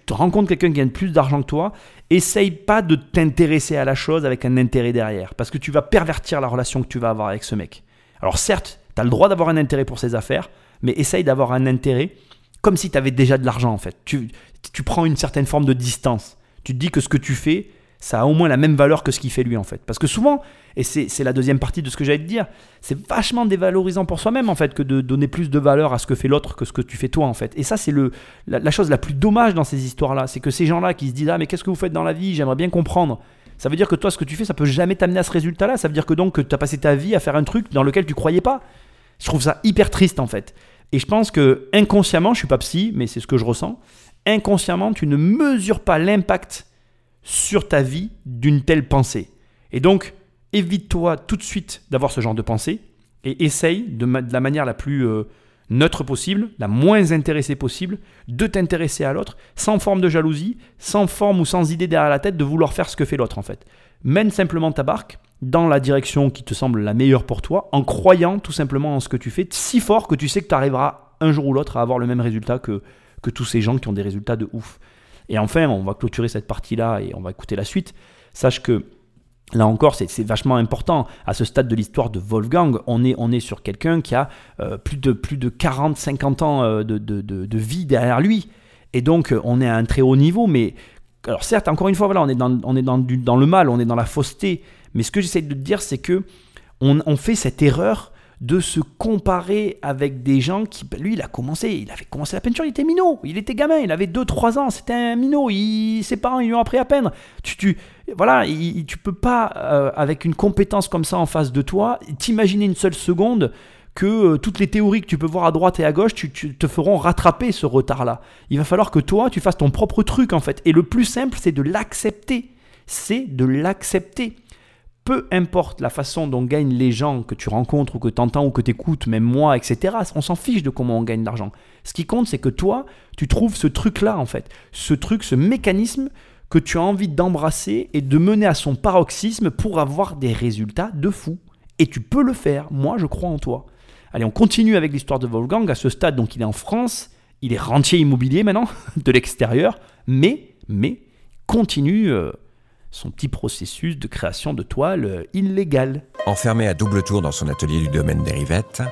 te rencontres quelqu'un qui gagne plus d'argent que toi, essaye pas de t'intéresser à la chose avec un intérêt derrière, parce que tu vas pervertir la relation que tu vas avoir avec ce mec. Alors certes, tu as le droit d'avoir un intérêt pour ses affaires, mais essaye d'avoir un intérêt comme si tu avais déjà de l'argent en fait. Tu, tu prends une certaine forme de distance. Tu te dis que ce que tu fais, ça a au moins la même valeur que ce qu'il fait lui en fait. Parce que souvent, et c'est la deuxième partie de ce que j'allais te dire, c'est vachement dévalorisant pour soi-même en fait que de donner plus de valeur à ce que fait l'autre que ce que tu fais toi en fait. Et ça c'est la, la, chose la plus dommage dans ces histoires-là, c'est que ces gens-là qui se disent ah mais qu'est-ce que vous faites dans la vie, j'aimerais bien comprendre. Ça veut dire que toi ce que tu fais ça peut jamais t'amener à ce résultat-là. Ça veut dire que donc tu as passé ta vie à faire un truc dans lequel tu croyais pas. Je trouve ça hyper triste en fait. Et je pense que inconsciemment, je suis pas psy, mais c'est ce que je ressens. Inconsciemment, tu ne mesures pas l'impact sur ta vie d'une telle pensée. Et donc, évite-toi tout de suite d'avoir ce genre de pensée et essaye de, la manière la plus euh, neutre possible, la moins intéressée possible, de t'intéresser à l'autre, sans forme de jalousie, sans forme ou sans idée derrière la tête de vouloir faire ce que fait l'autre en fait. Mène simplement ta barque dans la direction qui te semble la meilleure pour toi, en croyant tout simplement en ce que tu fais, si fort que tu sais que tu arriveras un jour ou l'autre à avoir le même résultat que, que tous ces gens qui ont des résultats de ouf. Et enfin, on va clôturer cette partie-là et on va écouter la suite. Sache que Là encore, c'est vachement important. À ce stade de l'histoire de Wolfgang, on est, sur quelqu'un qui a euh, plus de, plus de 40-50 ans euh, de, vie derrière lui. Et donc, euh, on est à un très haut niveau. Mais, alors certes, encore une fois, on est, dans, le mal, on est dans la fausseté. Mais ce que j'essaie de dire, c'est que on, fait cette erreur de se comparer avec des gens qui. Lui, il a commencé, il avait commencé la peinture, il était minot, il était gamin, il avait 2-3 ans, c'était un minot, ses parents ils lui ont appris à peindre. Tu, tu, voilà, il, tu peux pas, euh, avec une compétence comme ça en face de toi, t'imaginer une seule seconde que euh, toutes les théories que tu peux voir à droite et à gauche tu, te feront rattraper ce retard-là. Il va falloir que toi, tu fasses ton propre truc en fait. Et le plus simple, c'est de l'accepter. C'est de l'accepter peu importe la façon dont gagnent les gens que tu rencontres ou que tu entends ou que tu écoutes, même moi, etc., on s'en fiche de comment on gagne de l'argent. Ce qui compte, c'est que toi, tu trouves ce truc-là, en fait. Ce truc, ce mécanisme que tu as envie d'embrasser et de mener à son paroxysme pour avoir des résultats de fou. Et tu peux le faire. Moi, je crois en toi. Allez, on continue avec l'histoire de Wolfgang. À ce stade, donc, il est en France. Il est rentier immobilier maintenant, de l'extérieur. Mais, mais, continue. Euh, son petit processus de création de toiles illégales.
Enfermé à double tour dans son atelier du domaine des Rivettes,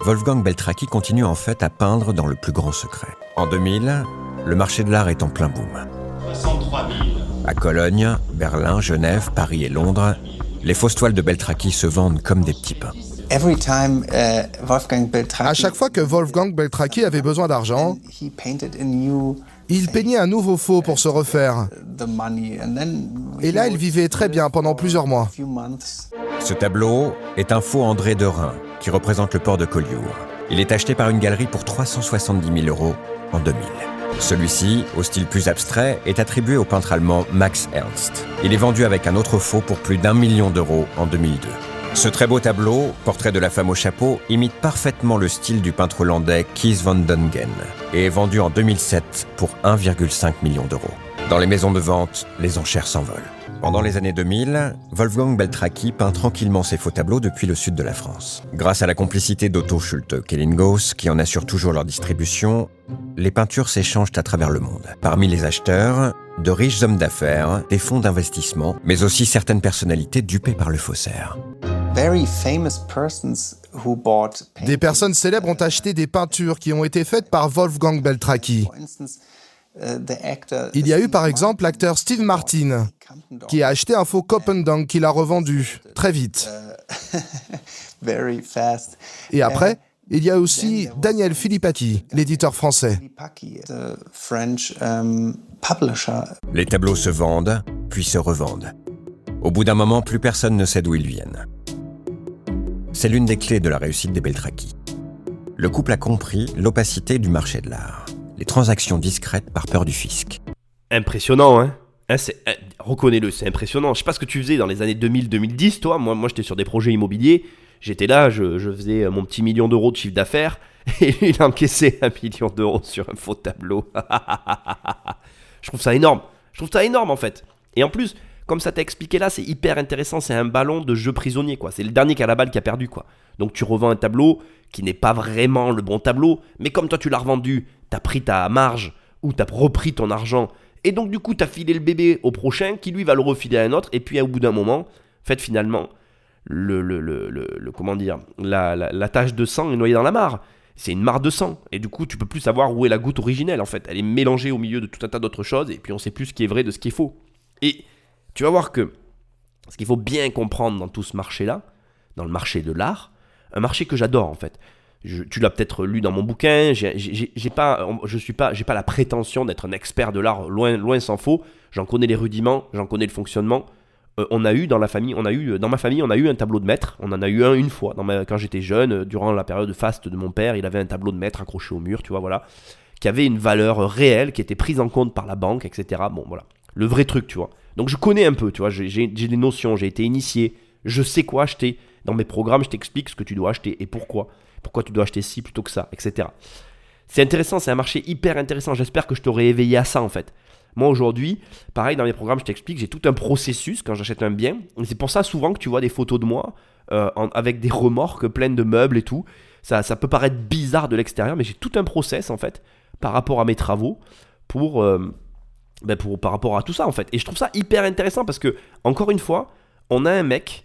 Wolfgang Beltraki continue en fait à peindre dans le plus grand secret. En 2000, le marché de l'art est en plein boom. À Cologne, Berlin, Genève, Paris et Londres, les fausses toiles de Beltraki se vendent comme des petits pains.
Uh, à chaque fois que Wolfgang Beltraki avait besoin d'argent, il peignait un nouveau faux pour se refaire. Et là, il vivait très bien pendant plusieurs mois.
Ce tableau est un faux André de Rhin qui représente le port de Collioure. Il est acheté par une galerie pour 370 000 euros en 2000. Celui-ci, au style plus abstrait, est attribué au peintre allemand Max Ernst. Il est vendu avec un autre faux pour plus d'un million d'euros en 2002. Ce très beau tableau, portrait de la femme au chapeau, imite parfaitement le style du peintre hollandais Kies van Dongen et est vendu en 2007 pour 1,5 million d'euros. Dans les maisons de vente, les enchères s'envolent. Pendant les années 2000, Wolfgang Beltraki peint tranquillement ses faux tableaux depuis le sud de la France. Grâce à la complicité d'Otto Schulte Kellinghaus, qui en assure toujours leur distribution, les peintures s'échangent à travers le monde. Parmi les acheteurs, de riches hommes d'affaires, des fonds d'investissement, mais aussi certaines personnalités dupées par le faussaire.
Des personnes célèbres ont acheté des peintures qui ont été faites par Wolfgang Beltraki. Uh, Il y a eu par exemple l'acteur Steve Martin qui a acheté un faux Coppendang qu'il a revendu très vite. Uh, Et après, il y a aussi Daniel Filippati, l'éditeur français.
Um, Les tableaux se vendent, puis se revendent. Au bout d'un moment, plus personne ne sait d'où ils viennent. C'est l'une des clés de la réussite des Beltraki. Le couple a compris l'opacité du marché de l'art, les transactions discrètes par peur du fisc.
Impressionnant, hein, hein eh, Reconnais-le, c'est impressionnant. Je sais pas ce que tu faisais dans les années 2000-2010, toi. Moi, moi j'étais sur des projets immobiliers. J'étais là, je, faisais mon petit million d'euros de chiffre d'affaires. Et il encaissait un million d'euros sur un faux tableau. je trouve ça énorme. Je trouve ça énorme, en fait. Et en plus, comme ça t'a expliqué là, c'est hyper intéressant. C'est un ballon de jeu prisonnier, quoi. C'est le dernier qui a la balle qui a perdu, quoi. Donc tu revends un tableau qui n'est pas vraiment le bon tableau, mais comme toi tu l'as revendu, t'as pris ta marge ou t'as repris ton argent, et donc du coup t'as filé le bébé au prochain qui lui va le refiler à un autre, et puis au bout d'un moment, fait finalement, le, le, le, le comment dire, la, la, la tache de sang est noyée dans la mare c'est une mare de sang. Et du coup, tu peux plus savoir où est la goutte originelle, en fait. Elle est mélangée au milieu de tout un tas d'autres choses, et puis on sait plus ce qui est vrai de ce qui est faux. Et tu vas voir que ce qu'il faut bien comprendre dans tout ce marché-là, dans le marché de l'art, un marché que j'adore en fait. Tu l'as peut-être lu dans mon bouquin. J'ai pas, je suis pas, j'ai pas la prétention d'être un expert de l'art, loin, loin s'en faut. J'en connais les rudiments, j'en connais le fonctionnement. Euh, on a eu dans la famille, on a eu dans ma famille, on a eu un tableau de maître. On en a eu un une fois quand j'étais jeune, euh, durant la période de faste de mon père, il avait un tableau de maître accroché au mur, tu vois, voilà, qui avait une valeur réelle, qui était prise en compte par la banque, etc. Bon, voilà, le vrai truc, tu vois. Donc je connais un peu, tu vois, j'ai des notions, j'ai été initié
Je sais quoi acheter. Dans mes programmes, je t'explique ce que tu dois acheter et pourquoi. Pourquoi tu dois acheter ci plutôt que ça, etc. C'est intéressant, c'est un marché hyper intéressant. J'espère que je t'aurai éveillé à ça en fait. Moi aujourd'hui, pareil dans mes programmes, je t'explique, j'ai tout un processus quand j'achète un bien. c'est pour ça souvent que tu vois des photos de moi euh, avec des remorques pleines de meubles et tout. Ça, peut paraître bizarre de l'extérieur, mais j'ai tout un process en fait par rapport à mes travaux pour, euh, ben pour par rapport à tout ça en fait. Et je trouve ça hyper intéressant parce que encore une fois, on a un mec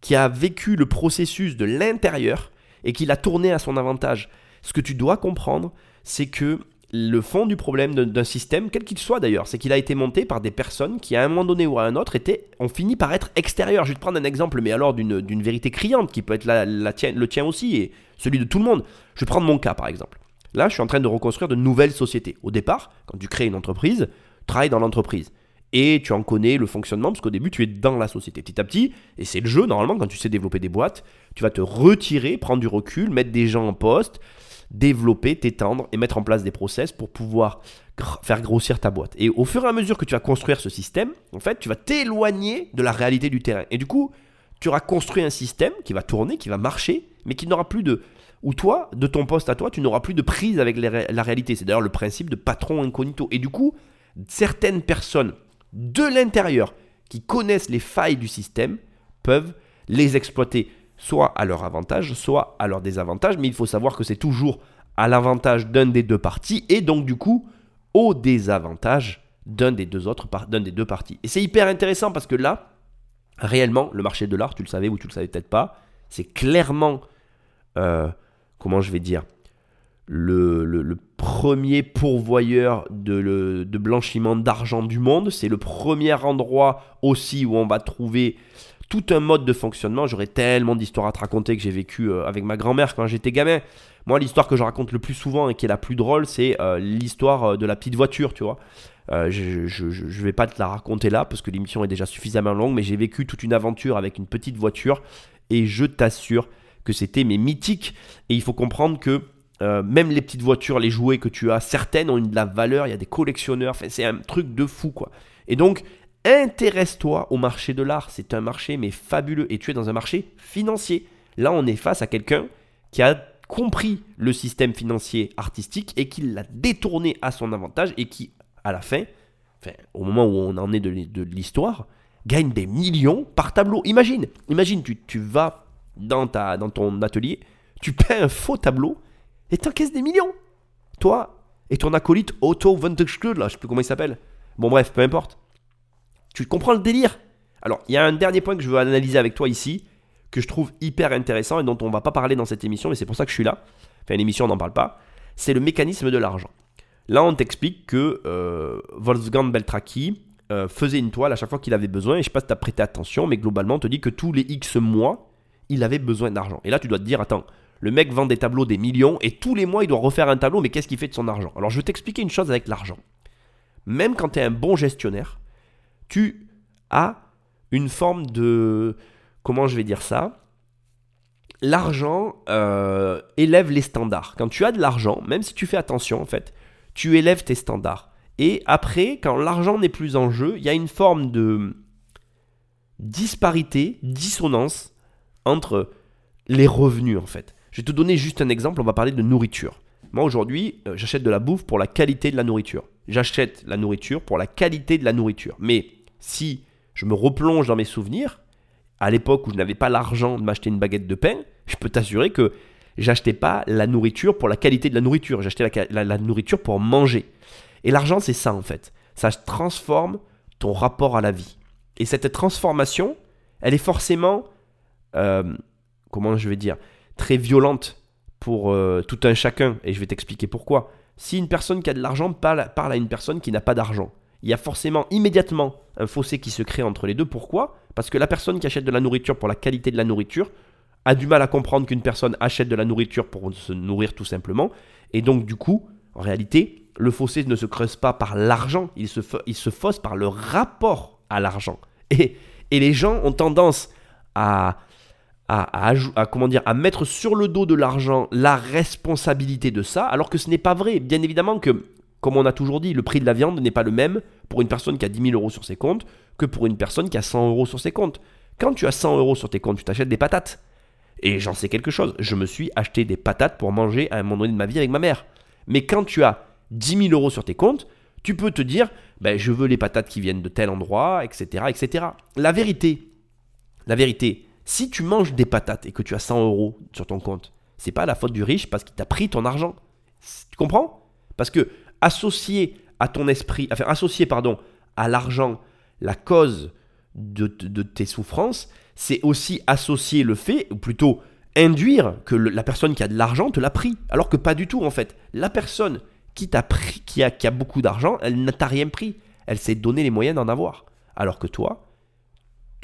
qui a vécu le processus de l'intérieur et qui l'a tourné à son avantage. Ce que tu dois comprendre, c'est que le fond du problème d'un système, quel qu'il soit d'ailleurs, c'est qu'il a été monté par des personnes qui, à un moment donné ou à un autre, étaient, ont fini par être extérieures. Je vais te prendre un exemple, mais alors d'une vérité criante, qui peut être la, le tien aussi et celui de tout le monde. Je vais prendre mon cas, par exemple. Là, je suis en train de reconstruire de nouvelles sociétés. Au départ, quand tu crées une entreprise, travaille dans l'entreprise. Et tu en connais le fonctionnement, parce qu'au début, tu es dans la société. Petit à petit, et c'est le jeu, normalement, quand tu sais développer des boîtes, tu vas te retirer, prendre du recul, mettre des gens en poste, développer, t'étendre et mettre en place des process pour pouvoir faire grossir ta boîte. Et au fur et à mesure que tu vas construire ce système, en fait, tu vas t'éloigner de la réalité du terrain. Et du coup, tu auras construit un système qui va tourner, qui va marcher, mais qui n'aura plus de... Ou toi, de ton poste à toi, tu n'auras plus de prise avec la réalité. C'est d'ailleurs le principe de patron incognito. Et du coup, certaines personnes de l'intérieur qui connaissent les failles du système peuvent les exploiter soit à leur avantage, soit à leur désavantage, mais il faut savoir que c'est toujours à l'avantage d'un des deux partis et donc du coup au désavantage d'un des deux autres d'un des deux partis. Et c'est hyper intéressant parce que là, réellement, le marché de l'art, tu le savais ou tu le savais peut-être pas, c'est clairement, euh, comment je vais dire, le, premier pourvoyeur de, de blanchiment d'argent du monde. C'est le premier endroit aussi où on va trouver tout un mode de fonctionnement. J'aurais tellement d'histoires à te raconter que j'ai vécu euh, avec ma grand-mère quand j'étais gamin. Moi, l'histoire que je raconte le plus souvent et qui est la plus drôle, c'est euh, l'histoire euh, de la petite voiture, tu vois. je, je, vais pas te la raconter là parce que l'émission est déjà suffisamment longue, mais j'ai vécu toute une aventure avec une petite voiture et je t'assure que c'était mes mythiques. Et il faut comprendre que même les petites voitures, les jouets que tu as, certaines ont une de la valeur, il y a des collectionneurs, enfin, c'est un truc de fou quoi. Et donc, Intéresse-toi au marché de l'art. C'est un marché mais fabuleux et tu es dans un marché financier. Là, on est face à quelqu'un qui a compris le système financier artistique et qui l'a détourné à son avantage et qui, à la fin, au moment où on en est de, l'histoire, gagne des millions par tableau. Imagine, imagine, tu, tu vas dans, ta, dans ton atelier, tu peins un faux tableau et t'encaisses des millions. Toi et ton acolyte Otto Vantage là, je sais plus comment il s'appelle. Bon bref, peu importe. Tu comprends le délire? Alors, il y a un dernier point que je veux analyser avec toi ici, que je trouve hyper intéressant et dont on va pas parler dans cette émission, mais c'est pour ça que je suis là. Enfin, l'émission, on n'en parle pas. C'est le mécanisme de l'argent. Là, on t'explique que euh, Wolfgang Beltraki euh, faisait une toile à chaque fois qu'il avait besoin, et je sais pas si tu as prêté attention, mais globalement, on te dit que tous les X mois, il avait besoin d'argent. Et là, tu dois te dire, attends, le mec vend des tableaux des millions, et tous les mois, il doit refaire un tableau, mais qu'est-ce qu'il fait de son argent? Alors, je vais t'expliquer une chose avec l'argent. Même quand tu es un bon gestionnaire, tu as une forme de... Comment je vais dire ça? L'argent euh, élève les standards. Quand tu as de l'argent, même si tu fais attention en fait, tu élèves tes standards. Et après, quand l'argent n'est plus en jeu, il y a une forme de disparité, dissonance entre les revenus en fait. Je vais te donner juste un exemple, on va parler de nourriture. Moi aujourd'hui, euh, j'achète de la bouffe pour la qualité de la nourriture. J'achète la nourriture pour la qualité de la nourriture. Mais si je me replonge dans mes souvenirs, à l'époque où je n'avais pas l'argent de m'acheter une baguette de pain, je peux t'assurer que j'achetais pas la nourriture pour la qualité de la nourriture, j'achetais la, nourriture pour manger. Et l'argent, c'est ça en fait. Ça transforme ton rapport à la vie. Et cette transformation, elle est forcément, euh, comment je vais dire, très violente pour euh, tout un chacun. Et je vais t'expliquer pourquoi. Si une personne qui a de l'argent parle à une personne qui n'a pas d'argent, il y a forcément immédiatement un fossé qui se crée entre les deux. Pourquoi? Parce que la personne qui achète de la nourriture pour la qualité de la nourriture a du mal à comprendre qu'une personne achète de la nourriture pour se nourrir tout simplement. Et donc du coup, en réalité, le fossé ne se creuse pas par l'argent, il se, il se fausse par le rapport à l'argent. Et, et les gens ont tendance à, à, à, comment dire, à mettre sur le dos de l'argent la responsabilité de ça, alors que ce n'est pas vrai. Bien évidemment que comme on a toujours dit, le prix de la viande n'est pas le même pour une personne qui a 10 000 euros sur ses comptes que pour une personne qui a 100 euros sur ses comptes. Quand tu as 100 euros sur tes comptes, tu t'achètes des patates. Et j'en sais quelque chose. Je me suis acheté des patates pour manger à un moment donné de ma vie avec ma mère. Mais quand tu as 10 000 euros sur tes comptes, tu peux te dire, ben, je veux les patates qui viennent de tel endroit, etc., etc. La vérité, la vérité, si tu manges des patates et que tu as 100 euros sur ton compte, c'est pas la faute du riche parce qu'il t'a pris ton argent. Tu comprends? Parce que associer à ton esprit, enfin associer pardon à l'argent la cause de, tes souffrances, c'est aussi associer le fait, ou plutôt induire que la personne qui a de l'argent te l'a pris, alors que pas du tout en fait. La personne qui t'a pris, qui a, qui a beaucoup d'argent, elle n'a t'a rien pris. Elle s'est donné les moyens d'en avoir. Alors que toi,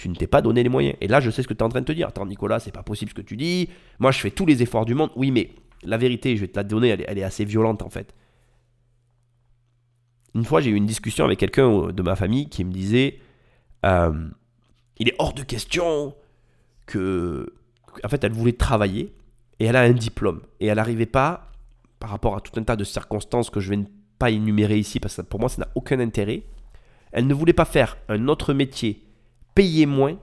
tu ne t'es pas donné les moyens. Et là, je sais ce que tu es en train de te dire. Attends, Nicolas, c'est pas possible ce que tu dis. Moi, je fais tous les efforts du monde. Oui, mais la vérité, je vais te la donner, elle est, assez violente en fait. Une fois, j'ai eu une discussion avec quelqu'un de ma famille qui me disait euh, Il est hors de question que. En fait, elle voulait travailler et elle a un diplôme. Et elle n'arrivait pas par rapport à tout un tas de circonstances que je vais ne pas énumérer ici parce que pour moi ça n'a aucun intérêt. Elle ne voulait pas faire un autre métier payé moins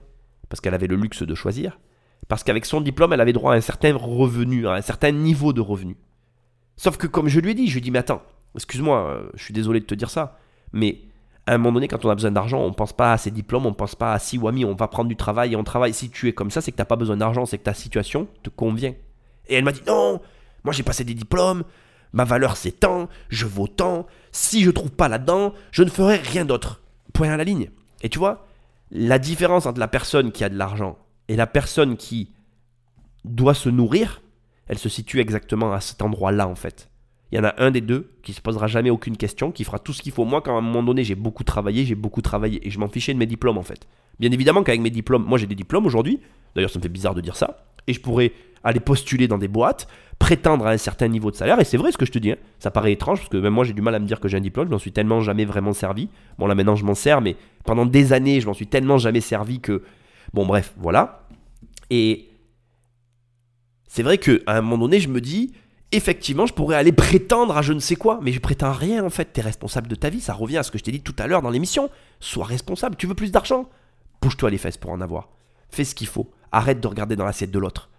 parce qu'elle avait le luxe de choisir, parce qu'avec son diplôme elle avait droit à un certain revenu, à un certain niveau de revenu. Sauf que comme je lui ai dit, je lui ai dit mais attends, excuse-moi, euh, je suis désolé de te dire ça, mais à un moment donné, quand on a besoin d'argent, on ne pense pas à ses diplômes, on ne pense pas à si ou ami, on va prendre du travail et on travaille. Si tu es comme ça, c'est que tu n'as pas besoin d'argent, c'est que ta situation te convient. Et elle m'a dit non, moi, j'ai passé des diplômes, ma valeur c'est tant, je vaux tant, si je trouve pas là-dedans, je ne ferai rien d'autre. Point à la ligne. Et tu vois, la différence entre la personne qui a de l'argent et la personne qui doit se nourrir, elle se situe exactement à cet endroit-là en fait. Il y en a un des deux qui se posera jamais aucune question, qui fera tout ce qu'il faut. Moi, quand à un moment donné j'ai beaucoup travaillé, j'ai beaucoup travaillé et je m'en fichais de mes diplômes en fait. Bien évidemment qu'avec mes diplômes, moi j'ai des diplômes aujourd'hui. D'ailleurs, ça me fait bizarre de dire ça. Et je pourrais aller postuler dans des boîtes, prétendre à un certain niveau de salaire. Et c'est vrai ce que je te dis. Hein. Ça paraît étrange parce que même moi j'ai du mal à me dire que j'ai un diplôme. Je m'en suis tellement jamais vraiment servi. Bon là maintenant je m'en sers, mais pendant des années je m'en suis tellement jamais servi que bon bref voilà. Et c'est vrai que à un moment donné je me dis effectivement je pourrais aller prétendre à je ne sais quoi, mais je prétends rien en fait. T'es responsable de ta vie. Ça revient à ce que je t'ai dit tout à l'heure dans l'émission. Sois responsable. Tu veux plus d'argent? Bouge-toi les fesses pour en avoir. Fais ce qu'il faut. Arrête de regarder dans l'assiette de l'autre.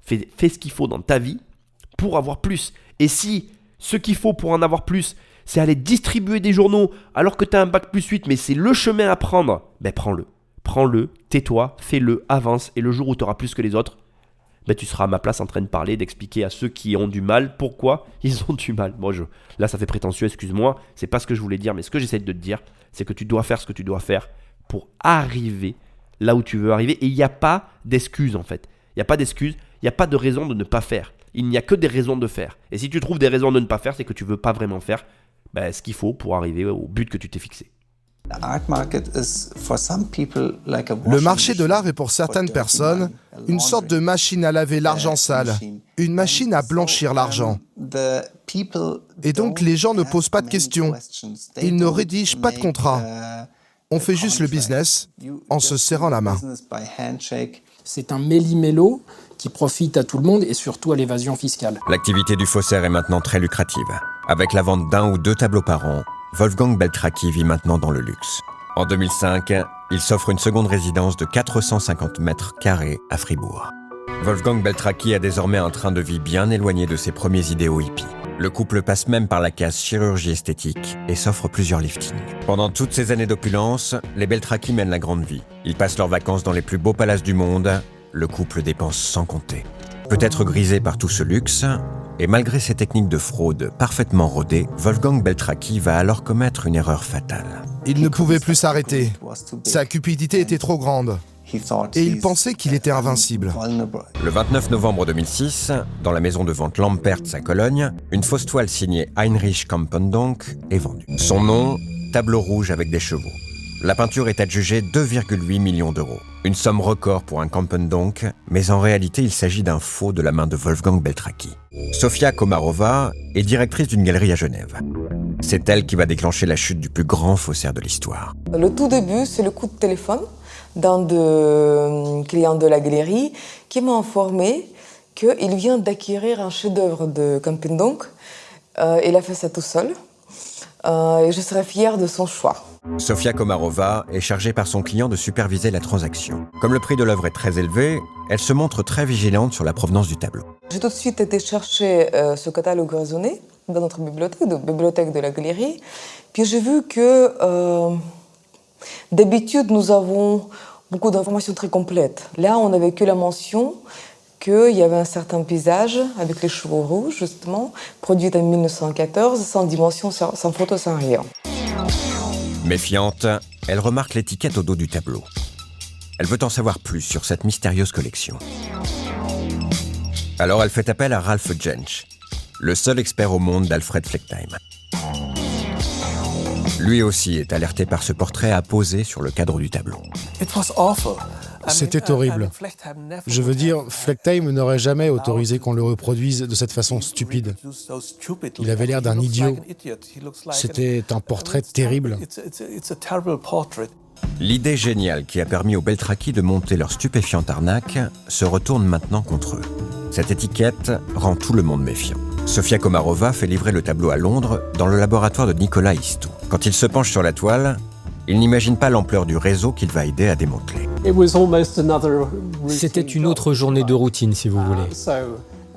Fais, ce qu'il faut dans ta vie pour avoir plus. Et si ce qu'il faut pour en avoir plus, c'est aller distribuer des journaux alors que tu as un bac plus 8, mais c'est le chemin à prendre, ben prends-le. Prends-le, tais-toi, fais-le, avance, et le jour où tu auras plus que les autres, ben tu seras à ma place en train de parler, d'expliquer à ceux qui ont du mal pourquoi ils ont du mal. Moi, je, là, ça fait prétentieux, excuse-moi, c'est pas ce que je voulais dire, mais ce que j'essaie de te dire, c'est que tu dois faire ce que tu dois faire pour arriver là où tu veux arriver, et il n'y a pas d'excuses en fait. Il n'y a pas d'excuses, il n'y a pas de raison de ne pas faire. Il n'y a que des raisons de faire. Et si tu trouves des raisons de ne pas faire, c'est que tu veux pas vraiment faire ben, ce qu'il faut pour arriver au but que tu t'es fixé.
Le marché de l'art est pour certaines personnes une sorte de machine à laver l'argent sale, une machine à blanchir l'argent. Et donc les gens ne posent pas de questions, ils ne rédigent pas de contrat. On fait juste le business en se serrant la main.
C'est un méli-mélo qui profite à tout le monde et surtout à l'évasion fiscale.
L'activité du faussaire est maintenant très lucrative. Avec la vente d'un ou deux tableaux par an, Wolfgang Beltraki vit maintenant dans le luxe. En 2005, il s'offre une seconde résidence de 450 mètres carrés à Fribourg. Wolfgang Beltraki a désormais un train de vie bien éloigné de ses premiers idéaux hippies. Le couple passe même par la case chirurgie esthétique et s'offre plusieurs liftings. Pendant toutes ces années d'opulence, les Beltraki mènent la grande vie. Ils passent leurs vacances dans les plus beaux palaces du monde le couple dépense sans compter. Peut-être grisé par tout ce luxe, et malgré ses techniques de fraude parfaitement rodées, Wolfgang Beltraki va alors commettre une erreur fatale.
Il ne pouvait plus s'arrêter. Sa cupidité était trop grande. Et il pensait qu'il était invincible.
Le 29 novembre 2006, dans la maison de vente Lampertz à Cologne, une fausse toile signée Heinrich Kampendonk est vendue. Son nom, tableau rouge avec des chevaux. La peinture est adjugée 2,8 millions d'euros. Une somme record pour un donc, mais en réalité il s'agit d'un faux de la main de Wolfgang Beltraki. Sofia Komarova est directrice d'une galerie à Genève. C'est elle qui va déclencher la chute du plus grand faussaire de l'histoire.
Le tout début, c'est le coup de téléphone d'un de euh, clients de la galerie qui m'a informé qu'il vient d'acquérir un chef-d'œuvre de Campendonk. Euh, il a fait ça tout seul. Euh, et je serais fière de son choix.
Sofia Komarova est chargée par son client de superviser la transaction. Comme le prix de l'œuvre est très élevé, elle se montre très vigilante sur la provenance du tableau.
J'ai tout de suite été chercher euh, ce catalogue raisonné dans notre bibliothèque, de bibliothèque de la galerie. Puis j'ai vu que d'habitude nous avons beaucoup d'informations très complètes. Là, on n'avait que la mention qu'il y avait un certain paysage avec les chevaux rouges, justement, produit en 1914, sans dimension, sans photo, sans rien.
Méfiante, elle remarque l'étiquette au dos du tableau. Elle veut en savoir plus sur cette mystérieuse collection. Alors elle fait appel à Ralph Jensch, le seul expert au monde d'Alfred Fleckheim. Lui aussi est alerté par ce portrait apposé sur le cadre du tableau.
C'était horrible. Je veux dire, Fleckheim n'aurait jamais autorisé qu'on le reproduise de cette façon stupide. Il avait l'air d'un idiot. C'était un portrait terrible.
L'idée géniale qui a permis aux Beltraki de monter leur stupéfiante arnaque se retourne maintenant contre eux. Cette étiquette rend tout le monde méfiant. Sofia Komarova fait livrer le tableau à Londres dans le laboratoire de Nicolas Istou. Quand il se penche sur la toile, il n'imagine pas l'ampleur du réseau qu'il va aider à démanteler.
C'était une autre journée de routine, si vous voulez.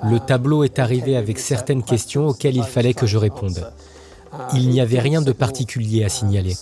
Le tableau est arrivé avec certaines questions auxquelles il fallait que je réponde. Il n'y avait rien de particulier à signaler.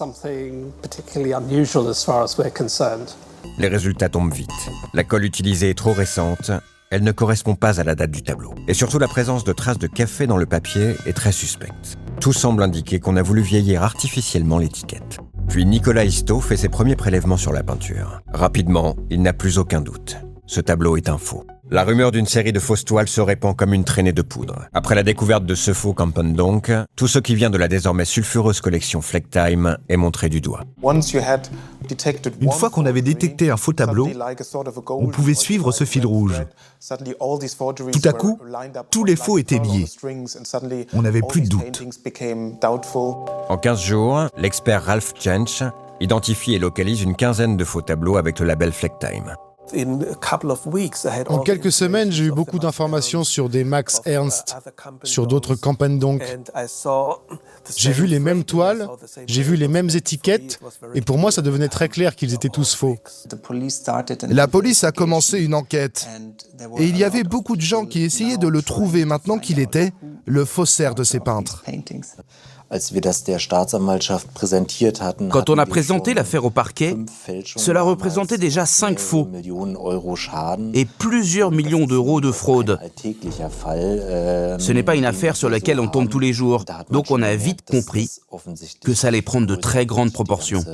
Les résultats tombent vite. La colle utilisée est trop récente, elle ne correspond pas à la date du tableau. Et surtout la présence de traces de café dans le papier est très suspecte. Tout semble indiquer qu'on a voulu vieillir artificiellement l'étiquette. Puis Nicolas Histo fait ses premiers prélèvements sur la peinture. Rapidement, il n'a plus aucun doute. Ce tableau est un faux. La rumeur d'une série de fausses toiles se répand comme une traînée de poudre. Après la découverte de ce faux donc, tout ce qui vient de la désormais sulfureuse collection Flecktime est montré du doigt.
Une fois qu'on avait détecté un faux tableau, on pouvait suivre ce fil rouge. Tout à coup, tous les faux étaient liés. On n'avait plus de doute.
En 15 jours, l'expert Ralph Jensch identifie et localise une quinzaine de faux tableaux avec le label Flecktime.
En quelques semaines, j'ai eu beaucoup d'informations sur des Max Ernst, sur d'autres donc. J'ai vu les mêmes toiles, j'ai vu les mêmes étiquettes, et pour moi, ça devenait très clair qu'ils étaient tous faux.
La police a commencé une enquête, et il y avait beaucoup de gens qui essayaient de le trouver maintenant qu'il était le faussaire de ces peintres.
Quand on a présenté l'affaire au parquet, cela représentait déjà cinq faux et plusieurs millions d'euros de fraude. Ce n'est pas une affaire sur laquelle on tombe tous les jours, donc on a vite compris que ça allait prendre de très grandes proportions.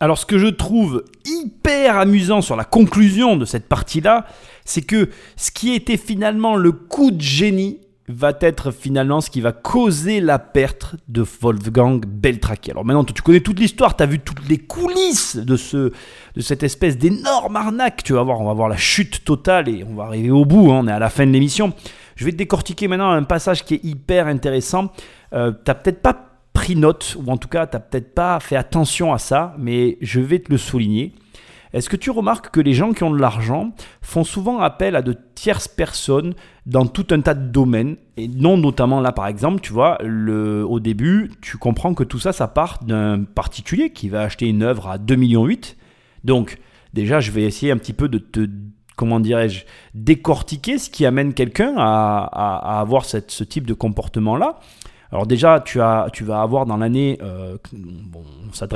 Alors ce que je trouve hyper amusant sur la conclusion de cette partie-là, c'est que ce qui était finalement le coup de génie va être finalement ce qui va causer la perte de Wolfgang Beltraki. Alors maintenant, tu connais toute l'histoire, tu as vu toutes les coulisses de, ce, de cette espèce d'énorme arnaque. Tu vas voir, on va voir la chute totale et on va arriver au bout, hein, on est à la fin de l'émission. Je vais te décortiquer maintenant un passage qui est hyper intéressant. Euh, tu n'as peut-être pas pris note, ou en tout cas, tu n'as peut-être pas fait attention à ça, mais je vais te le souligner. Est-ce que tu remarques que les gens qui ont de l'argent font souvent appel à de tierces personnes dans tout un tas de domaines et non notamment là par exemple, tu vois, le, au début, tu comprends que tout ça, ça part d'un particulier qui va acheter une œuvre à 2,8 millions. Donc déjà, je vais essayer un petit peu de te comment dirais-je, décortiquer ce qui amène quelqu'un à, avoir cette, ce type de comportement-là. Alors déjà, tu, as, tu vas avoir dans l'année, euh,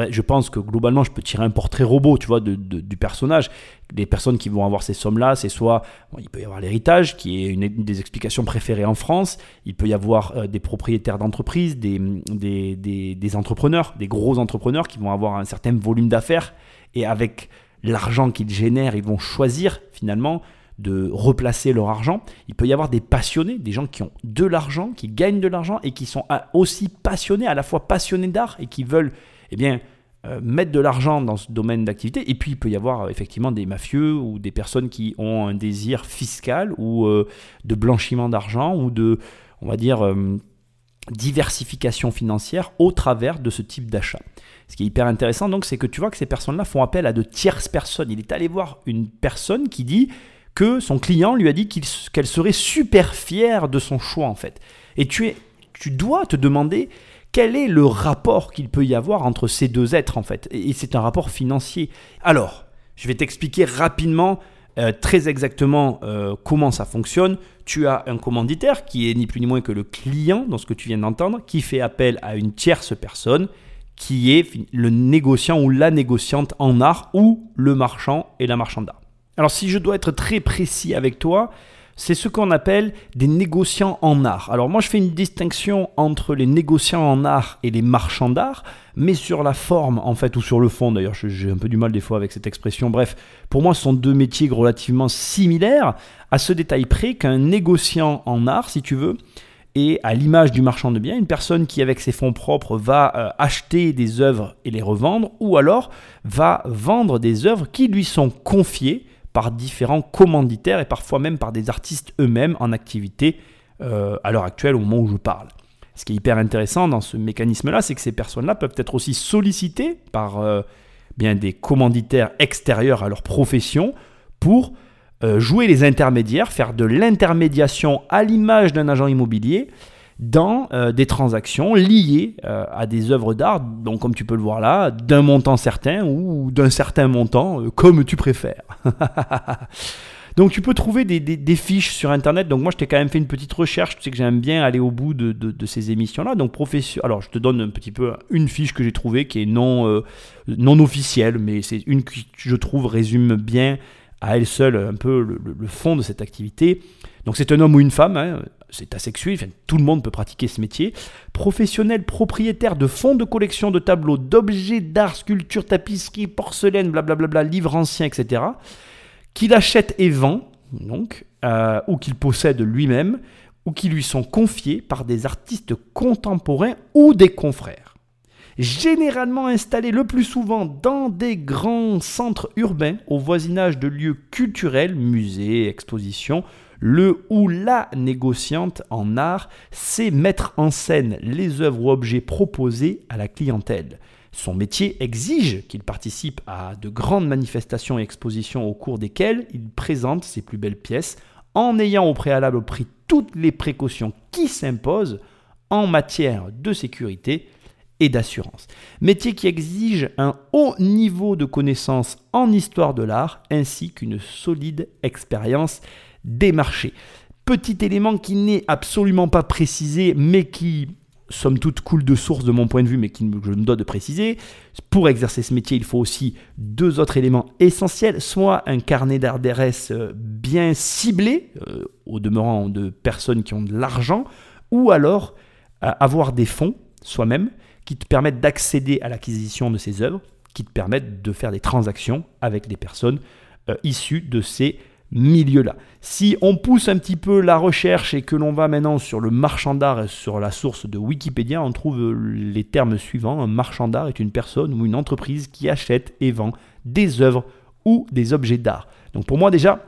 je pense que globalement, je peux tirer un portrait robot, tu vois, du personnage. Les personnes qui vont avoir ces sommes-là, c'est soit, il peut y avoir l'héritage, qui est une, des explications préférées en France. Il peut y avoir euh, des propriétaires d'entreprises, des entrepreneurs, des gros entrepreneurs qui vont avoir un certain volume d'affaires. Et avec l'argent qu'ils génèrent, ils vont choisir finalement de replacer leur argent. Il peut y avoir des passionnés, des gens qui ont de l'argent, qui gagnent de l'argent et qui sont aussi passionnés, à la fois passionnés d'art et qui veulent eh bien, euh, mettre de l'argent dans ce domaine d'activité. Et puis il peut y avoir euh, effectivement des mafieux ou des personnes qui ont un désir fiscal ou euh, de blanchiment d'argent ou de, on va dire, diversification financière au travers de ce type d'achat. Ce qui est hyper intéressant donc, c'est que tu vois que ces personnes-là font appel à de tierces personnes. Il est allé voir une personne qui dit que son client lui a dit qu'elle serait super fière de son choix en fait. Et tu, es, tu dois te demander quel est le rapport qu'il peut y avoir entre ces deux êtres en fait Et c'est un rapport financier. Alors, je vais t'expliquer rapidement, euh, très exactement euh, comment ça fonctionne. Tu as un commanditaire qui est ni plus ni moins que le client, dans ce que tu viens d'entendre, qui fait appel à une tierce personne qui est le négociant ou la négociante en art ou le marchand et la marchande d'art. Alors si je dois être très précis avec toi, c'est ce qu'on appelle des négociants en art. Alors moi je fais une distinction entre les négociants en art et les marchands d'art, mais sur la forme en fait, ou sur le fond d'ailleurs, j'ai un peu du mal des fois avec cette expression. Bref, pour moi ce sont deux métiers relativement similaires, à ce détail près qu'un négociant en art, si tu veux, et à l'image du marchand de biens, une personne qui avec ses fonds propres va euh, acheter des œuvres et les revendre, ou alors va vendre des œuvres qui lui sont confiées par différents commanditaires et parfois même par des artistes eux-mêmes en activité euh, à l'heure actuelle au moment où je parle. Ce qui est hyper intéressant dans ce mécanisme-là, c'est que ces personnes-là peuvent être aussi sollicitées par euh, bien des commanditaires extérieurs à leur profession pour euh, jouer les intermédiaires, faire de l'intermédiation à l'image d'un agent immobilier dans euh, des transactions liées euh, à des œuvres d'art, donc comme tu peux le voir là, d'un montant certain ou d'un certain montant, comme tu préfères. donc tu peux trouver des, fiches sur Internet, donc moi je t'ai quand même fait une petite recherche, tu sais que j'aime bien aller au bout de, ces émissions-là, donc. Alors je te donne un petit peu une fiche que j'ai trouvée qui est non, non officielle, mais c'est une qui je trouve résume bien à elle seule un peu le, fond de cette activité. Donc c'est un homme ou une femme, hein, c'est asexué, tout le monde peut pratiquer ce métier. Professionnel propriétaire de fonds de collection de tableaux, d'objets d'art, sculptures, tapisseries, porcelaine, blablabla, livres anciens, etc. Qu'il achète et vend, euh, ou qu'il possède lui-même, ou qui lui sont confiés par des artistes contemporains ou des confrères généralement installés le plus souvent dans des grands centres urbains au voisinage de lieux culturels, musées, expositions. Le ou la négociante en art sait mettre en scène les œuvres ou objets proposés à la clientèle. Son métier exige qu'il participe à de grandes manifestations et expositions au cours desquelles il présente ses plus belles pièces en ayant au préalable pris toutes les précautions qui s'imposent en matière de sécurité et d'assurance. Métier qui exige un haut niveau de connaissance en histoire de l'art ainsi qu'une solide expérience des marchés. Petit élément qui n'est absolument pas précisé mais qui somme toute coule de source de mon point de vue, mais qui je me dois de préciser. Pour exercer ce métier, il faut aussi deux autres éléments essentiels, soit un carnet d'adresse euh, bien ciblé, euh, au demeurant de personnes qui ont de l'argent, ou alors euh, avoir des fonds soi-même qui te permettent d'accéder à l'acquisition de ces œuvres, qui te permettent de faire des transactions avec des personnes issues de ces milieux-là. Si on pousse un petit peu la recherche et que l'on va maintenant sur le marchand d'art, sur la source de Wikipédia, on trouve les termes suivants. Un marchand d'art est une personne ou une entreprise qui achète et vend des œuvres ou des objets d'art. Donc pour moi déjà,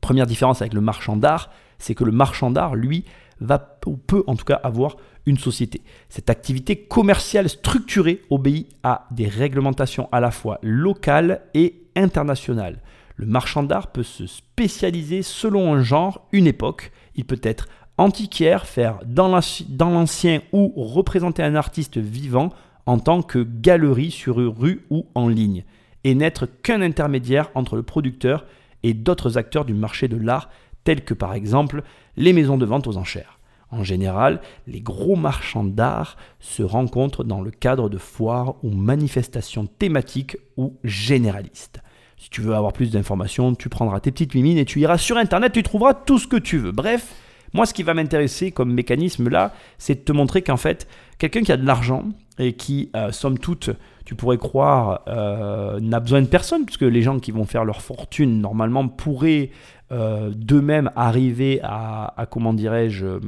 première différence avec le marchand d'art, c'est que le marchand d'art, lui, va ou peut en tout cas avoir une société. Cette activité commerciale structurée obéit à des réglementations à la fois locales et internationales. Le marchand d'art peut se spécialiser selon un genre, une époque. Il peut être antiquaire, faire dans l'ancien ou représenter un artiste vivant en tant que galerie sur une rue ou en ligne, et n'être qu'un intermédiaire entre le producteur et d'autres acteurs du marché de l'art, tels que par exemple les maisons de vente aux enchères. En général, les gros marchands d'art se rencontrent dans le cadre de foires ou manifestations thématiques ou généralistes. Si tu veux avoir plus d'informations, tu prendras tes petites mimines et tu iras sur Internet, tu trouveras tout ce que tu veux. Bref, moi ce qui va m'intéresser comme mécanisme là, c'est de te montrer qu'en fait, quelqu'un qui a de l'argent et qui, euh, somme toute, tu pourrais croire, euh, n'a besoin de personne, puisque les gens qui vont faire leur fortune, normalement, pourraient euh, d'eux-mêmes arriver à, à comment dirais-je,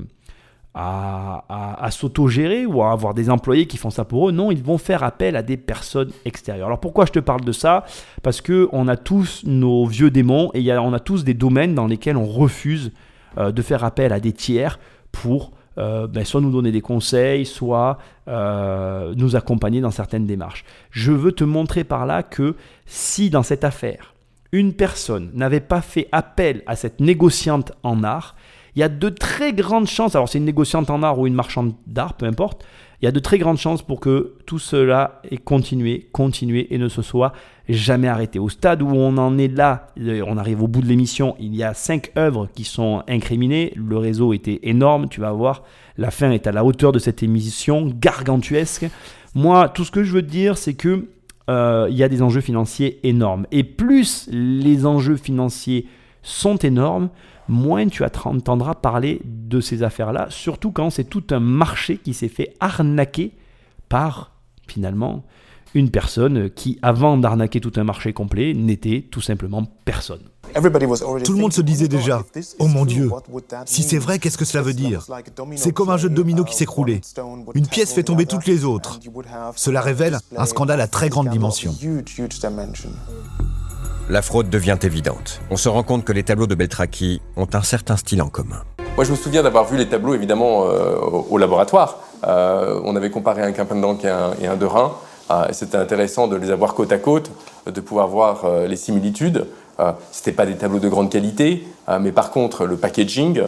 à, s'auto-gérer ou à avoir des employés qui font ça pour eux. Non, ils vont faire appel à des personnes extérieures. Alors pourquoi je te parle de ça? Parce que on a tous nos vieux démons et on a tous des domaines dans lesquels on refuse euh, de faire appel à des tiers pour euh, ben, soit nous donner des conseils, soit euh, nous accompagner dans certaines démarches. Je veux te montrer par là que si dans cette affaire, une personne n'avait pas fait appel à cette négociante en art, il y a de très grandes chances, alors c'est une négociante en art ou une marchande d'art, peu importe, il y a de très grandes chances pour que tout cela ait continué, continué et ne se soit jamais arrêté. Au stade où on en est là, on arrive au bout de l'émission, il y a cinq œuvres qui sont incriminées, le réseau était énorme, tu vas voir, la fin est à la hauteur de cette émission, gargantuesque. Moi, tout ce que je veux dire, c'est que euh, y a des enjeux financiers énormes. Et plus les enjeux financiers sont énormes, moins tu entendras parler de ces affaires-là, surtout quand c'est tout un marché qui s'est fait arnaquer par, finalement, une personne qui, avant d'arnaquer tout un marché complet, n'était tout simplement personne.
Tout le monde se disait déjà, oh mon Dieu, si c'est vrai, qu'est-ce que cela veut dire? C'est comme un jeu de domino qui s'écroulait. Une pièce fait tomber toutes les autres. Cela révèle un scandale à très grande dimension.
La fraude devient évidente. On se rend compte que les tableaux de Beltraki ont un certain style en commun.
Moi, je me souviens d'avoir vu les tableaux, évidemment, euh, au laboratoire. Euh, on avait comparé un Quimpendant et un, et un de Rhin. Euh, c'était intéressant de les avoir côte à côte, de pouvoir voir les similitudes. Ce n'étaient pas des tableaux de grande qualité, mais par contre, le packaging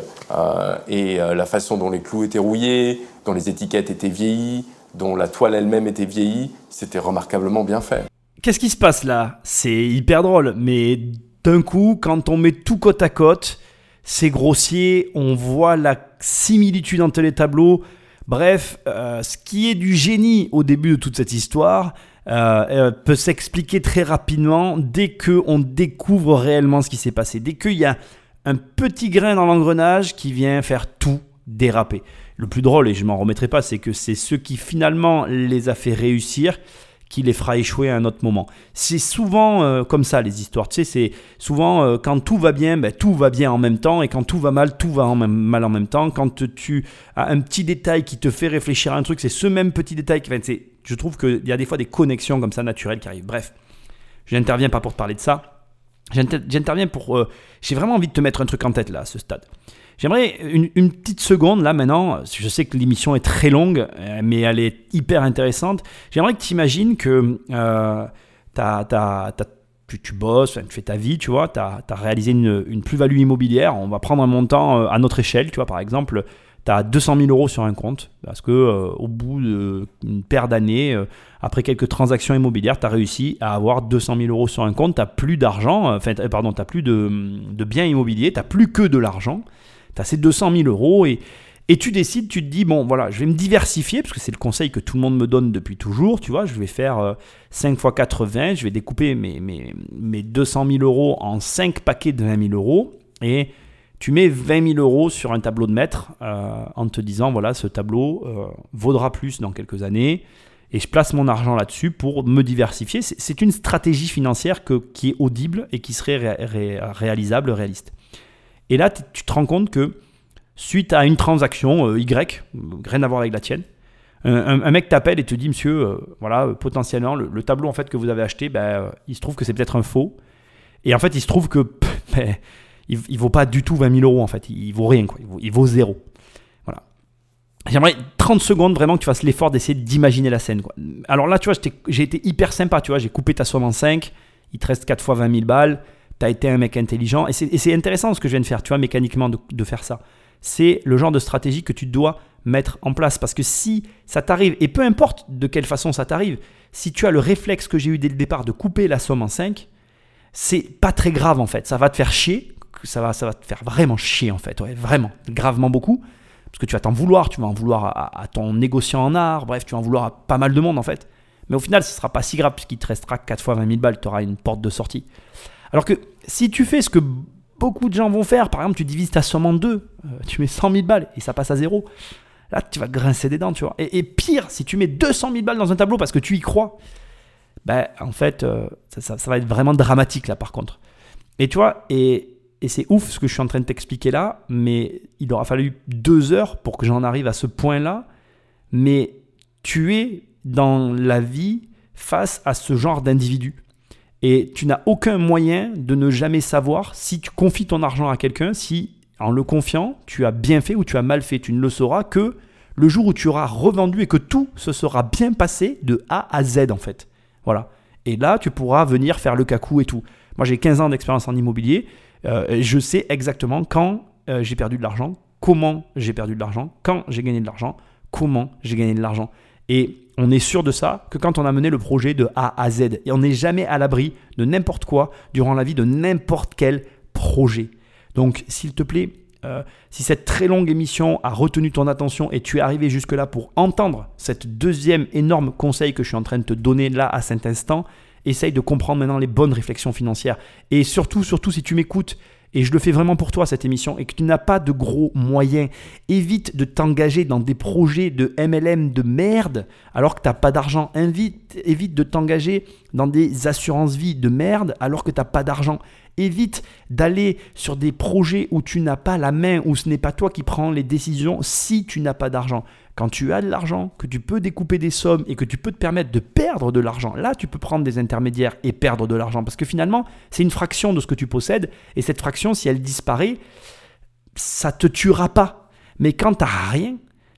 et la façon dont les clous étaient rouillés, dont les étiquettes étaient vieillies, dont la toile elle-même était vieillie, c'était remarquablement bien fait.
Qu'est-ce qui se passe là? C'est hyper drôle, mais d'un coup, quand on met tout côte à côte, c'est grossier, on voit la similitude entre les tableaux. Bref, euh, ce qui est du génie au début de toute cette histoire euh, euh, peut s'expliquer très rapidement dès qu'on découvre réellement ce qui s'est passé. Dès qu'il y a un petit grain dans l'engrenage qui vient faire tout déraper. Le plus drôle, et je m'en remettrai pas, c'est que c'est ce qui finalement les a fait réussir qui les fera échouer à un autre moment. C'est souvent euh, comme ça les histoires. Tu sais, c'est souvent euh, quand tout va bien, ben, tout va bien en même temps, et quand tout va mal, tout va en même, mal en même temps. Quand tu as un petit détail qui te fait réfléchir à un truc, c'est ce même petit détail qui. Enfin, je trouve qu'il y a des fois des connexions comme ça naturelles qui arrivent. Bref, je n'interviens pas pour te parler de ça. J'interviens pour. Euh, j'ai vraiment envie de te mettre un truc en tête là, à ce stade. J'aimerais une, petite seconde là maintenant, je sais que l'émission est très longue, euh, mais elle est hyper intéressante. J'aimerais que tu imagines que euh, tu, bosses, tu fais ta vie, tu vois, tu as, réalisé une, plus-value immobilière. On va prendre un montant euh, à notre échelle, tu vois, par exemple, tu as 200 000 euros sur un compte, parce que au bout d'une paire d'années, après quelques transactions immobilières, tu as réussi à avoir 200 000 euros sur un compte, tu plus d'argent, enfin, pardon, tu plus de, de biens immobiliers, tu plus que de l'argent tu as ces 200 000 euros et, et tu décides, tu te dis, bon voilà, je vais me diversifier, parce que c'est le conseil que tout le monde me donne depuis toujours, tu vois, je vais faire 5 x 80, je vais découper mes, mes, mes 200 000 euros en 5 paquets de 20 000 euros, et tu mets 20 000 euros sur un tableau de maître euh, en te disant, voilà, ce tableau euh, vaudra plus dans quelques années, et je place mon argent là-dessus pour me diversifier. C'est une stratégie financière que, qui est audible et qui serait réalisable, réaliste. Et là, tu te rends compte que suite à une transaction euh, Y, rien à voir avec la tienne, un, mec t'appelle et te dit, monsieur, euh, voilà, euh, potentiellement, le, tableau en fait que vous avez acheté, ben, il se trouve que c'est peut-être un faux. Et en fait, il se trouve que ben, il, il, vaut pas du tout 20 000 euros en fait, il, vaut rien, quoi. Il, vaut, zéro. Voilà. J'aimerais 30 secondes vraiment que tu fasses l'effort d'essayer d'imaginer la scène. Quoi. Alors là, tu vois, j'ai été hyper sympa, tu vois, j'ai coupé ta somme en 5, il te reste 4 fois 20 000 balles tu as été un mec intelligent. Et c'est intéressant ce que je viens de faire, tu vois, mécaniquement, de, faire ça. C'est le genre de stratégie que tu dois mettre en place. Parce que si ça t'arrive, et peu importe de quelle façon ça t'arrive, si tu as le réflexe que j'ai eu dès le départ de couper la somme en 5, c'est pas très grave en fait. Ça va te faire chier, ça va, ça va te faire vraiment chier en fait, vraiment, gravement beaucoup. Parce que tu vas t'en vouloir, tu vas en vouloir à, ton négociant en art, bref, tu vas en vouloir à pas mal de monde en fait. Mais au final, ce sera pas si grave puisqu'il te restera 4 fois 20 000 balles, tu auras une porte de sortie. Alors que si tu fais ce que beaucoup de gens vont faire, par exemple, tu divises ta somme en deux, euh, tu mets 100 000 balles et ça passe à zéro, là, tu vas grincer des dents, tu vois. Et, pire, si tu mets 200 000 balles dans un tableau parce que tu y crois, ben, en fait, euh, ça, va être vraiment dramatique, là, par contre. Et tu vois, et, et c'est ouf ce que je suis en train de t'expliquer là, mais il aura fallu deux heures pour que j'en arrive à ce point-là. Mais tu es dans la vie face à ce genre d'individu. Et tu n'as aucun moyen de ne jamais savoir si tu confies ton argent à quelqu'un, si en le confiant, tu as bien fait ou tu as mal fait. Tu ne le sauras que le jour où tu auras revendu et que tout se sera bien passé de A à Z en fait. Voilà. Et là, tu pourras venir faire le cacou et tout. Moi, j'ai 15 ans d'expérience en immobilier. Euh, je sais exactement quand euh, j'ai perdu de l'argent, comment j'ai perdu de l'argent, quand j'ai gagné de l'argent, comment j'ai gagné de l'argent. Et on est sûr de ça que quand on a mené le projet de A à Z. Et on n'est jamais à l'abri de n'importe quoi durant la vie de n'importe quel projet. Donc, s'il te plaît, euh, si cette très longue émission a retenu ton attention et tu es arrivé jusque-là pour entendre cette deuxième énorme conseil que je suis en train de te donner là à cet instant, essaye de comprendre maintenant les bonnes réflexions financières. Et surtout, surtout si tu m'écoutes et je le fais vraiment pour toi cette émission, et que tu n'as pas de gros moyens, évite de t'engager dans des projets de MLM de merde alors que tu n'as pas d'argent. évite de t'engager dans des assurances vie de merde alors que tu n'as pas d'argent. Évite d'aller sur des projets où tu n'as pas la main, où ce n'est pas toi qui prends les décisions si tu n'as pas d'argent. Quand tu as de l'argent, que tu peux découper des sommes et que tu peux te permettre de perdre de l'argent, là tu peux prendre des intermédiaires et perdre de l'argent. Parce que finalement, c'est une fraction de ce que tu possèdes. Et cette fraction, si elle disparaît, ça te tuera pas. Mais quand tu n'as rien,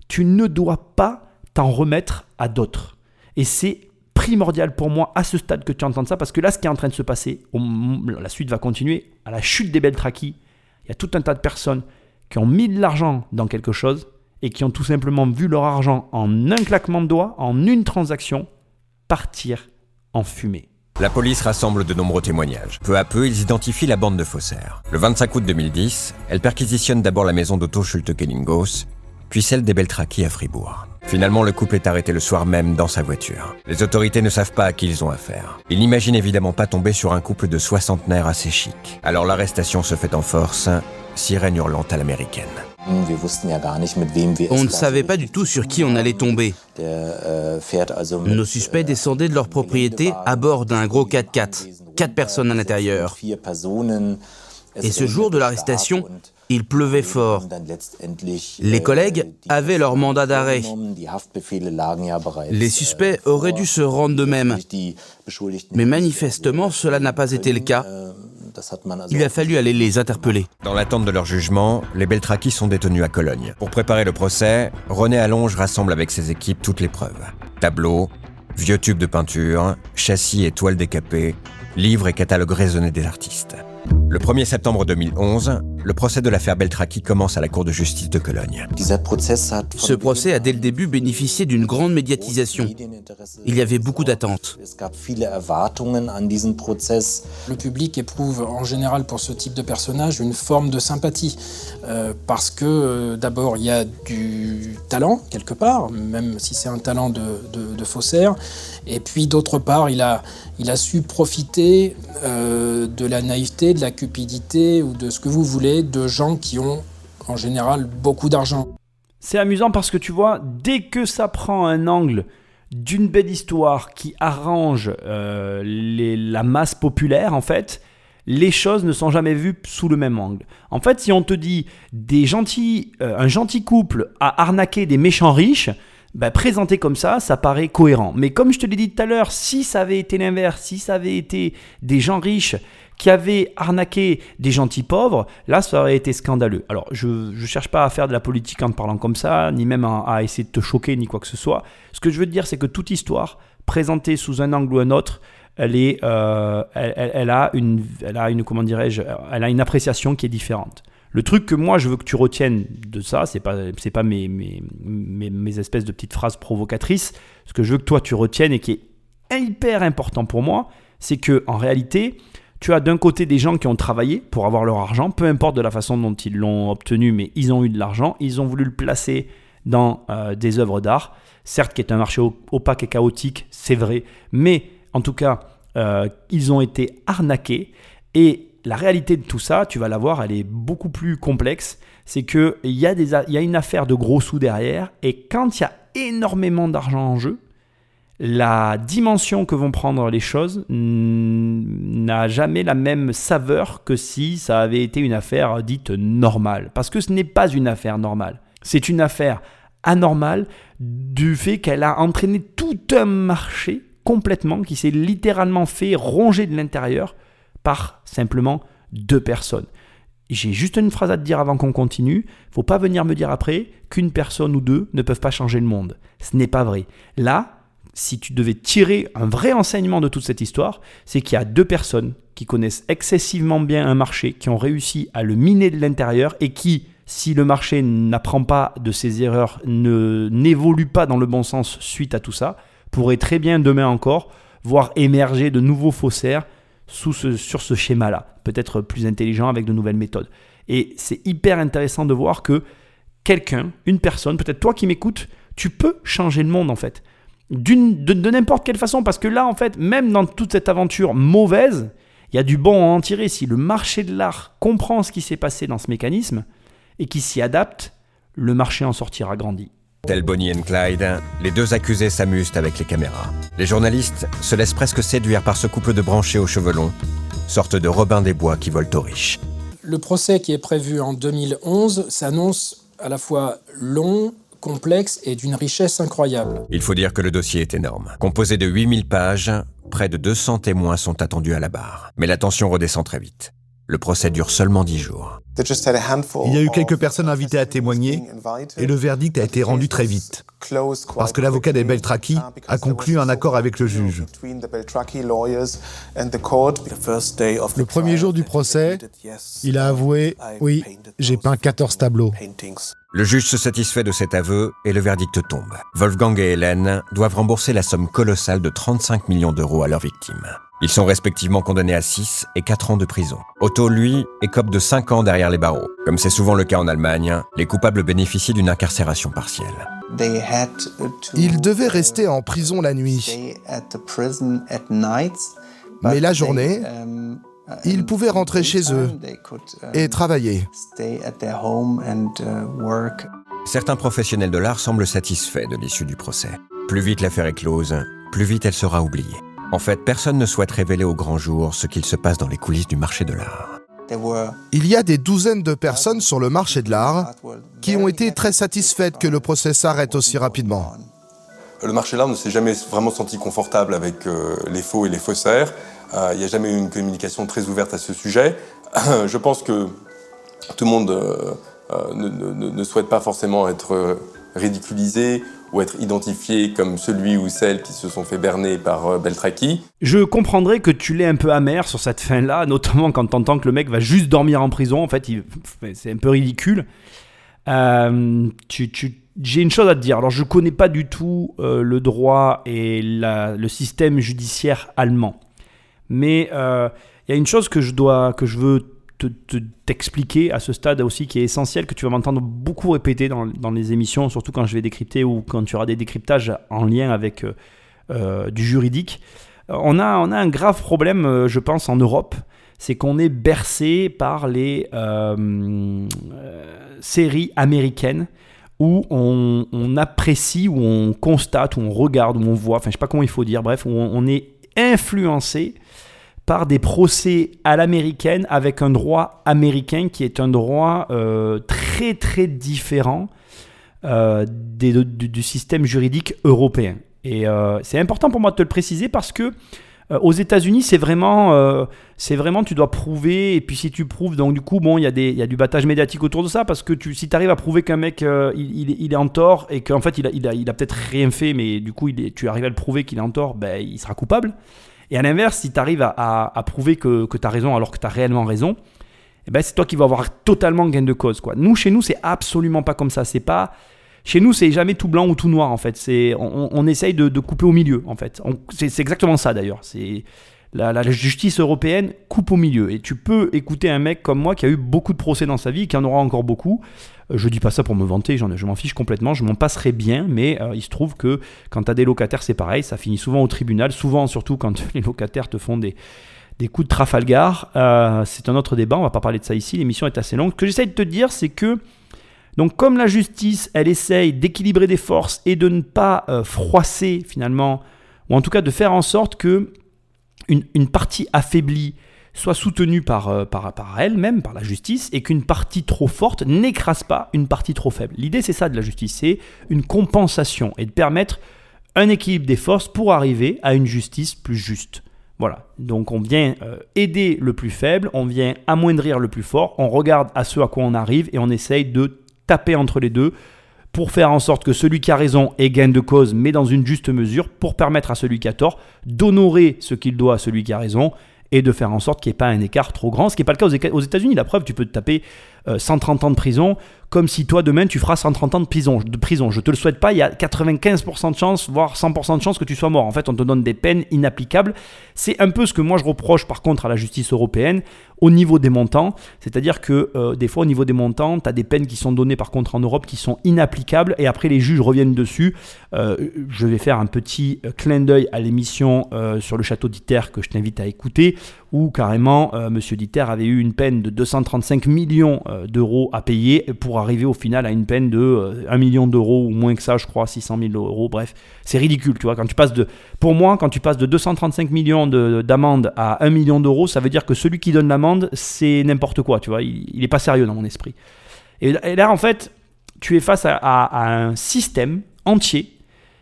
tu ne dois pas t'en remettre à d'autres. Et c'est primordial pour moi à ce stade que tu entends ça, parce que là, ce qui est en train de se passer, la suite va continuer, à la chute des belles traquis, il y a tout un tas de personnes qui ont mis de l'argent dans quelque chose et qui ont tout simplement vu leur argent en un claquement de doigts, en une transaction, partir en fumée.
La police rassemble de nombreux témoignages. Peu à peu, ils identifient la bande de faussaires. Le 25 août 2010, elle perquisitionne d'abord la maison d'Otto Schulte-Kellinghaus, puis celle des Beltraki à Fribourg. Finalement, le couple est arrêté le soir même dans sa voiture. Les autorités ne savent pas à qui ils ont affaire. Ils n'imaginent évidemment pas tomber sur un couple de soixantenaires assez chic. Alors l'arrestation se fait en force, sirène hurlante à l'américaine.
On ne savait pas du tout sur qui on allait tomber. Nos suspects descendaient de leur propriété à bord d'un gros 4x4, quatre personnes à l'intérieur. Et ce jour de l'arrestation, il pleuvait fort. Les collègues avaient leur mandat d'arrêt. Les suspects auraient dû se rendre d'eux-mêmes. Mais manifestement, cela n'a pas été le cas. Il a fallu aller les interpeller.
Dans l'attente de leur jugement, les Beltraki sont détenus à Cologne. Pour préparer le procès, René Allonge rassemble avec ses équipes toutes les preuves. Tableaux, vieux tubes de peinture, châssis et toiles décapées, livres et catalogues raisonnés des artistes. Le 1er septembre 2011, le procès de l'affaire Beltraki commence à la Cour de justice de Cologne.
Ce procès a dès le début bénéficié d'une grande médiatisation. Il y avait beaucoup d'attentes.
Le public éprouve en général pour ce type de personnage une forme de sympathie. Euh, parce que euh, d'abord, il y a du talent quelque part, même si c'est un talent de, faussaire. Et puis d'autre part, il a, il a su profiter euh, de la naïveté, de la cupidité ou de ce que vous voulez de gens qui ont en général beaucoup d'argent.
C'est amusant parce que tu vois, dès que ça prend un angle d'une belle histoire qui arrange euh, la masse populaire, en fait, les choses ne sont jamais vues sous le même angle. En fait, si on te dit des euh, un gentil couple a arnaqué des méchants riches, ben, présenté comme ça, ça paraît cohérent. Mais comme je te l'ai dit tout à l'heure, si ça avait été l'inverse, si ça avait été des gens riches qui avait arnaqué des gentils pauvres, là, ça aurait été scandaleux. Alors, je ne cherche pas à faire de la politique en parlant comme ça, ni même à, essayer de te choquer, ni quoi que ce soit. Ce que je veux te dire, c'est que toute histoire, présentée sous un angle ou un autre, elle, est, euh, elle, a une, elle a une, comment dirais-je, elle a une appréciation qui est différente. Le truc que moi je veux que tu retiennes de ça, c'est pas c'est pas mes, mes, mes, mes, espèces de petites phrases provocatrices. Ce que je veux que toi tu retiennes et qui est hyper important pour moi, c'est que en réalité, tu as d'un côté des gens qui ont travaillé pour avoir leur argent, peu importe de la façon dont ils l'ont obtenu, mais ils ont eu de l'argent, ils ont voulu le placer dans euh, des œuvres d'art, certes qui est un marché opaque et chaotique, c'est vrai, mais en tout cas, euh, ils ont été arnaqués. Et la réalité de tout ça, tu vas la voir, elle est beaucoup plus complexe. C'est qu'il y, a y a une affaire de gros sous derrière, et quand il y a énormément d'argent en jeu, la dimension que vont prendre les choses n'a jamais la même saveur que si ça avait été une affaire dite normale. Parce que ce n'est pas une affaire normale. C'est une affaire anormale du fait qu'elle a entraîné tout un marché complètement qui s'est littéralement fait ronger de l'intérieur par simplement deux personnes. J'ai juste une phrase à te dire avant qu'on continue. Faut pas venir me dire après qu'une personne ou deux ne peuvent pas changer le monde. Ce n'est pas vrai. Là, si tu devais tirer un vrai enseignement de toute cette histoire, c'est qu'il y a deux personnes qui connaissent excessivement bien un marché, qui ont réussi à le miner de l'intérieur et qui, si le marché n'apprend pas de ses erreurs, ne n'évolue pas dans le bon sens suite à tout ça, pourrait très bien demain encore voir émerger de nouveaux faussaires sur ce schéma-là, peut-être plus intelligent avec de nouvelles méthodes. Et c'est hyper intéressant de voir que quelqu'un, une personne, peut-être toi qui m'écoutes, tu peux changer le monde en fait. De, de n'importe quelle façon, parce que là en fait, même dans toute cette aventure mauvaise, il y a du bon à en tirer. Si le marché de l'art comprend ce qui s'est passé dans ce mécanisme et qui s'y adapte, le marché en sortira grandi.
Tel Bonnie et Clyde, les deux accusés s'amusent avec les caméras. Les journalistes se laissent presque séduire par ce couple de branchés aux cheveux longs, sorte de Robin des Bois qui volent aux riches.
Le procès qui est prévu en 2011 s'annonce à la fois long, complexe et d'une richesse incroyable.
Il faut dire que le dossier est énorme. Composé de 8000 pages, près de 200 témoins sont attendus à la barre. Mais la tension redescend très vite. Le procès dure seulement dix jours.
Il y a eu quelques personnes invitées à témoigner et le verdict a été rendu très vite. Parce que l'avocat des Beltraki a conclu un accord avec le juge.
Le premier jour du procès, il a avoué Oui, j'ai peint 14 tableaux.
Le juge se satisfait de cet aveu et le verdict tombe. Wolfgang et Hélène doivent rembourser la somme colossale de 35 millions d'euros à leurs victimes. Ils sont respectivement condamnés à 6 et 4 ans de prison. Otto, lui, écope de 5 ans derrière les barreaux. Comme c'est souvent le cas en Allemagne, les coupables bénéficient d'une incarcération partielle.
Ils devaient rester en prison la nuit. Mais la journée, ils pouvaient rentrer chez eux et travailler.
Certains professionnels de l'art semblent satisfaits de l'issue du procès. Plus vite l'affaire est close, plus vite elle sera oubliée. En fait, personne ne souhaite révéler au grand jour ce qu'il se passe dans les coulisses du marché de l'art.
Il y a des douzaines de personnes sur le marché de l'art qui ont été très satisfaites que le procès s'arrête aussi rapidement.
Le marché de l'art ne s'est jamais vraiment senti confortable avec euh, les faux et les faussaires. Euh, il n'y a jamais eu une communication très ouverte à ce sujet. Je pense que tout le monde euh, ne, souhaite pas forcément être ridiculisé ou être identifié comme celui ou celle qui se sont fait berner par euh, Beltraki.
Je comprendrais que tu l'aies un peu amer sur cette fin-là, notamment quand t'entends que le mec va juste dormir en prison. En fait, c'est un peu ridicule. Euh, j'ai une chose à te dire. Alors, je connais pas du tout euh, le droit et le système judiciaire allemand, mais il y a une chose que je dois, que je veux t'expliquer à ce stade aussi qui est essentiel, que tu vas m'entendre beaucoup répéter dans, dans, les émissions, surtout quand je vais décrypter ou quand tu auras des décryptages en lien avec euh, euh, du juridique. On a, on a un grave problème, euh, je pense, en Europe, c'est qu'on est bercé par les séries américaines où on, apprécie, où on constate, où on regarde, où on voit, enfin je sais pas comment il faut dire, bref, où on est influencé par des procès à l'américaine avec un droit américain qui est un droit euh, très très différent euh, du, système juridique européen. Et euh, c'est important pour moi de te le préciser parce que aux États-Unis, c'est vraiment, c'est vraiment, tu dois prouver, et puis si tu prouves, donc du coup, bon, il y, a des, y a du battage médiatique autour de ça, parce que tu, si tu arrives à prouver qu'un mec, il, il, est en tort, et qu'en fait, il a, il a, il a peut-être rien fait, mais du coup, il est, tu arrives à le prouver qu'il est en tort, ben, il sera coupable. Et à l'inverse, si tu arrives à, prouver que, tu as raison alors que tu as réellement raison, eh ben c'est toi qui vas avoir totalement gain de cause. Quoi. Nous, chez nous, c'est absolument pas comme ça. C'est pas. Chez nous, c'est jamais tout blanc ou tout noir en fait. C'est on, essaye de, couper au milieu en fait. C'est exactement ça d'ailleurs. C'est la, justice européenne coupe au milieu. Et tu peux écouter un mec comme moi qui a eu beaucoup de procès dans sa vie, qui en aura encore beaucoup. Euh, je dis pas ça pour me vanter, je m'en fiche complètement, je m'en passerai bien, mais euh, il se trouve que quand tu as des locataires, c'est pareil, ça finit souvent au tribunal, souvent surtout quand les locataires te font des, coups de Trafalgar. Euh, c'est un autre débat, on va pas parler de ça ici, l'émission est assez longue. Ce que j'essaie de te dire, c'est que donc comme la justice, elle essaye d'équilibrer des forces et de ne pas froisser finalement, ou en tout cas de faire en sorte que une, partie affaiblie soit soutenue par, euh, par, par elle-même, par la justice, et qu'une partie trop forte n'écrase pas une partie trop faible. L'idée, c'est ça de la justice, c'est une compensation et de permettre un équilibre des forces pour arriver à une justice plus juste. Voilà, donc on vient euh, aider le plus faible, on vient amoindrir le plus fort, on regarde à ce à quoi on arrive et on essaye de taper entre les deux pour faire en sorte que celui qui a raison ait gain de cause, mais dans une juste mesure, pour permettre à celui qui a tort d'honorer ce qu'il doit à celui qui a raison et de faire en sorte qu'il n'y ait pas un écart trop grand, ce qui n'est pas le cas aux États-Unis. La preuve, tu peux te taper 130 ans de prison, comme si toi demain tu feras 130 ans de prison. De prison. Je te le souhaite pas, il y a 95% de chance, voire 100% de chance que tu sois mort. En fait, on te donne des peines inapplicables. C'est un peu ce que moi je reproche par contre à la justice européenne au niveau des montants. C'est-à-dire que euh, des fois au niveau des montants, tu as des peines qui sont données par contre en Europe qui sont inapplicables et après les juges reviennent dessus. Euh, je vais faire un petit euh, clin d'œil à l'émission sur le château d'Iter que je t'invite à écouter où carrément Monsieur Diter avait eu une peine de 235 millions d'euros à payer pour arriver au final à une peine de 1 million d'euros ou moins que ça, je crois, 600 000 euros. Bref, c'est ridicule, tu vois. Quand tu passes de, pour moi, quand tu passes de 235 millions d'amende à 1 million d'euros, ça veut dire que celui qui donne l'amende, c'est n'importe quoi, tu vois. Il n'est pas sérieux dans mon esprit. Et, là, en fait, tu es face à un système entier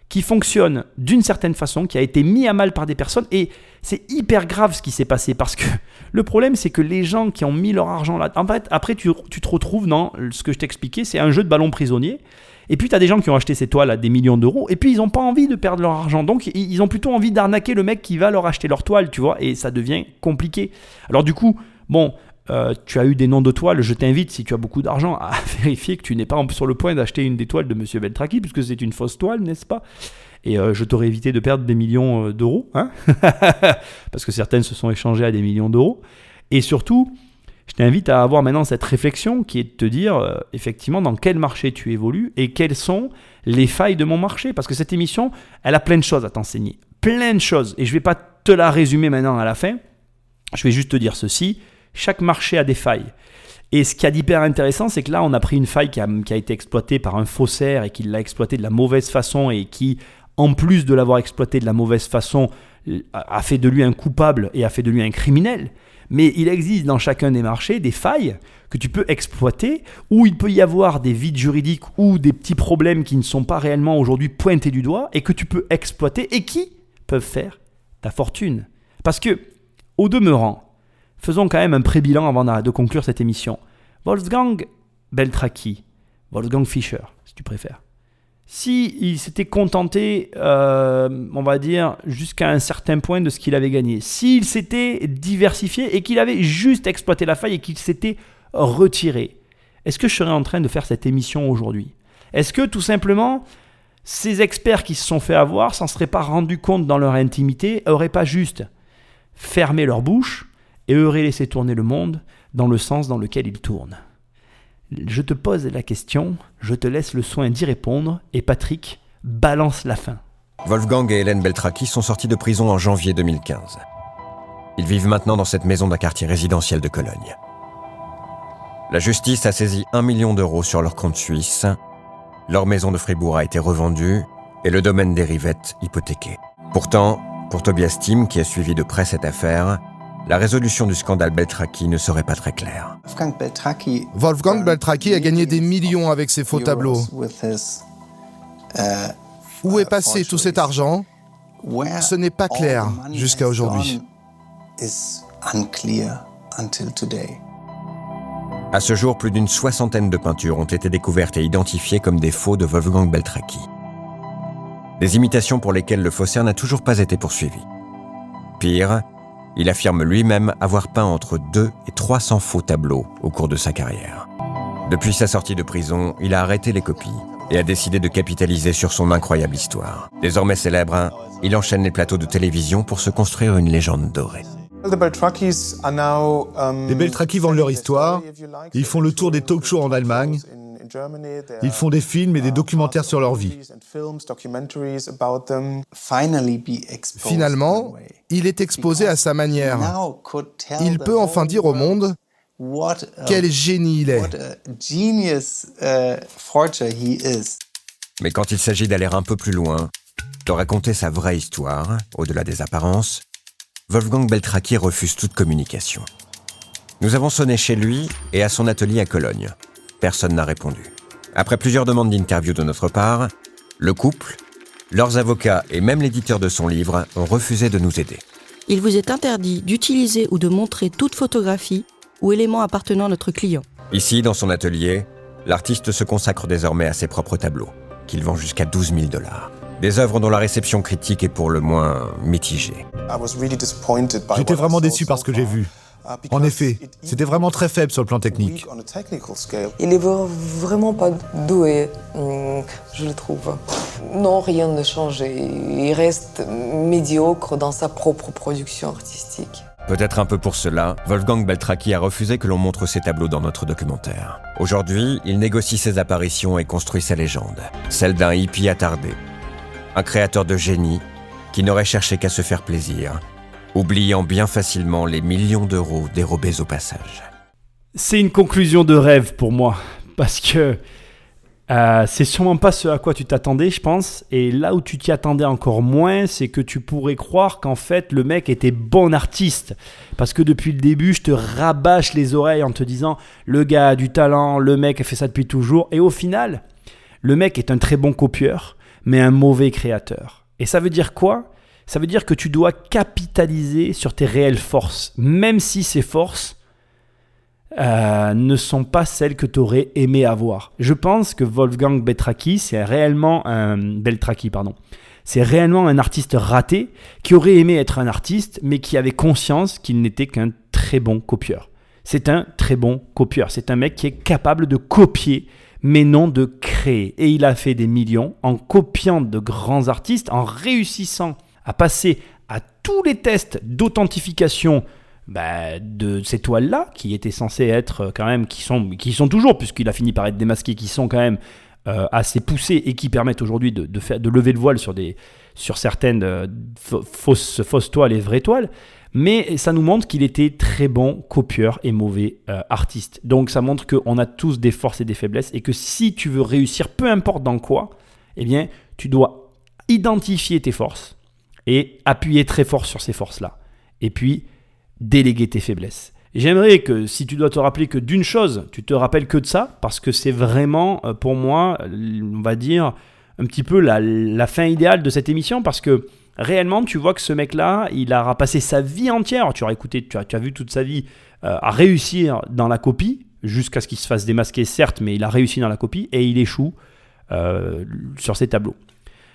qui fonctionne d'une certaine façon, qui a été mis à mal par des personnes. Et c'est hyper grave ce qui s'est passé parce que le problème, c'est que les gens qui ont mis leur argent là, en fait, après, tu, te retrouves dans ce que je t'expliquais, c'est un jeu de ballon prisonnier. Et puis, tu as des gens qui ont acheté ces toiles à des millions d'euros, et puis ils n'ont pas envie de perdre leur argent. Donc, ils ont plutôt envie d'arnaquer le mec qui va leur acheter leur toile, tu vois, et ça devient compliqué. Alors, du coup, bon, euh, tu as eu des noms de toiles, je t'invite, si tu as beaucoup d'argent, à vérifier que tu n'es pas sur le point d'acheter une des toiles de Monsieur Beltraki, puisque c'est une fausse toile, n'est-ce pas? Et euh, je t'aurais évité de perdre des millions euh, d'euros, hein parce que certaines se sont échangées à des millions d'euros. Et surtout, je t'invite à avoir maintenant cette réflexion qui est de te dire effectivement dans quel marché tu évolues et quelles sont les failles de mon marché. Parce que cette émission, elle a plein de choses à t'enseigner. Plein de choses. Et je ne vais pas te la résumer maintenant à la fin. Je vais juste te dire ceci chaque marché a des failles. Et ce qui a d'hyper intéressant, c'est que là, on a pris une faille qui a, été exploitée par un faussaire et qui l'a exploitée de la mauvaise façon et qui, en plus de l'avoir exploitée de la mauvaise façon, a fait de lui un coupable et a fait de lui un criminel. Mais il existe dans chacun des marchés des failles que tu peux exploiter, où il peut y avoir des vides juridiques ou des petits problèmes qui ne sont pas réellement aujourd'hui pointés du doigt et que tu peux exploiter et qui peuvent faire ta fortune. Parce que, au demeurant, Faisons quand même un pré-bilan avant de conclure cette émission. Wolfgang Beltraki, Wolfgang Fischer, si tu préfères. Si il s'était contenté, euh, on va dire, jusqu'à un certain point de ce qu'il avait gagné, s'il s'était diversifié et qu'il avait juste exploité la faille et qu'il s'était retiré, est-ce que je serais en train de faire cette émission aujourd'hui? Est-ce que tout simplement, ces experts qui se sont fait avoir s'en seraient pas rendus compte dans leur intimité, auraient pas juste fermé leur bouche et aurait laissé tourner le monde dans le sens dans lequel il tourne. Je te pose la question, je te laisse le soin d'y répondre, et Patrick balance la fin.
Wolfgang et Hélène Beltraki sont sortis de prison en janvier 2015. Ils vivent maintenant dans cette maison d'un quartier résidentiel de Cologne. La justice a saisi un million d'euros sur leur compte suisse. Leur maison de Fribourg a été revendue et le domaine des rivettes hypothéqué. Pourtant, pour Tobias Tim, qui a suivi de près cette affaire, la résolution du scandale Beltraki ne serait pas très claire.
Wolfgang Beltraki a gagné des millions avec ses faux tableaux. Où est passé tout cet argent? Ce n'est pas clair jusqu'à aujourd'hui.
À ce jour, plus d'une soixantaine de peintures ont été découvertes et identifiées comme des faux de Wolfgang Beltraki. Des imitations pour lesquelles le faussaire n'a toujours pas été poursuivi. Pire, il affirme lui-même avoir peint entre 2 et 300 faux tableaux au cours de sa carrière. Depuis sa sortie de prison, il a arrêté les copies et a décidé de capitaliser sur son incroyable histoire. Désormais célèbre, il enchaîne les plateaux de télévision pour se construire une légende dorée.
Les Beltraki vendent leur histoire, ils font le tour des talk shows en Allemagne, ils font des films et des documentaires sur leur vie.
Finalement, il est exposé à sa manière. Il peut enfin dire au monde quel génie il est.
Mais quand il s'agit d'aller un peu plus loin, de raconter sa vraie histoire, au-delà des apparences, Wolfgang Beltraki refuse toute communication. Nous avons sonné chez lui et à son atelier à Cologne. Personne n'a répondu. Après plusieurs demandes d'interview de notre part, le couple, leurs avocats et même l'éditeur de son livre ont refusé de nous aider.
Il vous est interdit d'utiliser ou de montrer toute photographie ou élément appartenant à notre client.
Ici, dans son atelier, l'artiste se consacre désormais à ses propres tableaux, qu'il vend jusqu'à 12 000 dollars. Des œuvres dont la réception critique est pour le moins mitigée.
J'étais vraiment déçu par ce que j'ai vu. En effet, c'était vraiment très faible sur le plan technique.
Il est vraiment pas doué, hum, je le trouve. Non, rien ne changé. Il reste médiocre dans sa propre production artistique.
Peut-être un peu pour cela, Wolfgang Beltraki a refusé que l'on montre ses tableaux dans notre documentaire. Aujourd'hui, il négocie ses apparitions et construit sa légende, celle d'un hippie attardé. Un créateur de génie qui n'aurait cherché qu'à se faire plaisir, oubliant bien facilement les millions d'euros dérobés au passage.
C'est une conclusion de rêve pour moi, parce que euh, c'est sûrement pas ce à quoi tu t'attendais, je pense. Et là où tu t'y attendais encore moins, c'est que tu pourrais croire qu'en fait le mec était bon artiste. Parce que depuis le début, je te rabâche les oreilles en te disant le gars a du talent, le mec a fait ça depuis toujours. Et au final, le mec est un très bon copieur, mais un mauvais créateur. Et ça veut dire quoi? Ça veut dire que tu dois capitaliser sur tes réelles forces, même si ces forces euh, ne sont pas celles que tu aurais aimé avoir. Je pense que Wolfgang Beltraki, c'est réellement un Beltraki, pardon. C'est réellement un artiste raté qui aurait aimé être un artiste, mais qui avait conscience qu'il n'était qu'un très bon copieur. C'est un très bon copieur. C'est un mec qui est capable de copier, mais non de créer. Et il a fait des millions en copiant de grands artistes, en réussissant à passer à tous les tests d'authentification bah, de ces toiles-là, qui étaient censées être euh, quand même, qui sont, qui sont toujours, puisqu'il a fini par être démasqué, qui sont quand même euh, assez poussées et qui permettent aujourd'hui de, de, de lever le voile sur, des, sur certaines euh, fausses, fausses toiles et vraies toiles. Mais ça nous montre qu'il était très bon copieur et mauvais artiste. Donc ça montre qu'on a tous des forces et des faiblesses et que si tu veux réussir, peu importe dans quoi, eh bien, tu dois identifier tes forces et appuyer très fort sur ces forces-là. Et puis, déléguer tes faiblesses. J'aimerais que si tu dois te rappeler que d'une chose, tu te rappelles que de ça, parce que c'est vraiment euh, pour moi, on va dire, un petit peu la, fin idéale de cette émission, parce que réellement, tu vois que ce mec-là, il a passé sa vie entière, tu as écouté, tu as, tu as vu toute sa vie, euh, à réussir dans la copie, jusqu'à ce qu'il se fasse démasquer, certes, mais il a réussi dans la copie, et il échoue euh, sur ses tableaux.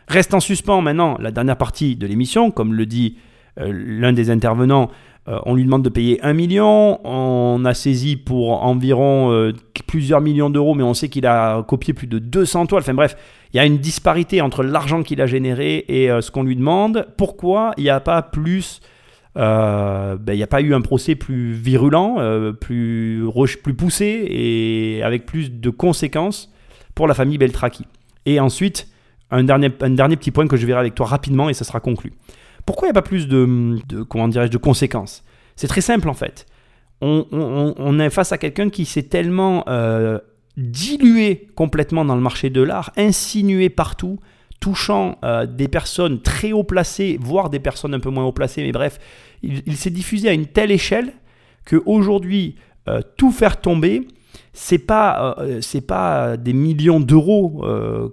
Reste en suspens maintenant la dernière partie de l'émission, comme le dit l'un des intervenants, euh, on lui demande de payer 1 million, on a saisi pour environ euh, plusieurs millions d'euros, mais on sait qu'il a copié plus de 200 toiles. Enfin bref, il y a une disparité entre l'argent qu'il a généré et euh, ce qu'on lui demande. Pourquoi il n'y a pas plus... Ben, il n'y a pas eu un procès plus virulent, plus, plus poussé et avec plus de conséquences pour la famille Beltraki? Et ensuite, un dernier, un dernier petit point que je verrai avec toi rapidement et ça sera conclu. Pourquoi il n'y a pas plus de, comment de conséquences? C'est très simple en fait. On, est face à quelqu'un qui s'est tellement euh, dilué complètement dans le marché de l'art, insinué partout, touchant euh, des personnes très haut placées, voire des personnes un peu moins haut placées, mais bref, il, s'est diffusé à une telle échelle qu'aujourd'hui, euh, tout faire tomber, c'est pas euh, c'est pas des millions d'euros euh,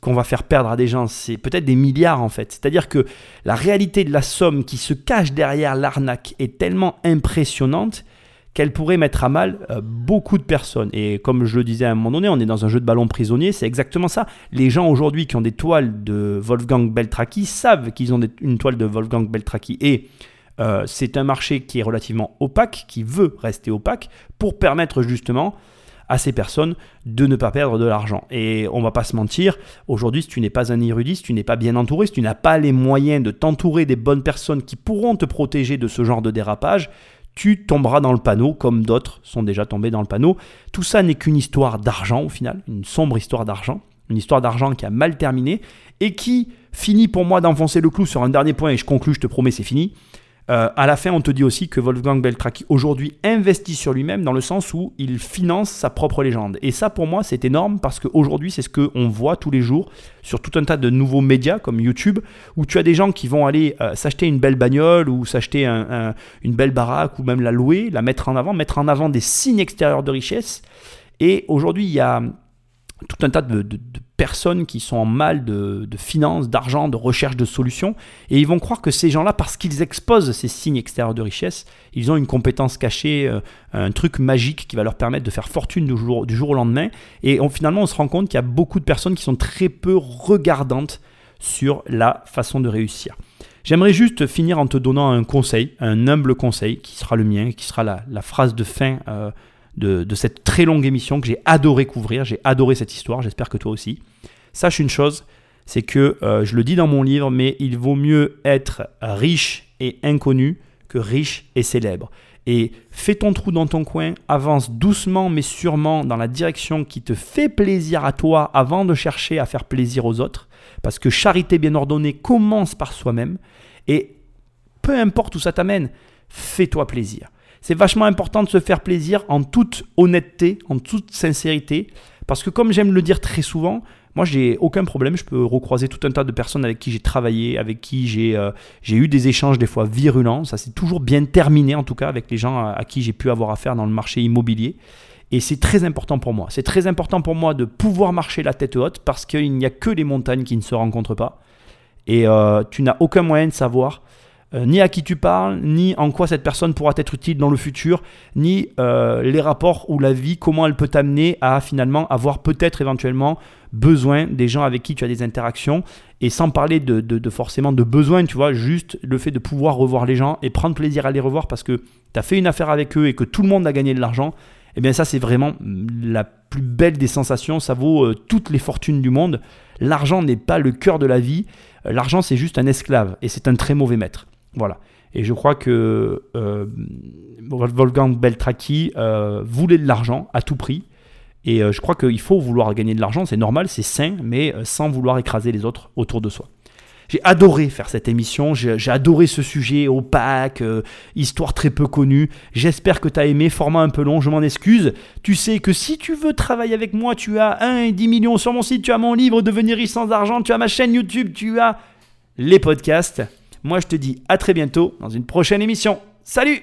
qu'on va faire perdre à des gens, c'est peut-être des milliards en fait. C'est-à-dire que la réalité de la somme qui se cache derrière l'arnaque est tellement impressionnante qu'elle pourrait mettre à mal euh, beaucoup de personnes. Et comme je le disais à un moment donné, on est dans un jeu de ballon prisonnier, c'est exactement ça. Les gens aujourd'hui qui ont des toiles de Wolfgang Beltraki savent qu'ils ont une toile de Wolfgang Beltraki et euh, c'est un marché qui est relativement opaque, qui veut rester opaque, pour permettre justement à ces personnes de ne pas perdre de l'argent. Et on va pas se mentir, aujourd'hui, si tu n'es pas un érudit, si tu n'es pas bien entouré, si tu n'as pas les moyens de t'entourer des bonnes personnes qui pourront te protéger de ce genre de dérapage, tu tomberas dans le panneau comme d'autres sont déjà tombés dans le panneau. Tout ça n'est qu'une histoire d'argent au final, une sombre histoire d'argent, une histoire d'argent qui a mal terminé et qui finit pour moi d'enfoncer le clou sur un dernier point et je conclus, je te promets, c'est fini. Euh, à la fin, on te dit aussi que Wolfgang Beltraki aujourd'hui investit sur lui-même dans le sens où il finance sa propre légende. Et ça, pour moi, c'est énorme parce qu'aujourd'hui, c'est ce qu'on voit tous les jours sur tout un tas de nouveaux médias comme YouTube, où tu as des gens qui vont aller euh, s'acheter une belle bagnole ou s'acheter une belle baraque ou même la louer, la mettre en avant, mettre en avant des signes extérieurs de richesse. Et aujourd'hui, il y a tout un tas de, personnes qui sont en mal de, finances, d'argent, de recherche de solutions, et ils vont croire que ces gens-là, parce qu'ils exposent ces signes extérieurs de richesse, ils ont une compétence cachée, euh, un truc magique qui va leur permettre de faire fortune du jour, au lendemain, et finalement on se rend compte qu'il y a beaucoup de personnes qui sont très peu regardantes sur la façon de réussir. J'aimerais juste finir en te donnant un conseil, un humble conseil, qui sera le mien, qui sera la, phrase de fin euh, de, cette très longue émission que j'ai adoré couvrir. J'ai adoré cette histoire, j'espère que toi aussi. Sache une chose, c'est que, euh, je le dis dans mon livre, mais il vaut mieux être riche et inconnu que riche et célèbre. Et fais ton trou dans ton coin, avance doucement mais sûrement dans la direction qui te fait plaisir à toi avant de chercher à faire plaisir aux autres. Parce que charité bien ordonnée commence par soi-même. Et peu importe où ça t'amène, fais-toi plaisir. C'est vachement important de se faire plaisir en toute honnêteté, en toute sincérité. Parce que comme j'aime le dire très souvent, moi, j'ai aucun problème. Je peux recroiser tout un tas de personnes avec qui j'ai travaillé, avec qui j'ai euh, eu des échanges des fois virulents. Ça s'est toujours bien terminé, en tout cas, avec les gens à, qui j'ai pu avoir affaire dans le marché immobilier. Et c'est très important pour moi. C'est très important pour moi de pouvoir marcher la tête haute parce qu'il n'y a que les montagnes qui ne se rencontrent pas. Et euh, tu n'as aucun moyen de savoir euh, ni à qui tu parles, ni en quoi cette personne pourra être utile dans le futur, ni euh, les rapports ou la vie, comment elle peut t'amener à finalement avoir peut-être éventuellement besoin des gens avec qui tu as des interactions. Et sans parler de, forcément de besoin, tu vois, juste le fait de pouvoir revoir les gens et prendre plaisir à les revoir parce que tu as fait une affaire avec eux et que tout le monde a gagné de l'argent. Eh bien ça c'est vraiment la plus belle des sensations, ça vaut euh, toutes les fortunes du monde. L'argent n'est pas le cœur de la vie, l'argent c'est juste un esclave et c'est un très mauvais maître. Voilà. Et je crois que euh, Wolfgang Beltraki euh, voulait de l'argent à tout prix. Et euh, je crois qu'il faut vouloir gagner de l'argent, c'est normal, c'est sain, mais sans vouloir écraser les autres autour de soi. J'ai adoré faire cette émission, j'ai adoré ce sujet opaque, histoire très peu connue. J'espère que tu as aimé, format un peu long, je m'en excuse. Tu sais que si tu veux travailler avec moi, tu as 1 et 10 millions sur mon site, tu as mon livre Devenir riche sans argent, tu as ma chaîne YouTube, tu as les podcasts. Moi, je te dis à très bientôt dans une prochaine émission. Salut